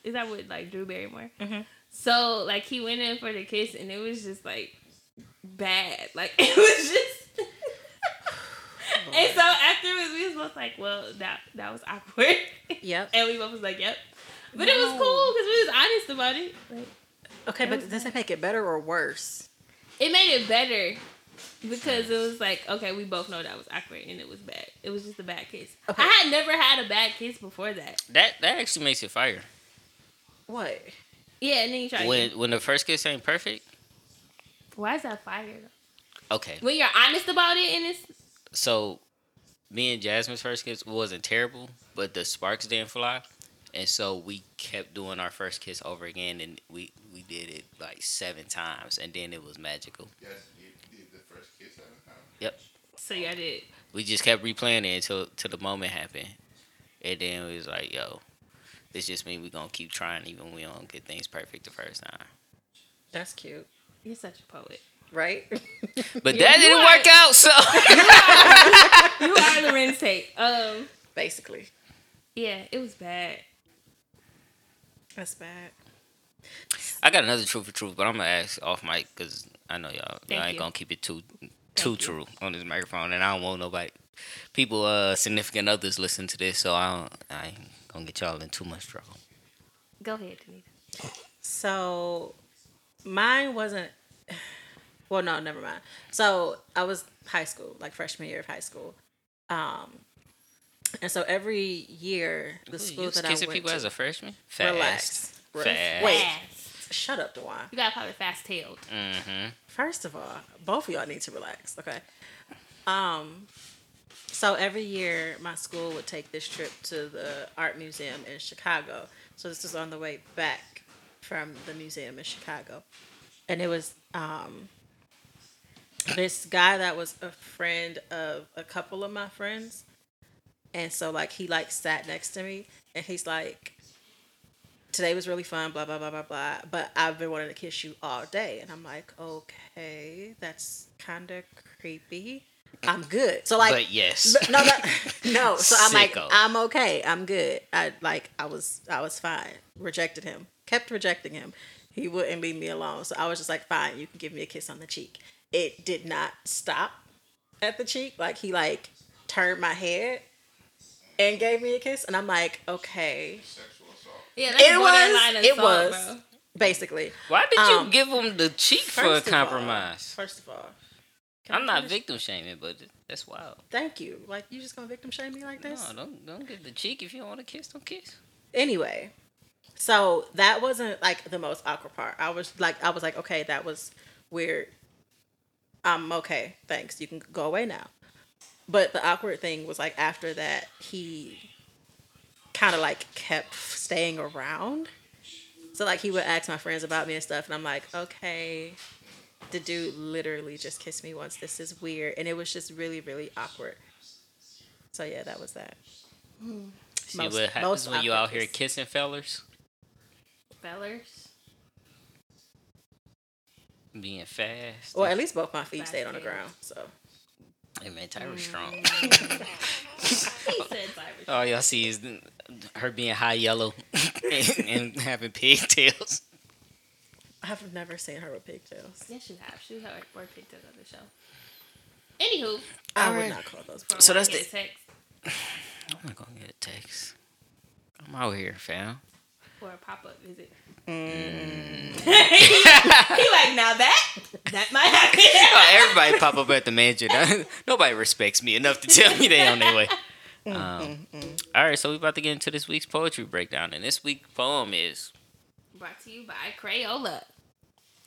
Is that what like Drew Barrymore? Mhm. So like he went in for the kiss and it was just like bad. Like [LAUGHS] it was just. and so afterwards we was both like, well, that that was awkward, Yep. [LAUGHS] and we both was like, yep. But it was cool because we was honest about it. Like Okay, but does that make it better or worse? it made it better because it was like okay, we both know that was awkward and it was bad. It was just a bad kiss. Okay. I had never had a bad kiss before that. That that actually makes it fire. What? Yeah, and then you try. When again. when the first kiss ain't perfect. Why is that fire? Though? Okay, When you're honest about it and it's so me and Jasmine's first kiss wasn't terrible, but the sparks didn't fly, and so we kept doing our first kiss over again, and we we did it like seven times, and then it was magical. Yes, you did the first kiss seven times. Yep. So yeah, I did. We just kept replaying it until till the moment happened, and then it was like, yo, this just means we're gonna keep trying even when we don't get things perfect the first time. That's cute. You're such a poet. Right? [LAUGHS] But [LAUGHS] You- that didn't are- work out, so. [LAUGHS] You are Larenz Tate. Um, Basically. yeah, it was bad. That's bad. I got another truth for truth, but I'm gonna ask off mic because I know y'all, Thank y'all ain't you. gonna keep it too too you. true on this microphone, and I don't want nobody, people, uh, significant others listen to this, so I don't, I ain't gonna get y'all in too much trouble. Go ahead, Tanita. So mine wasn't well no, never mind. So I was high school, like freshman year of high school. Um and so every year the Ooh, school you was that I kissing went people to as a freshman? Fast. relax. Fast. Wait, Fast. shut up, Dewan. You gotta call it fast tailed. Mm-hmm. First of all, both of y'all need to relax, okay? Um, so every year my school would take this trip to the art museum in Chicago. So this is on the way back from the museum in Chicago, and it was um, this guy that was a friend of a couple of my friends, and so like he like sat next to me, and he's like, "Today was really fun, blah blah blah blah blah." But I've been wanting to kiss you all day, and I'm like, "Okay, that's kind of creepy." I'm good. So like, but yes. but no, that, [LAUGHS] no. So I'm like, I'm okay. I'm good. I like, I was, I was fine. Rejected him. Kept rejecting him. He wouldn't leave me alone. So I was just like, fine. You can give me a kiss on the cheek. It did not stop at the cheek. Like he like turned my head and gave me a kiss, and I'm like, okay, Sexual assault. Yeah, that's It was- it assault, was. bro. basically. Why did you Um, give him the cheek for a First of all- compromise? first of all, can I'm not victim shaming, but that's wild. Thank you. Like you just gonna victim shame me like this? No, don't don't get the cheek if you don't want to kiss. Don't kiss. anyway so that wasn't like the most awkward part i was like i was like okay that was weird i'm okay thanks you can go away now but the awkward thing was like after that he kind of like kept staying around so like he would ask my friends about me and stuff and i'm like okay the dude literally just kissed me once this is weird and it was just really really awkward so yeah that was that See Most- what happens most when you out here kissing fellers, Fellers. being fast. well at least both my feet Fast stayed on the ground so Hey man, Tyra's strong. Mm. [LAUGHS] He. All y'all see is her being high yellow [LAUGHS] and, and having pigtails. I've never seen her with pigtails. Yes, you have. She had wore pigtails on the show. Anywho, I Alright. would not call those. for So that's get the- text [SIGHS] I'm not gonna get a text. I'm out here, fam. or a pop up visit. Mm. [LAUGHS] he like now that that might happen. [LAUGHS] Oh, everybody pop up at the mansion. [LAUGHS] Nobody respects me enough to tell me they on their way. Um, all right, so we're about to get into this week's poetry breakdown, and this week's poem is Brought to you by Crayola.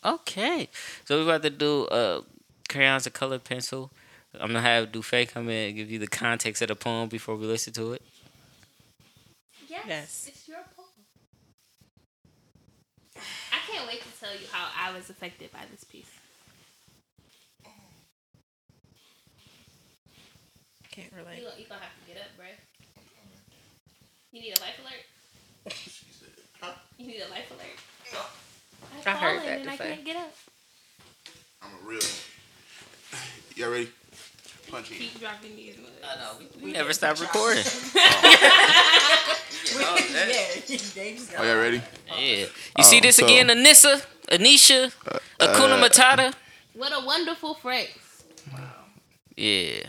okay. So we're about to do uh, crayons, a colored pencil. I'm gonna have Dufay come in and give you the context of the poem before we listen to it. Yes, Yes. it's your poem. I can't wait to tell you how I was affected by this piece. Can't relate. gonna, you gonna have to get up, bruh. You need a life alert. You need a life alert. I heard fallen that, and I can't get up. I'm a real. [SIGHS] Y'all ready? Punch in. Dropping these moves. I know we, never stop recording. [LAUGHS] [LAUGHS] Oh, eh? y'all ready? Yeah, you Oh, see this so- again, Anissa, Anisha, uh, Hakuna uh, Matata. What a wonderful phrase. Wow. Yeah.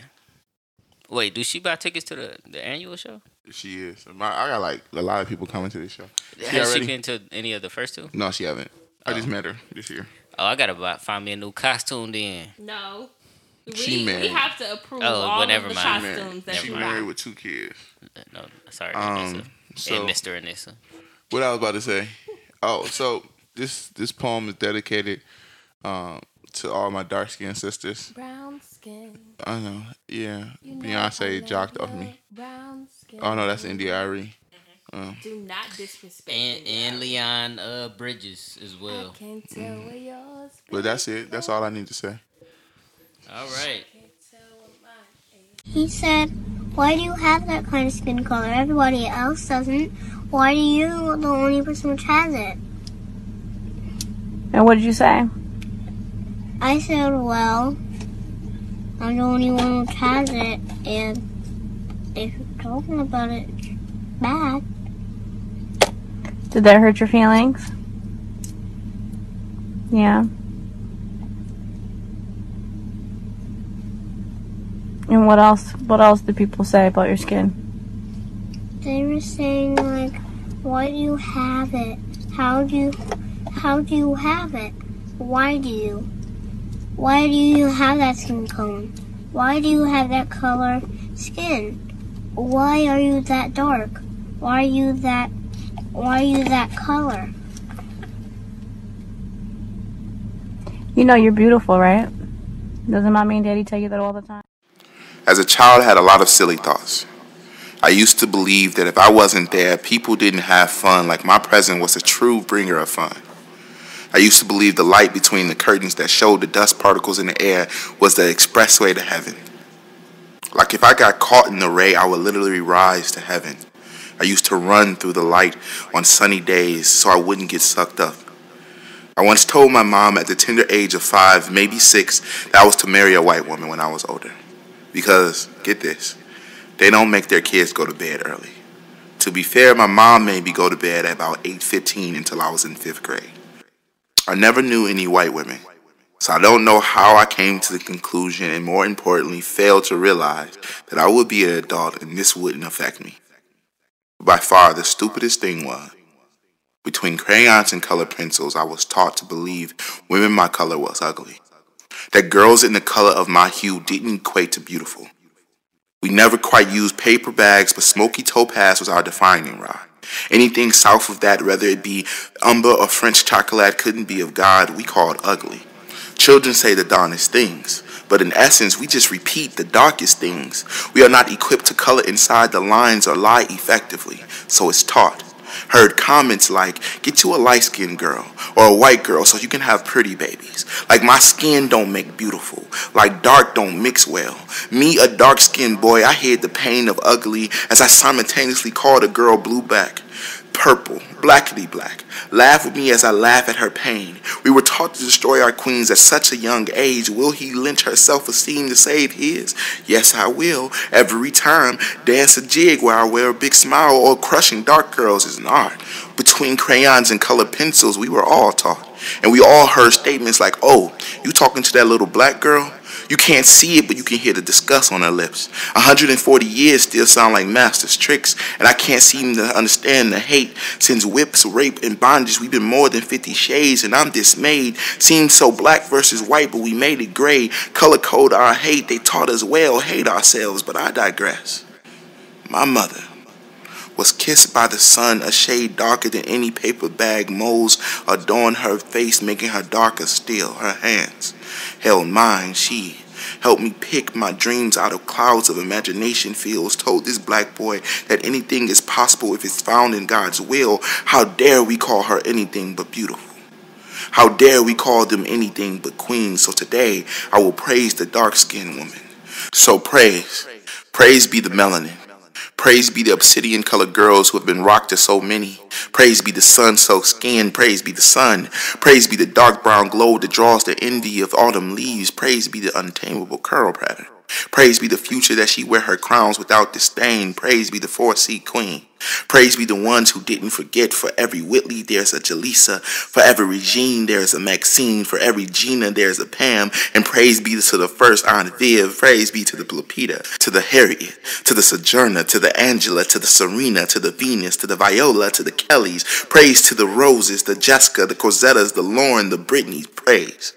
Wait, do she buy tickets to the, the annual show? She is. My, I got like a lot of people coming to this show. She Has she already? been to any of the first two? No, she haven't. I just met her this year. Oh, I gotta buy, find me a new costume then. No. We, She we married. have to approve Oh, all well, never of the mind. She costumes married, that she you married with two kids. No, sorry, Um, so and Mr. Anissa. what I was about to say. Oh, so this this poem is dedicated um, to all my dark skinned sisters. Brown skin. I know, yeah. You know I Beyonce love jocked off me. Brown skin. Oh no, that's India.Arie. Do not disrespect And and Leon uh, Bridges as I well. can tell where yours. But that's it. That's all I need to say. All right. Can't tell what mine is. He said, Why do you have that kind of skin color? Everybody else doesn't. Why do you the only person which has it? And what did you say? I said, Well, I'm the only one who has it, and if you're talking about it, it's bad. Did that hurt your feelings? Yeah. And what else? What else did people say about your skin? They were saying like, Why do you have it? How do you, how do you have it? Why do you? Why do you have that skin color? Why do you have that color skin? Why are you that dark? Why are you that? Why are you that color? You know you're beautiful, right? Doesn't mommy and daddy tell you that all the time? As a child, I had a lot of silly thoughts. I used to believe that if I wasn't there, people didn't have fun, like my presence was a true bringer of fun. I used to believe the light between the curtains that showed the dust particles in the air was the expressway to heaven. Like if I got caught in the ray, I would literally rise to heaven. I used to run through the light on sunny days so I wouldn't get sucked up. I once told my mom at the tender age of five, maybe six, that I was to marry a white woman when I was older. Because, get this, they don't make their kids go to bed early. To be fair, my mom made me go to bed at about 8.15 until I was in fifth grade. I never knew any white women, so I don't know how I came to the conclusion and more importantly, failed to realize that I would be an adult and this wouldn't affect me. By far, the stupidest thing was, between crayons and colored pencils, I was taught to believe women my color was ugly. That girls in the color of my hue didn't equate to beautiful. We never quite used paper bags, but smoky topaz was our defining rod. Anything south of that, whether it be umber or French chocolate, couldn't be of God, we called ugly. Children say the darnest things, but in essence, we just repeat the darkest things. We are not equipped to color inside the lines or lie effectively, so it's taught. Heard comments like, get you a light skinned girl or a white girl so you can have pretty babies. Like, my skin don't make beautiful. Like, dark don't mix well. Me, a dark skinned boy, I hid the pain of ugly as I simultaneously called a girl blue back purple, blackety black. Laugh with me as I laugh at her pain. We were taught to destroy our queens at such a young age. Will he lynch her self esteem to save his? Yes, I will. Every time. Dance a jig where I wear a big smile or crushing dark girls is an art. Between crayons and colored pencils, we were all taught. And we all heard statements like, oh, you talking to that little black girl? You can't see it, but you can hear the disgust on her lips. 140 years still sound like master's tricks, and I can't seem to understand the hate. Since whips, rape, and bondage, we've been more than 50 shades, and I'm dismayed. Seems so black versus white, but we made it gray. Color code our hate, they taught us well, hate ourselves, but I digress. My mother was kissed by the sun, a shade darker than any paper bag moles adorned her face, making her darker still. Her hands held mine. She helped me pick my dreams out of clouds of imagination fields. Told this black boy that anything is possible if it's found in God's will. How dare we call her anything but beautiful? How dare we call them anything but queens? So today I will praise the dark skinned woman. So praise. Praise be the melanin. Praise be the obsidian colored girls who have been rocked to so many. Praise be the sun soaked skin. Praise be the sun. Praise be the dark brown glow that draws the envy of autumn leaves. Praise be the untamable curl pattern. Praise be the future that she wear her crowns without disdain. Praise be the four seat queen. Praise be the ones who didn't forget. For every Whitley, there's a Jaleesa. For every Regine, there's a Maxine. For every Gina, there's a Pam. And praise be to the first Aunt Viv. Praise be to the Lupita, to the Harriet, to the Sojourner, to the Angela, to the Serena, to the Venus, to the Viola, to the Kellys. Praise to the Roses, the Jessica, the Corsettas, the Lauren, the Britneys. Praise.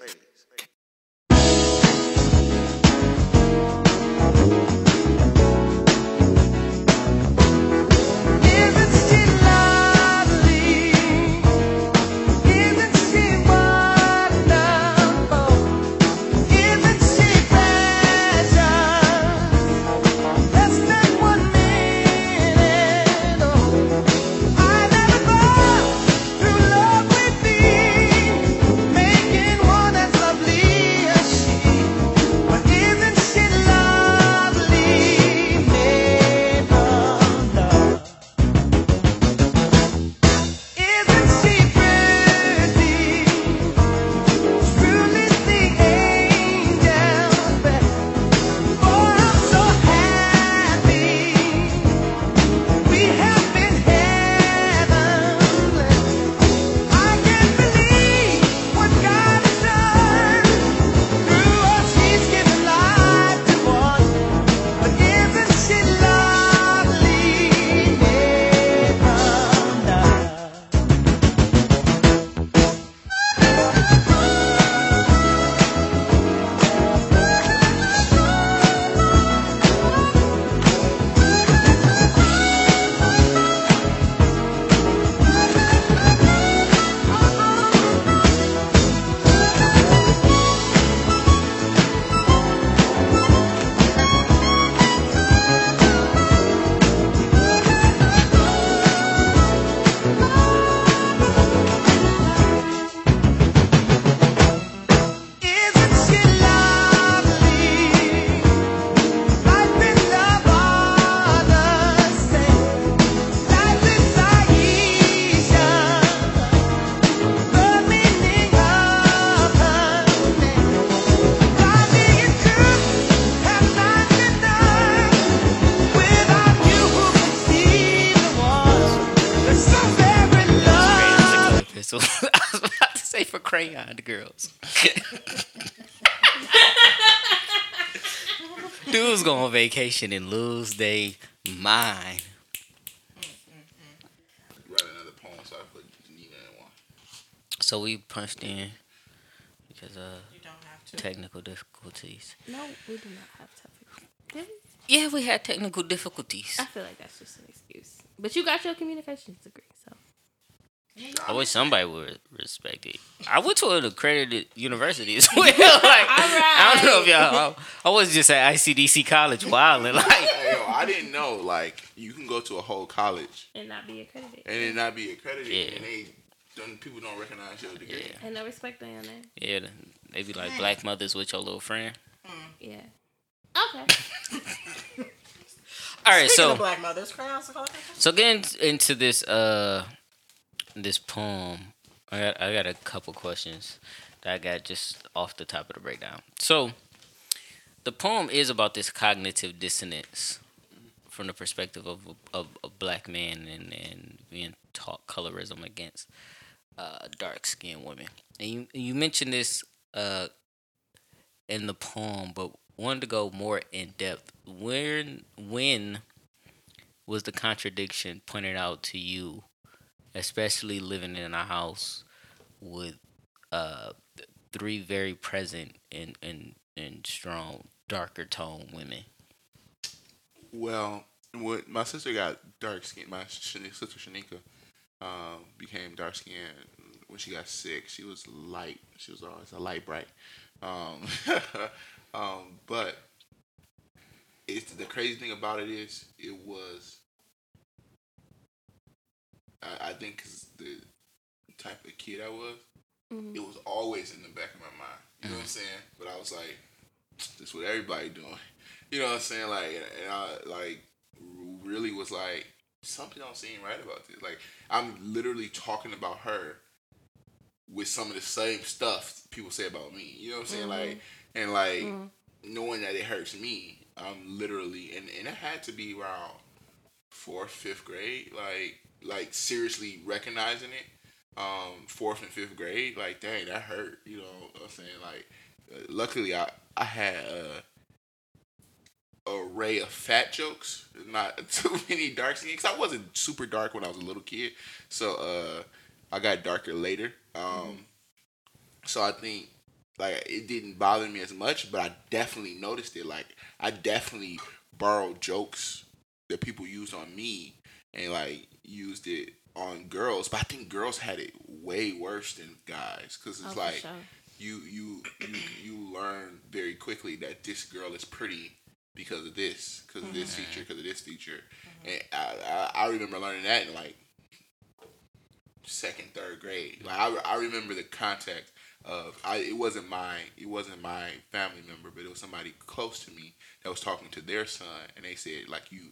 Crayon girls. [LAUGHS] Dudes go on vacation and lose their mind. Write another poem, so I put Nina in one. So we punched in because uh You don't have to. technical difficulties. No, we do not have technical. Did? Yeah, we had technical difficulties. I feel like that's just an excuse. But you got your communications degree, so I wish somebody would respect it. I went to an accredited university as [LAUGHS] well. like, I don't know if y'all. I, I was just at ICDC college wilding. Like, yo, I didn't know like you can go to a whole college and not be accredited. and it not be accredited, Yeah. and they don't people don't recognize your degree. yeah, And no respect on your yeah. They be like black mothers with your little friend. Yeah. Okay. [LAUGHS] [LAUGHS] All right, Speaking so of black mothers, crayons. So getting into this uh this poem, I got I got a couple questions that I got just off the top of the breakdown. So the poem is about this cognitive dissonance from the perspective of of a black man and, and being taught colorism against uh, dark skinned women. And you you mentioned this uh in the poem, but wanted to go more in depth. When when was the contradiction pointed out to you, especially living in a house with uh three very present and and and strong darker tone women? Well, my sister got dark skin, my sister Shanika um, became dark skinned when she got sick. She was light. She was always a light bright. Um, [LAUGHS] um, but it's the crazy thing about it is it was. I, I think 'cause the type of kid I was, Mhm. it was always in the back of my mind. You know what I'm mm-hmm. saying? But I was like, this what everybody doing. [LAUGHS] You know what I'm saying? Like, and I like really was like, something don't seem right about this. Like, I'm literally talking about her with some of the same stuff people say about me. You know what I'm saying? Mm-hmm. Like, and like mm-hmm. knowing that it hurts me, I'm literally, and and it had to be around fourth, fifth grade. Like, like seriously recognizing it. Um, fourth and fifth grade, like, dang, that hurt. You know what I'm saying? Like, uh, luckily I I had uh, a array of fat jokes, not [LAUGHS] too many dark skin. Cause I wasn't super dark when I was a little kid, so uh, I got darker later. Um, so I think like it didn't bother me as much, but I definitely noticed it. Like I definitely borrowed jokes that people used on me and like used it on girls. But I think girls had it way worse than guys because it's Oh, like sure. you you you you learn very quickly that this girl is pretty because of this, because mm-hmm. of this feature, because of this feature. And I, I I remember learning that in like second, third grade. Like I, I remember the context of I it wasn't my it wasn't my family member, but it was somebody close to me that was talking to their son, and they said like you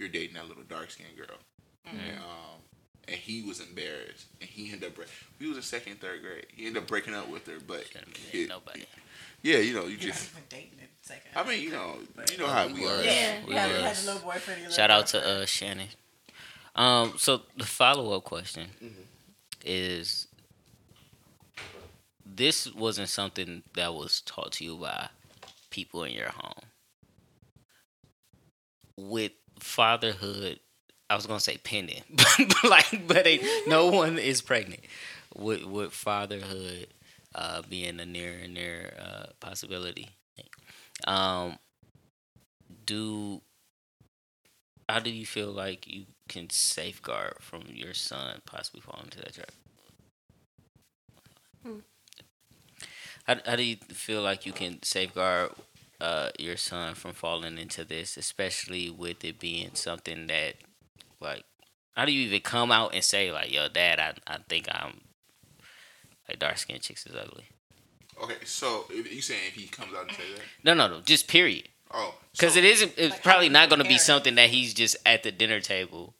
you're dating that little dark skinned girl, and um and he was embarrassed, and he ended up break- he was in second, third grade. He ended up breaking up with her, but Shouldn't it- nobody. yeah, you know, you You're just even dating in second. I mean, you know, you know how we are. yeah, we yeah, we was. had a little boyfriend. a little Shout out to girlfriend. uh Shannon. Um, so the follow up question Mm-hmm. is: This wasn't something that was taught to you by people in your home. With fatherhood, I was gonna say pending, [LAUGHS] but like, but no one is pregnant. With with fatherhood uh, being a near and near uh, possibility, um, do how do you feel like you can safeguard from your son possibly falling into that trap? Hmm. How, how do you feel like you can safeguard uh, your son from falling into this, especially with it being something that, like, how do you even come out and say like, "Yo, Dad, I, I think I'm like dark skinned chicks is ugly." Okay, so if you saying if he comes out and say that? No, no, no, just period. Oh, Because so- it isn't. It's Like, probably not going to be something that he's just at the dinner table,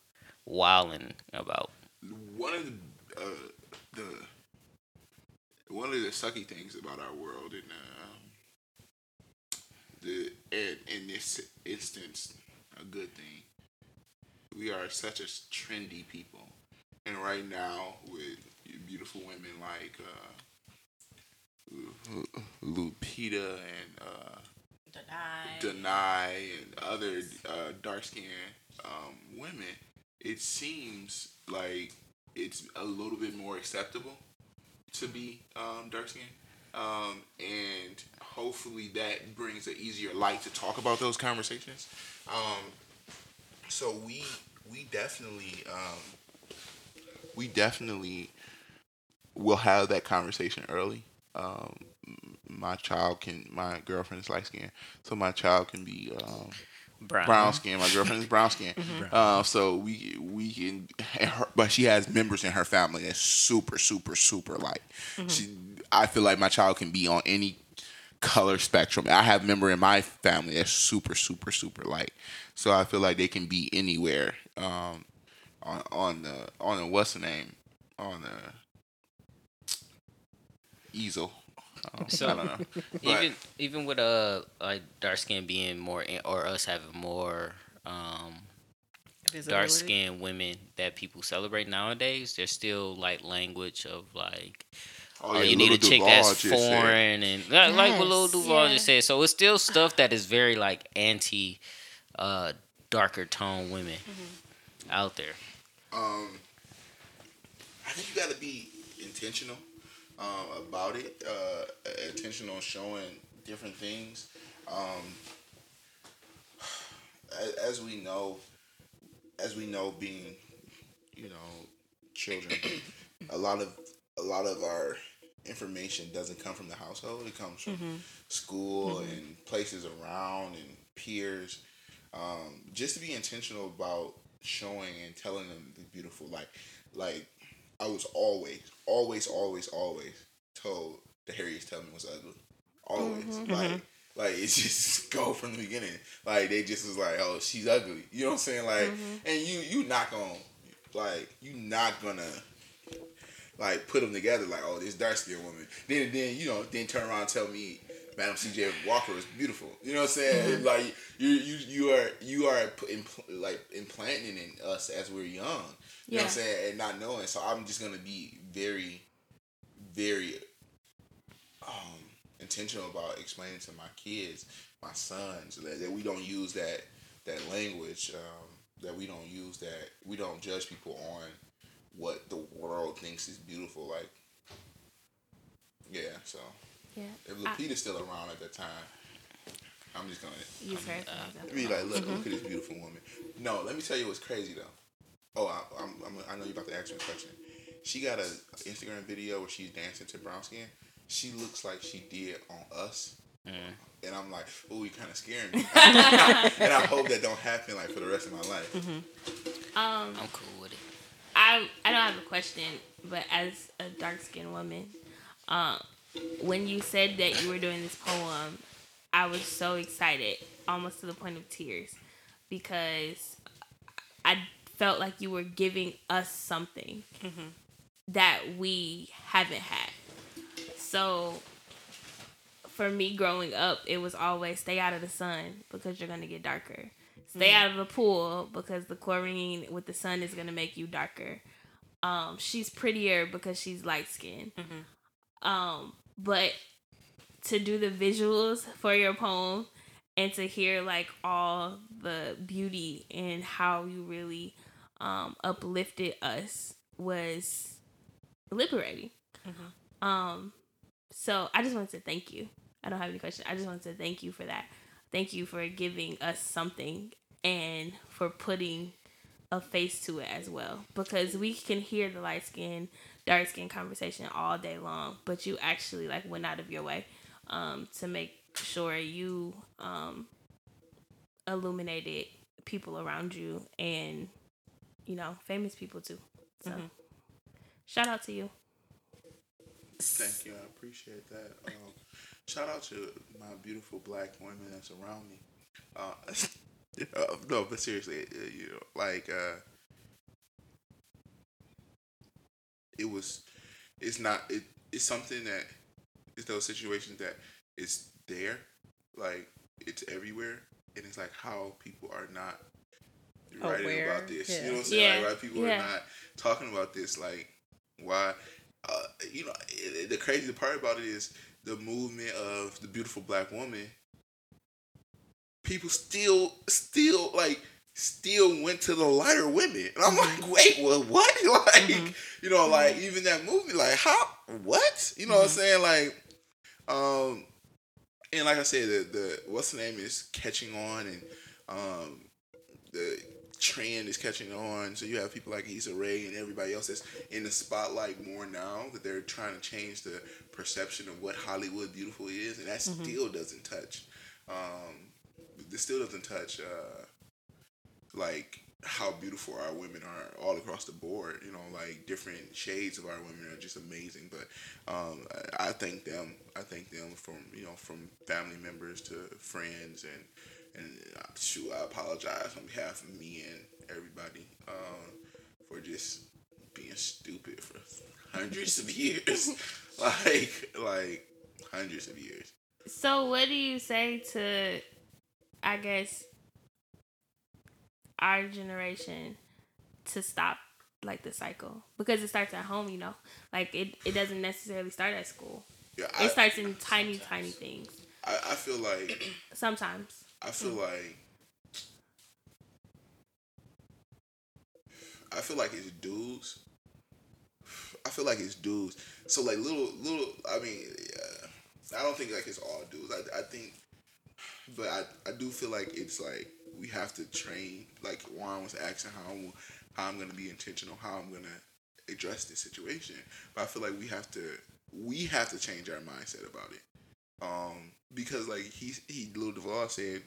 wilding about. one of the uh, the one of the sucky things about our world and um, the in, in this instance a good thing we are such a trendy people and right now with beautiful women like uh, Lupita and uh, Danai. And other uh, dark skinned um, women, it seems like it's a little bit more acceptable to be um, dark skinned. Um, and hopefully that brings an easier light to talk about those conversations. Um, so we we definitely um, we definitely will have that conversation early. Um, my child can my girlfriend is light skinned, so my child can be um, Brown. brown skin. My girlfriend is brown skin. [LAUGHS] Uh, so we we can, her, but she has members in her family that's super super super light. She, I feel like my child can be on any color spectrum. I have a member in my family that's super super super light. So I feel like they can be anywhere. Um, on on the on the what's the name on the easel. Um, So- I don't know. [LAUGHS] But- even even with uh like dark skin being more in, or us having more um dark Visibility. skinned women that people celebrate nowadays, there's still like language of like Oh, oh, yeah, you need a Lil chick Duval that's just said- foreign and like, like what Lil Duval Yeah. just said. So it's still stuff that is very like anti uh darker tone women out there. um, I think you got to be intentional um, about it. Uh, intentional on showing different things. Um, [SIGHS] as, as we know, as we know, being you know children, a lot of a lot of our information doesn't come from the household. It comes from mm-hmm. school mm-hmm. and places around and peers. Um, just to be intentional about showing and telling them the beautiful like like I was always always always always told the that Harriet Tubman was ugly. Always. Mm-hmm. Like like it's just [LAUGHS] go from the beginning. Like they just was like oh she's ugly. You know what I'm saying? Like and you you not gonna like you not gonna like put them together like oh this dark skinned woman. Then then you know then turn around and tell me Madam C.J. Walker is beautiful. You know what I'm saying? Like you you you are you are in, like implanting in us as we're young. You know what I'm saying? And not knowing. So I'm just gonna be very very um intentional about explaining to my kids my sons that, that we don't use that that language um that we don't use that we don't judge people on what the world thinks is beautiful. Like, yeah. So Yeah. if Lupita's still around at that time, I'm just gonna Use her as an be like, look, look at this beautiful woman. No, let me tell you what's crazy though. Oh, I, I'm, I'm, I know you're about to ask me a question. She got a Instagram video where she's dancing to brown skin. She looks like she did on us. And I'm like, oh, you kind of scaring me. [LAUGHS] and I hope that don't happen like for the rest of my life. Um, I'm cool with it. I I don't have a question, but as a dark skinned woman, um, when you said that you were doing this poem, I was so excited, almost to the point of tears, because I felt like you were giving us something that we haven't had. So for me growing up, it was always stay out of the sun because you're gonna get darker. Stay out of the pool because the chlorine with the sun is gonna make you darker. Um, she's prettier because she's light skinned. Um, but to do the visuals for your poem and to hear like all the beauty and how you really um, uplifted us was liberating. Um, so I just wanted to thank you. I don't have any questions. I just wanted to thank you for that. Thank you for giving us something and for putting a face to it as well. Because we can hear the light skin, dark skin conversation all day long, but you actually like went out of your way um, to make sure you um, illuminated people around you and you know famous people too. So shout out to you. Thank you. I appreciate that. Um, shout out to my beautiful black women that's around me. Uh, [LAUGHS] uh, [LAUGHS] no, but seriously, uh, you know, like uh, it was. It's not. It, it's something that it's those situations that it's there, like it's everywhere, and it's like how people are not writing Aware, about this. You know what I'm saying? Yeah, Like, why people yeah. are not talking about this? Like, why? Uh, you know, it, the crazy part about it is the movement of the beautiful black woman, people still still like still went to the lighter women. And I'm like, wait, well, what? [LAUGHS] Like, you know, like even that movie, like how what? You know what I'm saying? Like, um and like I said, the the what's the name is catching on and um the trend is catching on. So you have people like Issa Rae and everybody else that's in the spotlight more now that they're trying to change the perception of what Hollywood beautiful is, and that still doesn't touch. Um, this still doesn't touch uh, like how beautiful our women are all across the board. You know, like different shades of our women are just amazing. But um, I, I thank them. I thank them from you know from family members to friends and and uh, shoot, I apologize on behalf of me and everybody um, for just being stupid for hundreds of years, [LAUGHS] like like hundreds of years. So, what do you say to, I guess, our generation to stop like the cycle because it starts at home, you know. Like it, it doesn't necessarily start at school. Yeah, I, It starts in [LAUGHS] tiny, tiny things. I, I feel like [CLEARS THROAT] Sometimes. I feel mm. like I feel like it's dudes. I feel like it's dudes. So like little little. I mean, yeah, I don't think like it's all dudes. I, I think, but I, I do feel like it's like we have to train. Like Juan was asking how I'm, how I'm gonna be intentional, how I'm gonna address this situation. But I feel like we have to we have to change our mindset about it. Um, because like he he Lil Duval said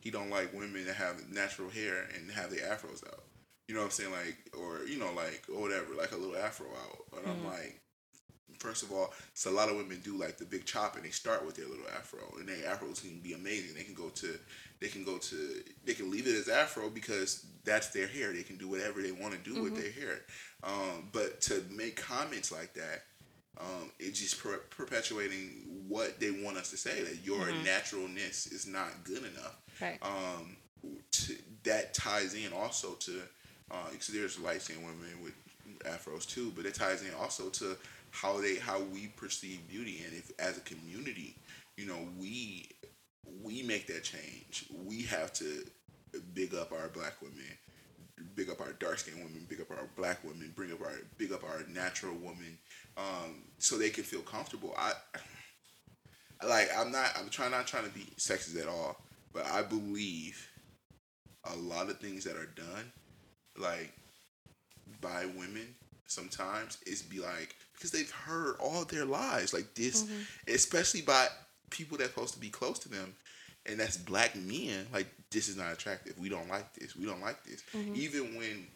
he don't like women that have natural hair and have their afros out. You know what I'm saying? Like or you know like or whatever, like a little afro out. And I'm like, first of all, so a lot of women do like the big chop and they start with their little afro and their afros can be amazing. They can go to they can go to they can leave it as afro because that's their hair. They can do whatever they want to do with their hair. Um, but to make comments like that, um, it's just per- perpetuating what they want us to say that your naturalness is not good enough. Right. Um, to, that ties in also to because there's light skinned women with afros too, but it ties in also to how they how we perceive beauty and if as a community, you know, we we make that change. We have to big up our black women, big up our dark skinned women, big up our black women, bring up our big up our natural women, um, so they can feel comfortable. I like I'm not I'm trying not trying to be sexist at all, but I believe a lot of things that are done, like by women, sometimes is be like because they've heard all their lives like this, especially by people that's supposed to be close to them, and that's black men. Like this is not attractive. We don't like this. We don't like this. Even when,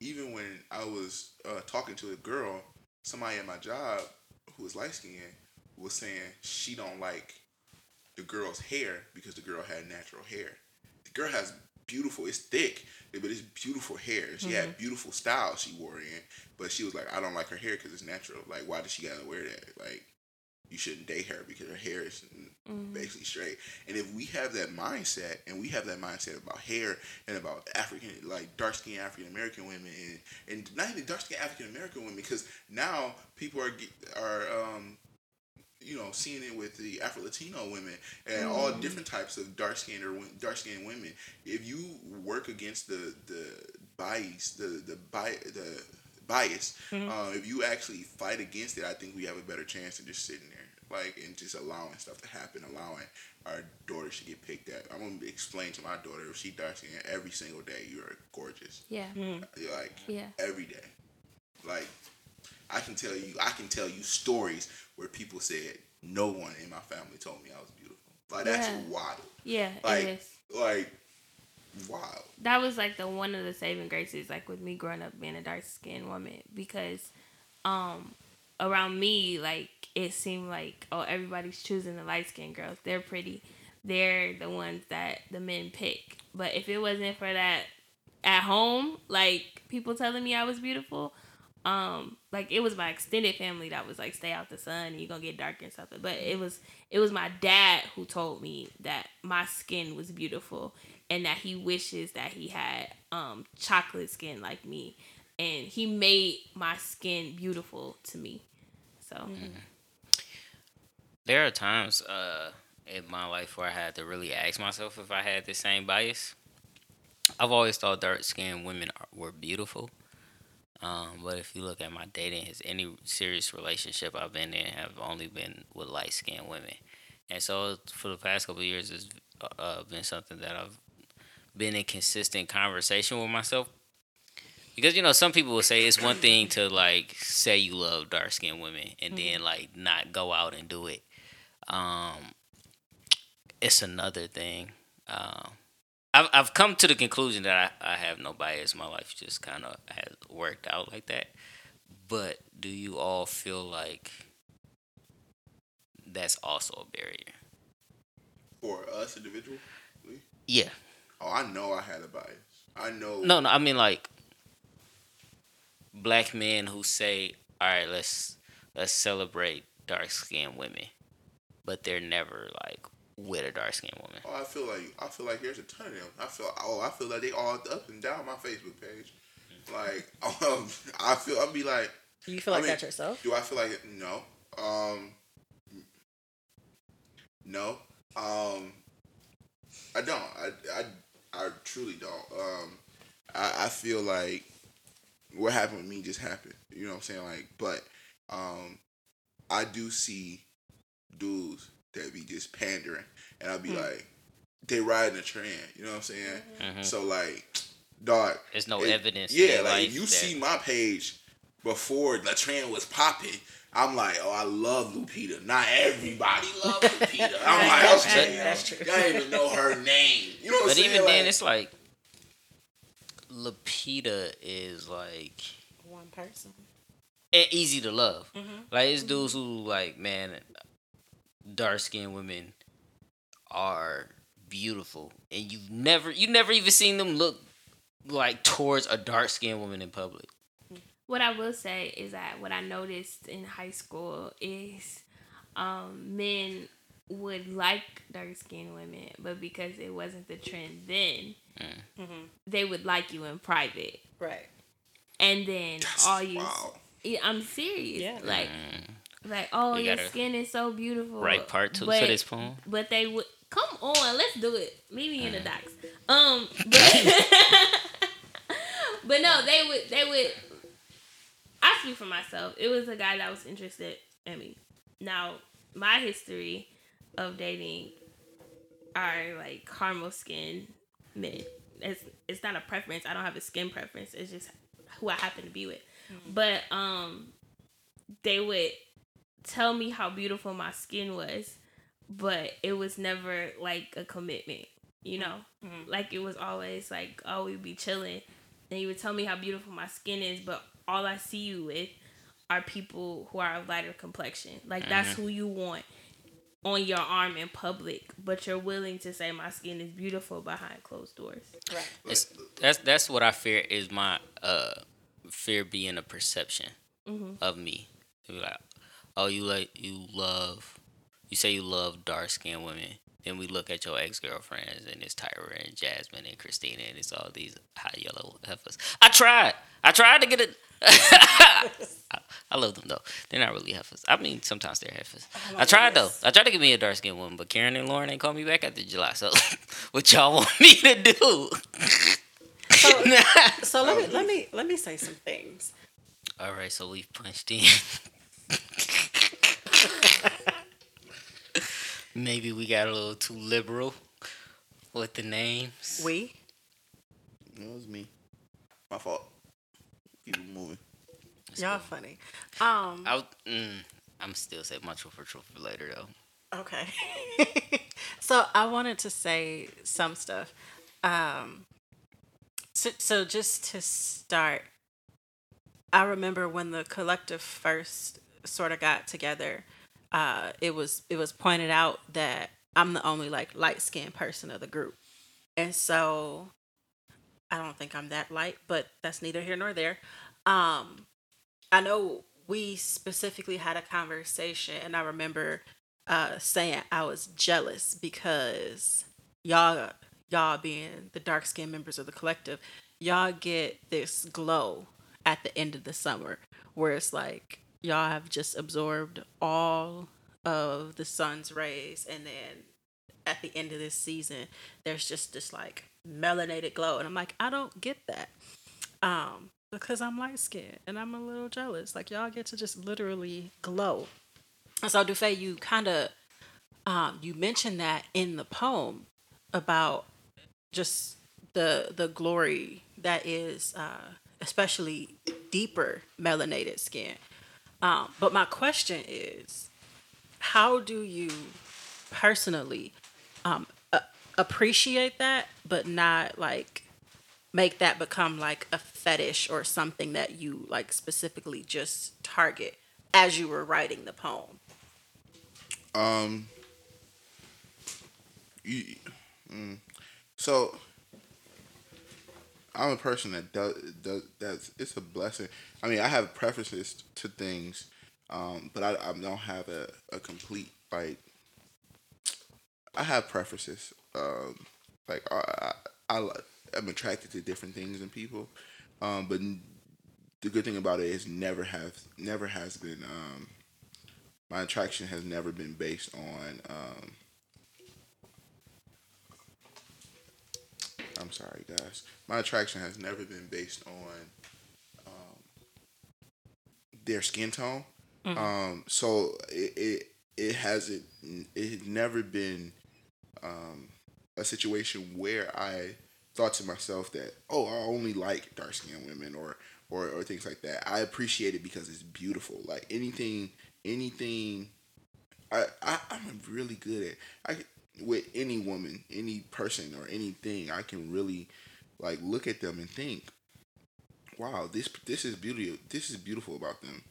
even when I was uh, talking to a girl, somebody at my job who was light skinned was saying she don't like the girl's hair because the girl had natural hair. The girl has beautiful, it's thick, but it's beautiful hair. She had beautiful style she wore in, but she was like, I don't like her hair because it's natural. Like, why does she gotta wear that? Like, you shouldn't date her because her hair is basically straight. And if we have that mindset, and we have that mindset about hair and about African, like dark skinned African American women, and, and not even dark skinned African American women, because now people are are um, you know, seeing it with the Afro Latino women and all mm-hmm. different types of dark skinned or dark skinned women. If you work against the the bias, the the bi- the bias, uh, if you actually fight against it, I think we have a better chance than just sitting there, like and just allowing stuff to happen, allowing our daughters to get picked at. I'm gonna explain to my daughter if she dark skinned every single day, you're gorgeous. Yeah. Mm-hmm. You're like Yeah. every day. Like I can tell you, I can tell you stories where people said no one in my family told me I was beautiful. Like that's Yeah. wild. Yeah, Like it is. like wild. that was like the one of the saving graces like with me growing up being a dark skinned woman because um around me like it seemed like oh everybody's choosing the light skinned girls they're pretty they're the ones that the men pick but if it wasn't for that at home like people telling me i was beautiful um like it was my extended family that was like stay out the sun you're gonna get darker and something but it was it was my dad who told me that my skin was beautiful and that he wishes that he had um chocolate skin like me. And he made my skin beautiful to me. So. There are times uh, in my life where I had to really ask myself if I had the same bias. I've always thought dark skinned women were beautiful. Um, but if you look at my dating, has any serious relationship I've been in have only been with light skinned women, and so for the past couple of years, it's uh, been something that I've been in consistent conversation with myself. Because you know, some people will say it's one thing to like say you love dark skinned women and then like not go out and do it. Um, it's another thing. Um, I've I've come to the conclusion that I, I have no bias. My life just kind of has worked out like that. But do you all feel like that's also a barrier? For us individually? Yeah. Oh, I know I had a bias. I know. No, no. I mean like black men who say, "All right, let's let's celebrate dark skinned women," but they're never like with a dark skinned woman. Oh, I feel like I feel like there's a ton of them. I feel oh, I feel like they all up and down my Facebook page. Like [LAUGHS] um, I feel I'd be like, Do You feel I like mean, that yourself? do I feel like it? No. Um. No. Um. I don't. I, I, I truly don't. Um. I, I feel like what happened with me just happened. You know what I'm saying? Like, but um, I do see dudes that be just pandering, and I'll be like, they riding a trend. You know what I'm saying? Mhm. So like, dog. There's no it- evidence. Yeah, like if you that- see my page before the trend was popping. I'm like, oh, I love Lupita. Not everybody love [LAUGHS] Lupita. I'm like, That's okay, true, that's true. y'all didn't even know her [LAUGHS] name. You know what I'm But saying? even then, Like, it's like Lupita is like One person. e- easy to love. Mhm. Like it's dudes who like man, dark skinned women are beautiful, and you've never you've never even seen them look like towards a dark skinned woman in public. What I will say is that what I noticed in high school is um, men would like dark skinned women, but because it wasn't the trend then, Mhm. they would like you in private. Right. And then all you, wow. I'm serious. Yeah. Like, Mm. Like, oh, You your gotta skin is so beautiful. Right part two But- to this poem. But they would come on, let's do it. Meet me in the docks. Um, [LAUGHS] but, [LAUGHS] but no, they would they would. I speak for myself. It was a guy that was interested in me. Now, my history of dating are like caramel skin men. It's it's not a preference. I don't have a skin preference. It's just who I happen to be with. But um, they would tell me how beautiful my skin was, but it was never like a commitment, you know? Mhm. Like it was always like, oh, we'd be chilling. And you would tell me how beautiful my skin is, but all I see you with are people who are of lighter complexion. Like that's who you want on your arm in public, but you're willing to say my skin is beautiful behind closed doors. Right. It's, that's that's what I fear is my uh fear being a perception Mhm. of me. To be like, oh, you like you love, you say you love dark skinned women. Then we look at your ex girlfriends and it's Tyra and Jasmine and Christina and it's all these hot yellow heifers. I tried. I tried to get it. [LAUGHS] I, I love them though. They're not really heifers. I mean, sometimes they're heifers. I tried though. I tried to get me a dark skinned woman, but Karen and Lauren ain't called me back after July. So, [LAUGHS] what y'all want me to do? So, [LAUGHS] so let me let me let me say some things. All right, so we've punched in. [LAUGHS] Maybe we got a little too liberal with the names. We It was me. My fault. Keep it moving. y'all funny. Um. I, mm, I'm still saving my truth for truth for later though. Okay. [LAUGHS] so I wanted to say some stuff. Um, so, so just to start, I remember when the collective first sort of got together. Uh, it was it was pointed out that I'm the only like light skinned person of the group, and so I don't think I'm that light, but that's neither here nor there. Um, I know we specifically had a conversation, and I remember uh, saying I was jealous because y'all, y'all being the dark skinned members of the collective, y'all get this glow at the end of the summer where it's like y'all have just absorbed all of the sun's rays and then at the end of this season there's just this like melanated glow and i'm like i don't get that um because i'm light skinned and i'm a little jealous. Like y'all get to just literally glow. So Dufay, you kind of um you mentioned that in the poem about just the the glory that is uh especially deeper melanated skin um, but my question is, how do you personally um, a- appreciate that, but not like make that become like a fetish or something that you like specifically just target as you were writing the poem? Um. You, mm, so I'm a person that does does that's it's a blessing. I mean, I have preferences to things, um, but I, I don't have a, a complete like. I have preferences. Um, like I, I, I I'm attracted to different things and people, um, but the good thing about it is never have never has been um, my attraction has never been based on um, I'm sorry guys my attraction has never been based on um, their skin tone um, so it, it it hasn't it had never been um, a situation where I thought to myself that oh I only like dark skinned women or, or or things like that. I appreciate it because it's beautiful. Like anything anything I, I I'm really good at I with any woman, any person or anything, I can really like look at them and think, wow, this this is beauty. This is beautiful about them.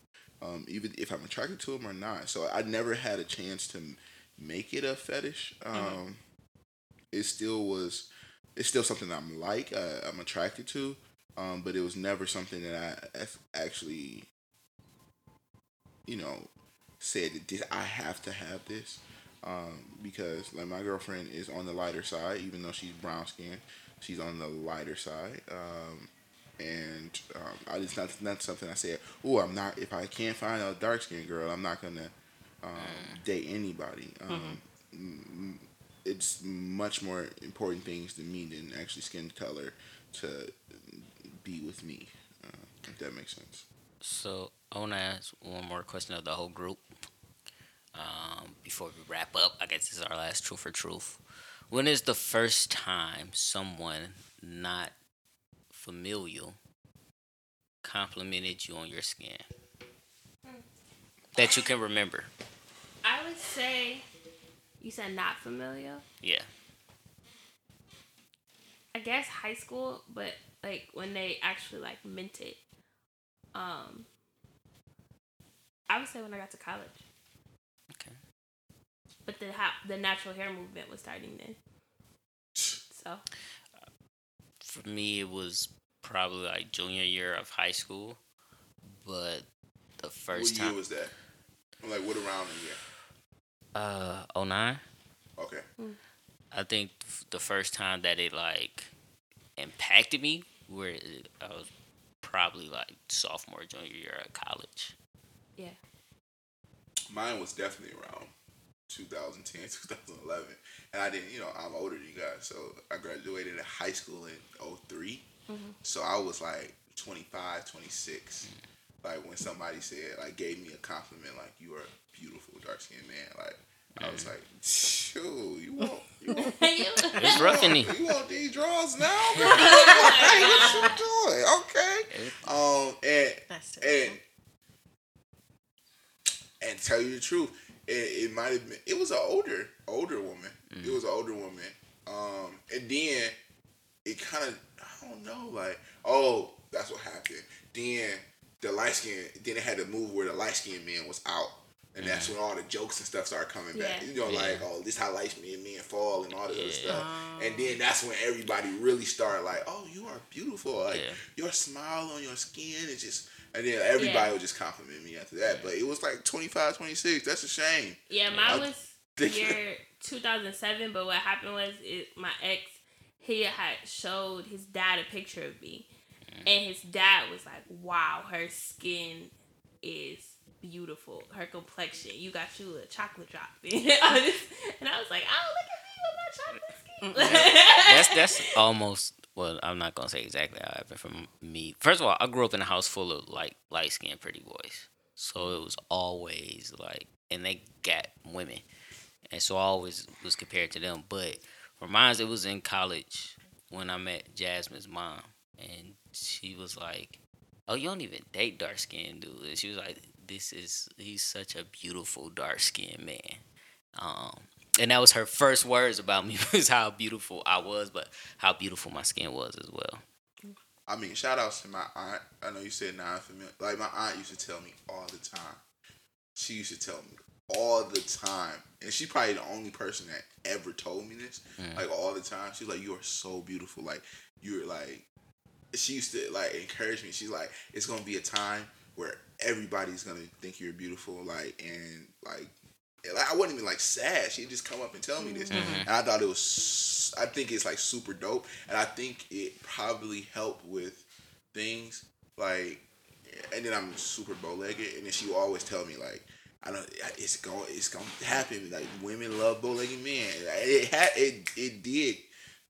Um, even if I'm attracted to them or not. So I never had a chance to make it a fetish. Um, It still was. It's still something I'm like. Uh, I'm attracted to. Um, but it was never something that I actually, you know, said that this, I have to have this. Um, because like my girlfriend is on the lighter side, even though she's brown skinned, she's on the lighter side. Um, and um, I it's not not something I said. Oh, I'm not. If I can't find a dark skinned girl, I'm not gonna um, date anybody. Um, mm, It's much more important things to me than actually skin color to be with me. Uh, if that makes sense. So I want to ask one more question of the whole group. Um, before we wrap up, I guess this is our last truth or truth. When is the first time someone not familial complimented you on your skin that you can remember? I would say you said not familiar. Yeah. I guess high school, but like when they actually like meant it. Um I would say when I got to college. Okay. But the ha- the natural hair movement was starting then. So For me, it was probably like junior year of high school, but the first what year time, was that? Like what around the year? uh, oh nine. Okay. I think the first time that it like impacted me, where it, I was probably like sophomore, junior year of college. yeah. Mine was definitely around 2010, [LAUGHS] 2011. And I didn't, you know, I'm older than you guys. So I graduated in high school in 3 So I was like 25, 26. Like when somebody said, like, gave me a compliment, like, you are a beautiful dark skinned man. Like, I was like, shoot, you want, you [LAUGHS] want, [LAUGHS] It's rough in you want these draws now, girl? hey, what you doing? Okay. Um, and and and tell you the truth, it, it might have been. It was an older older woman. It was an older woman. Um, and then it kind of I don't know, like oh that's what happened. Then the light skin. Then it had to move where the light skinned man was out. And that's when all the jokes and stuff started coming back. Yeah. You know, Yeah. like, oh, this how light skinned men fall and all this other Yeah. stuff. And then that's when everybody really started like, oh, you are beautiful. Like Yeah. your smile on your skin is just and then everybody Yeah. would just compliment me after that. But it was like 25, 26. That's a shame. Yeah, I mine was [LAUGHS] think- year 2007, but what happened was it, my ex, he had showed his dad a picture of me. Mm. And his dad was like, wow, her skin is beautiful. Her complexion. You got you a chocolate drop. [LAUGHS] and I was like, oh, look at me with my chocolate skin. that's that's [LAUGHS] almost well. I'm not gonna say exactly how it happened from me. First of all, I grew up in a house full of like light skinned pretty boys, so it was always like, and they got women, and so I always was compared to them. But for mine, it was in college when I met Jasmine's mom, and she was like, "Oh, you don't even date dark skinned dudes." And she was like, "This is he's such a beautiful dark skinned man." Um, and that was her first words about me [LAUGHS] was how beautiful I was, but how beautiful my skin was as well. I mean, shout outs to my aunt. I know you said non familiar. Like my aunt used to tell me all the time. She used to tell me all the time, and she probably the only person that ever told me this. Mm. Like all the time, she's like, "You are so beautiful." Like you're like. She used to like encourage me. She's like, "It's gonna be a time where everybody's gonna think you're beautiful." Like and like like, I wasn't even like sad. She'd just come up and tell me this, Mhm. and I thought it was. I think it's like super dope, and I think it probably helped with things like. And then I'm super bow legged, and then she would always tell me like, "I don't. it's going, it's gonna happen. Like women love bow legged men. Like, It had, it, it did,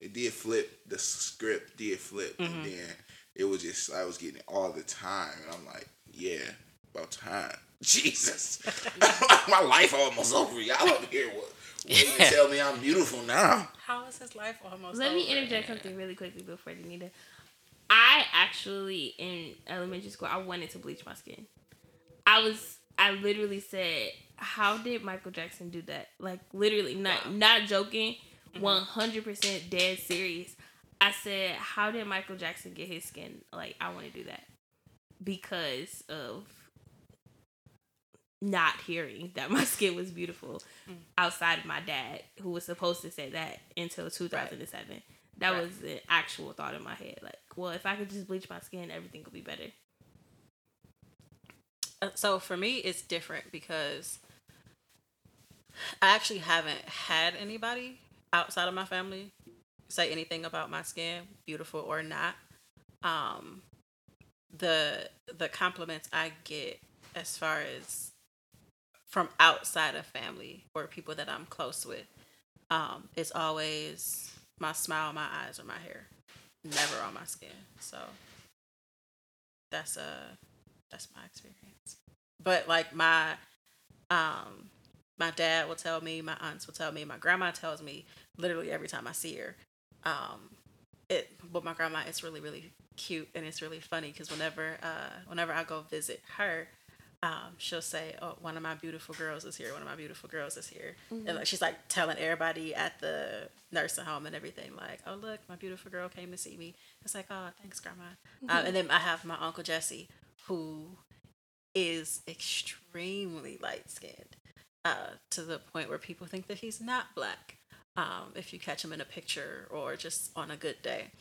it did flip. The script did flip, and then it was just I was getting it all the time, and I'm like, yeah, about time. Jesus, [LAUGHS] my life almost over. Y'all up here what? Waiting to tell me I'm beautiful now. How is his life almost? Let me over? interject something really quickly before Danita. I actually in elementary school I wanted to bleach my skin. I was I literally said, "How did Michael Jackson do that?" Like literally, not not joking, mm-hmm. one hundred percent dead serious. I said, "How did Michael Jackson get his skin?" Like I want to do that because of not hearing that my [LAUGHS] skin was beautiful outside of my dad, who was supposed to say that until 2007. That Right. was an actual thought in my head. Like, well, if I could just bleach my skin, everything would be better. Uh, so for me it's different because i actually haven't had anybody outside of my family say anything about my skin beautiful or not um the the compliments i get as far as from outside of family or people that i'm close with um it's always my smile my eyes or my hair never on my skin so that's uh that's my experience. But like my um my dad will tell me, my aunts will tell me, my grandma tells me literally every time I see her. Um it but my grandma it's really really cute and it's really funny because whenever uh whenever I go visit her um, she'll say, "Oh, one of my beautiful girls is here. One of my beautiful girls is here," and like she's like telling everybody at the nursing home and everything, like, "Oh, look, my beautiful girl came to see me." It's like, "Oh, thanks, grandma." Um, and then I have my uncle Jesse, who is extremely light skinned uh, to the point where people think that he's not black um, if you catch him in a picture or just on a good day.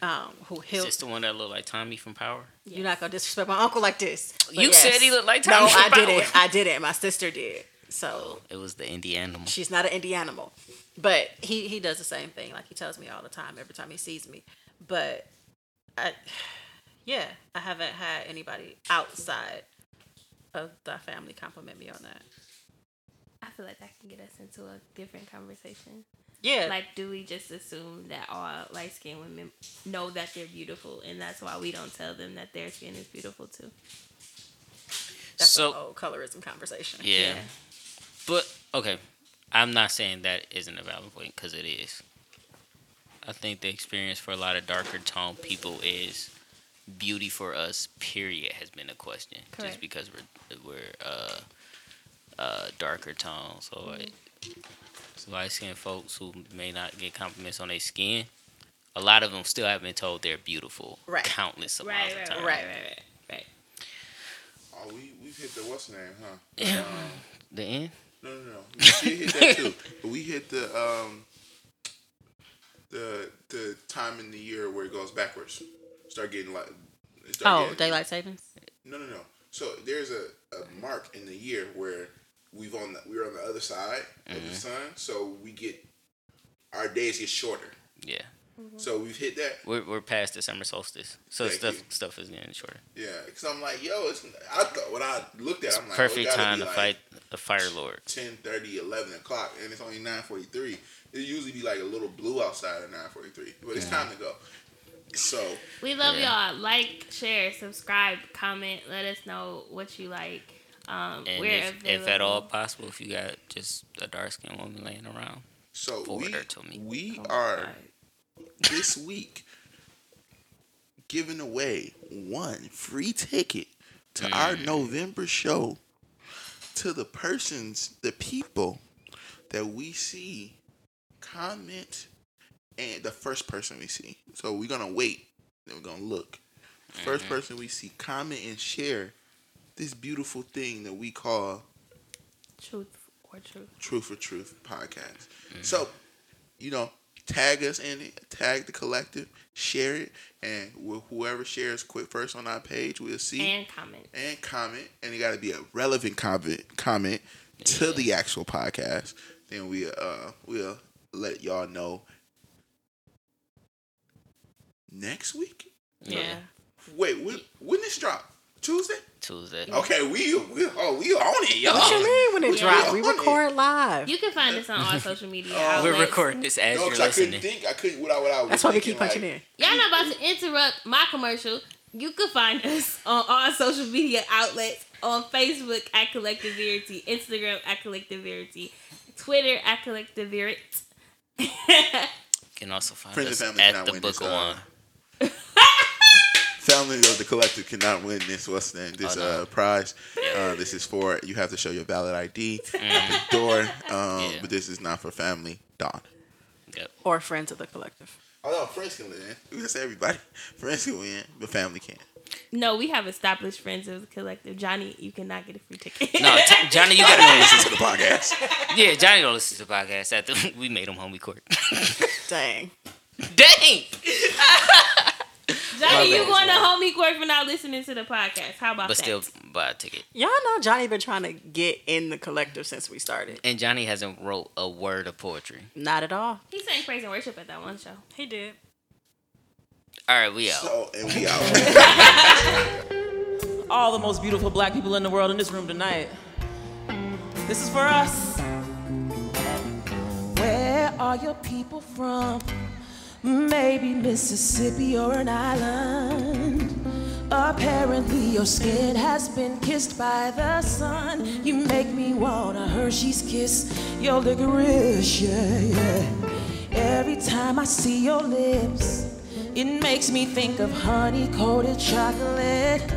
Um, who Is he'll this the one that looked like Tommy from Power? you're not gonna disrespect my uncle like this. but You said he looked like No, Tommy from I didn't. I didn't. My sister did. So It was the indie animal. she's not an indie animal, but he he does the same thing. Like he tells me all the time, every time he sees me. But I, [SIGHS] yeah, I haven't had anybody outside of the family compliment me on that. I feel like that can get us into a different conversation. Yeah, Like, do we just assume that all light skinned women know that they're beautiful, and that's why we don't tell them that their skin is beautiful too? that's so- an old colorism conversation. Yeah. But okay, I'm not saying that isn't a valid point because it is. I think the experience for a lot of darker tone people is beauty for us. Period has been a question just because we're we're uh, uh, darker tone. So like, so light skinned folks who may not get compliments on their skin, a lot of them still have been told they're beautiful. Right. Countless amounts Right, of right, times. right, right, right, right. Oh, we we've hit the what's name, huh? Yeah. [COUGHS] Um, The end. no, no, no. We hit that too. But [LAUGHS] we hit the um the the time in the year where it goes backwards. Start getting like. start Oh, getting- daylight savings. No, no, no. So there's a, a mark in the year where we've on the, we're on the other side of the mm-hmm. sun, so we get our days get shorter. Yeah. Mm-hmm. So we've hit that. We're, we're past the summer solstice, so Thank stuff you. stuff is getting shorter. Yeah, because I'm like, yo, it's. I thought when I looked at, it, I'm like, oh, Perfect oh, it time to like fight the Fire Lord. 10, 11 o'clock, and it's only nine forty three. It usually be like a little blue outside at nine forty three, but it's time to go. So We love Yeah. y'all. Like, share, subscribe, comment. Let us know what you like. Um, And we're if, if at all possible, if you got just a dark skinned woman laying around, so Forward we her to me. we Oh, are God. this week giving away one free ticket to our Mm. November show to the persons, the people that we see comment and the first person we see. So we're gonna wait, then we're gonna look. 1st Mm-hmm. person we see comment and share this beautiful thing that we call Truth or truth. Truth for Truth podcast. So, you know, tag us in it, tag the collective, share it, and wh- whoever shares quick first on our page, we'll see and, comment. And comment. comment. And it got to be a relevant comment comment to the actual podcast. Then we uh we'll let y'all know next week. Yeah. Wait, when when this drop? Tuesday? Tuesday. Okay, we we oh we on it, y'all. What you mean when it We dropped? We on it. record live. You can find us on all social media [LAUGHS] Oh. outlets. We're recording this as No, you're 'cause I couldn't think. I couldn't. What I, what I was That's why we keep punching like, in. Y'all not about to interrupt my commercial. You can find us on all social media outlets on Facebook at Collective Verite, Instagram at Collective Verite, Twitter at Collective Verite. [LAUGHS] You can also find Friends us at the Book this, of uh, One. Family of the collective cannot win this. What's the name? This Oh, no. uh, prize. Uh, this is for you have to show your valid ID at the door. Um, Yeah. But this is not for family. Dawn. Yep. Or friends of the collective. Oh no, friends can win. We just say everybody. Friends can win, but family can't. no, we have established friends of the collective. Johnny, you cannot get a free ticket. No, t- [LAUGHS] Johnny, you gotta listen to the podcast. Yeah, Johnny don't listen to the podcast. After [LAUGHS] we made him homie court. Dang. [LAUGHS] Dang. [LAUGHS] Johnny, you going to homie court for not listening to the podcast. How about But that? But still, buy a ticket. Y'all know Johnny been trying to get in the collective since we started. And Johnny hasn't wrote a word of poetry. Not at all. he sang praise and worship at that one show. He did. All right, we out. So and we out. [LAUGHS] all the most beautiful black people in the world in this room tonight. This is for us. Where are your people from? Maybe Mississippi or an island. Apparently, your skin has been kissed by the sun. You make me want a Hershey's kiss, your licorice, yeah, yeah. Every time I see your lips, it makes me think of honey coated chocolate.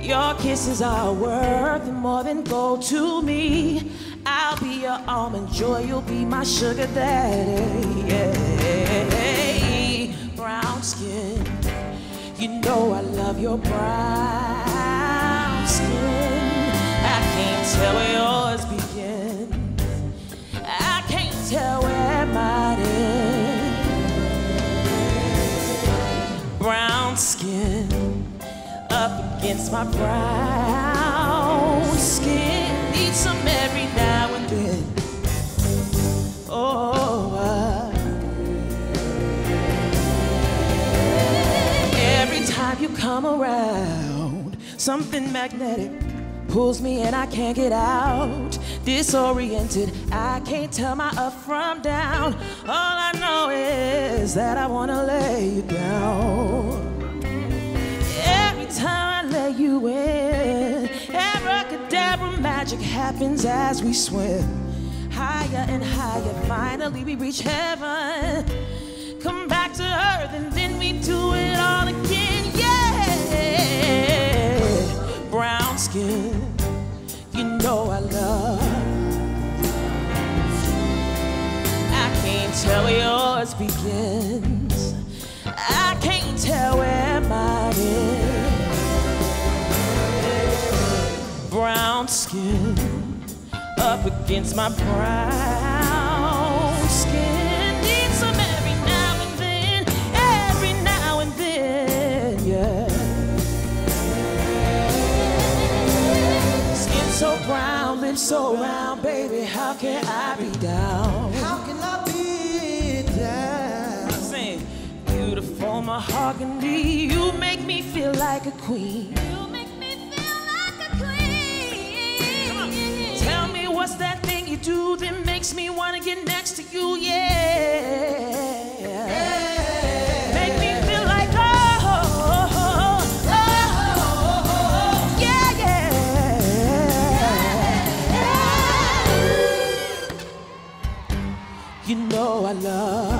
Your kisses are worth more than gold to me. I'll be your almond joy, you'll be my sugar daddy. Yeah. Brown skin, you know I love your brown skin. I can't tell where yours begins. I can't tell where mine ends. Brown skin up against my. Need some every now and then. Oh, every time you come around, something magnetic pulls me and I can't get out. Disoriented, I can't tell my up from down. All I know is that I wanna lay you down. Every time I let you in, abracadabra magic happens as we swim. Higher and higher, finally we reach heaven. Come back to earth and then we do it all again, yeah. Brown skin, you know I love. I can't tell where yours begins. I can't tell where Brown skin up against my brown skin. Need some every now and then, every now and then, yeah. Skin so brown, lips so round, baby, how can I be down? How can I be down? Sing. mahogany. You make me feel like a queen. What's that thing you do that makes me wanna get next to you? Yeah. yeah. Make me feel like oh, oh, oh, oh, yeah, yeah, yeah. You know I love.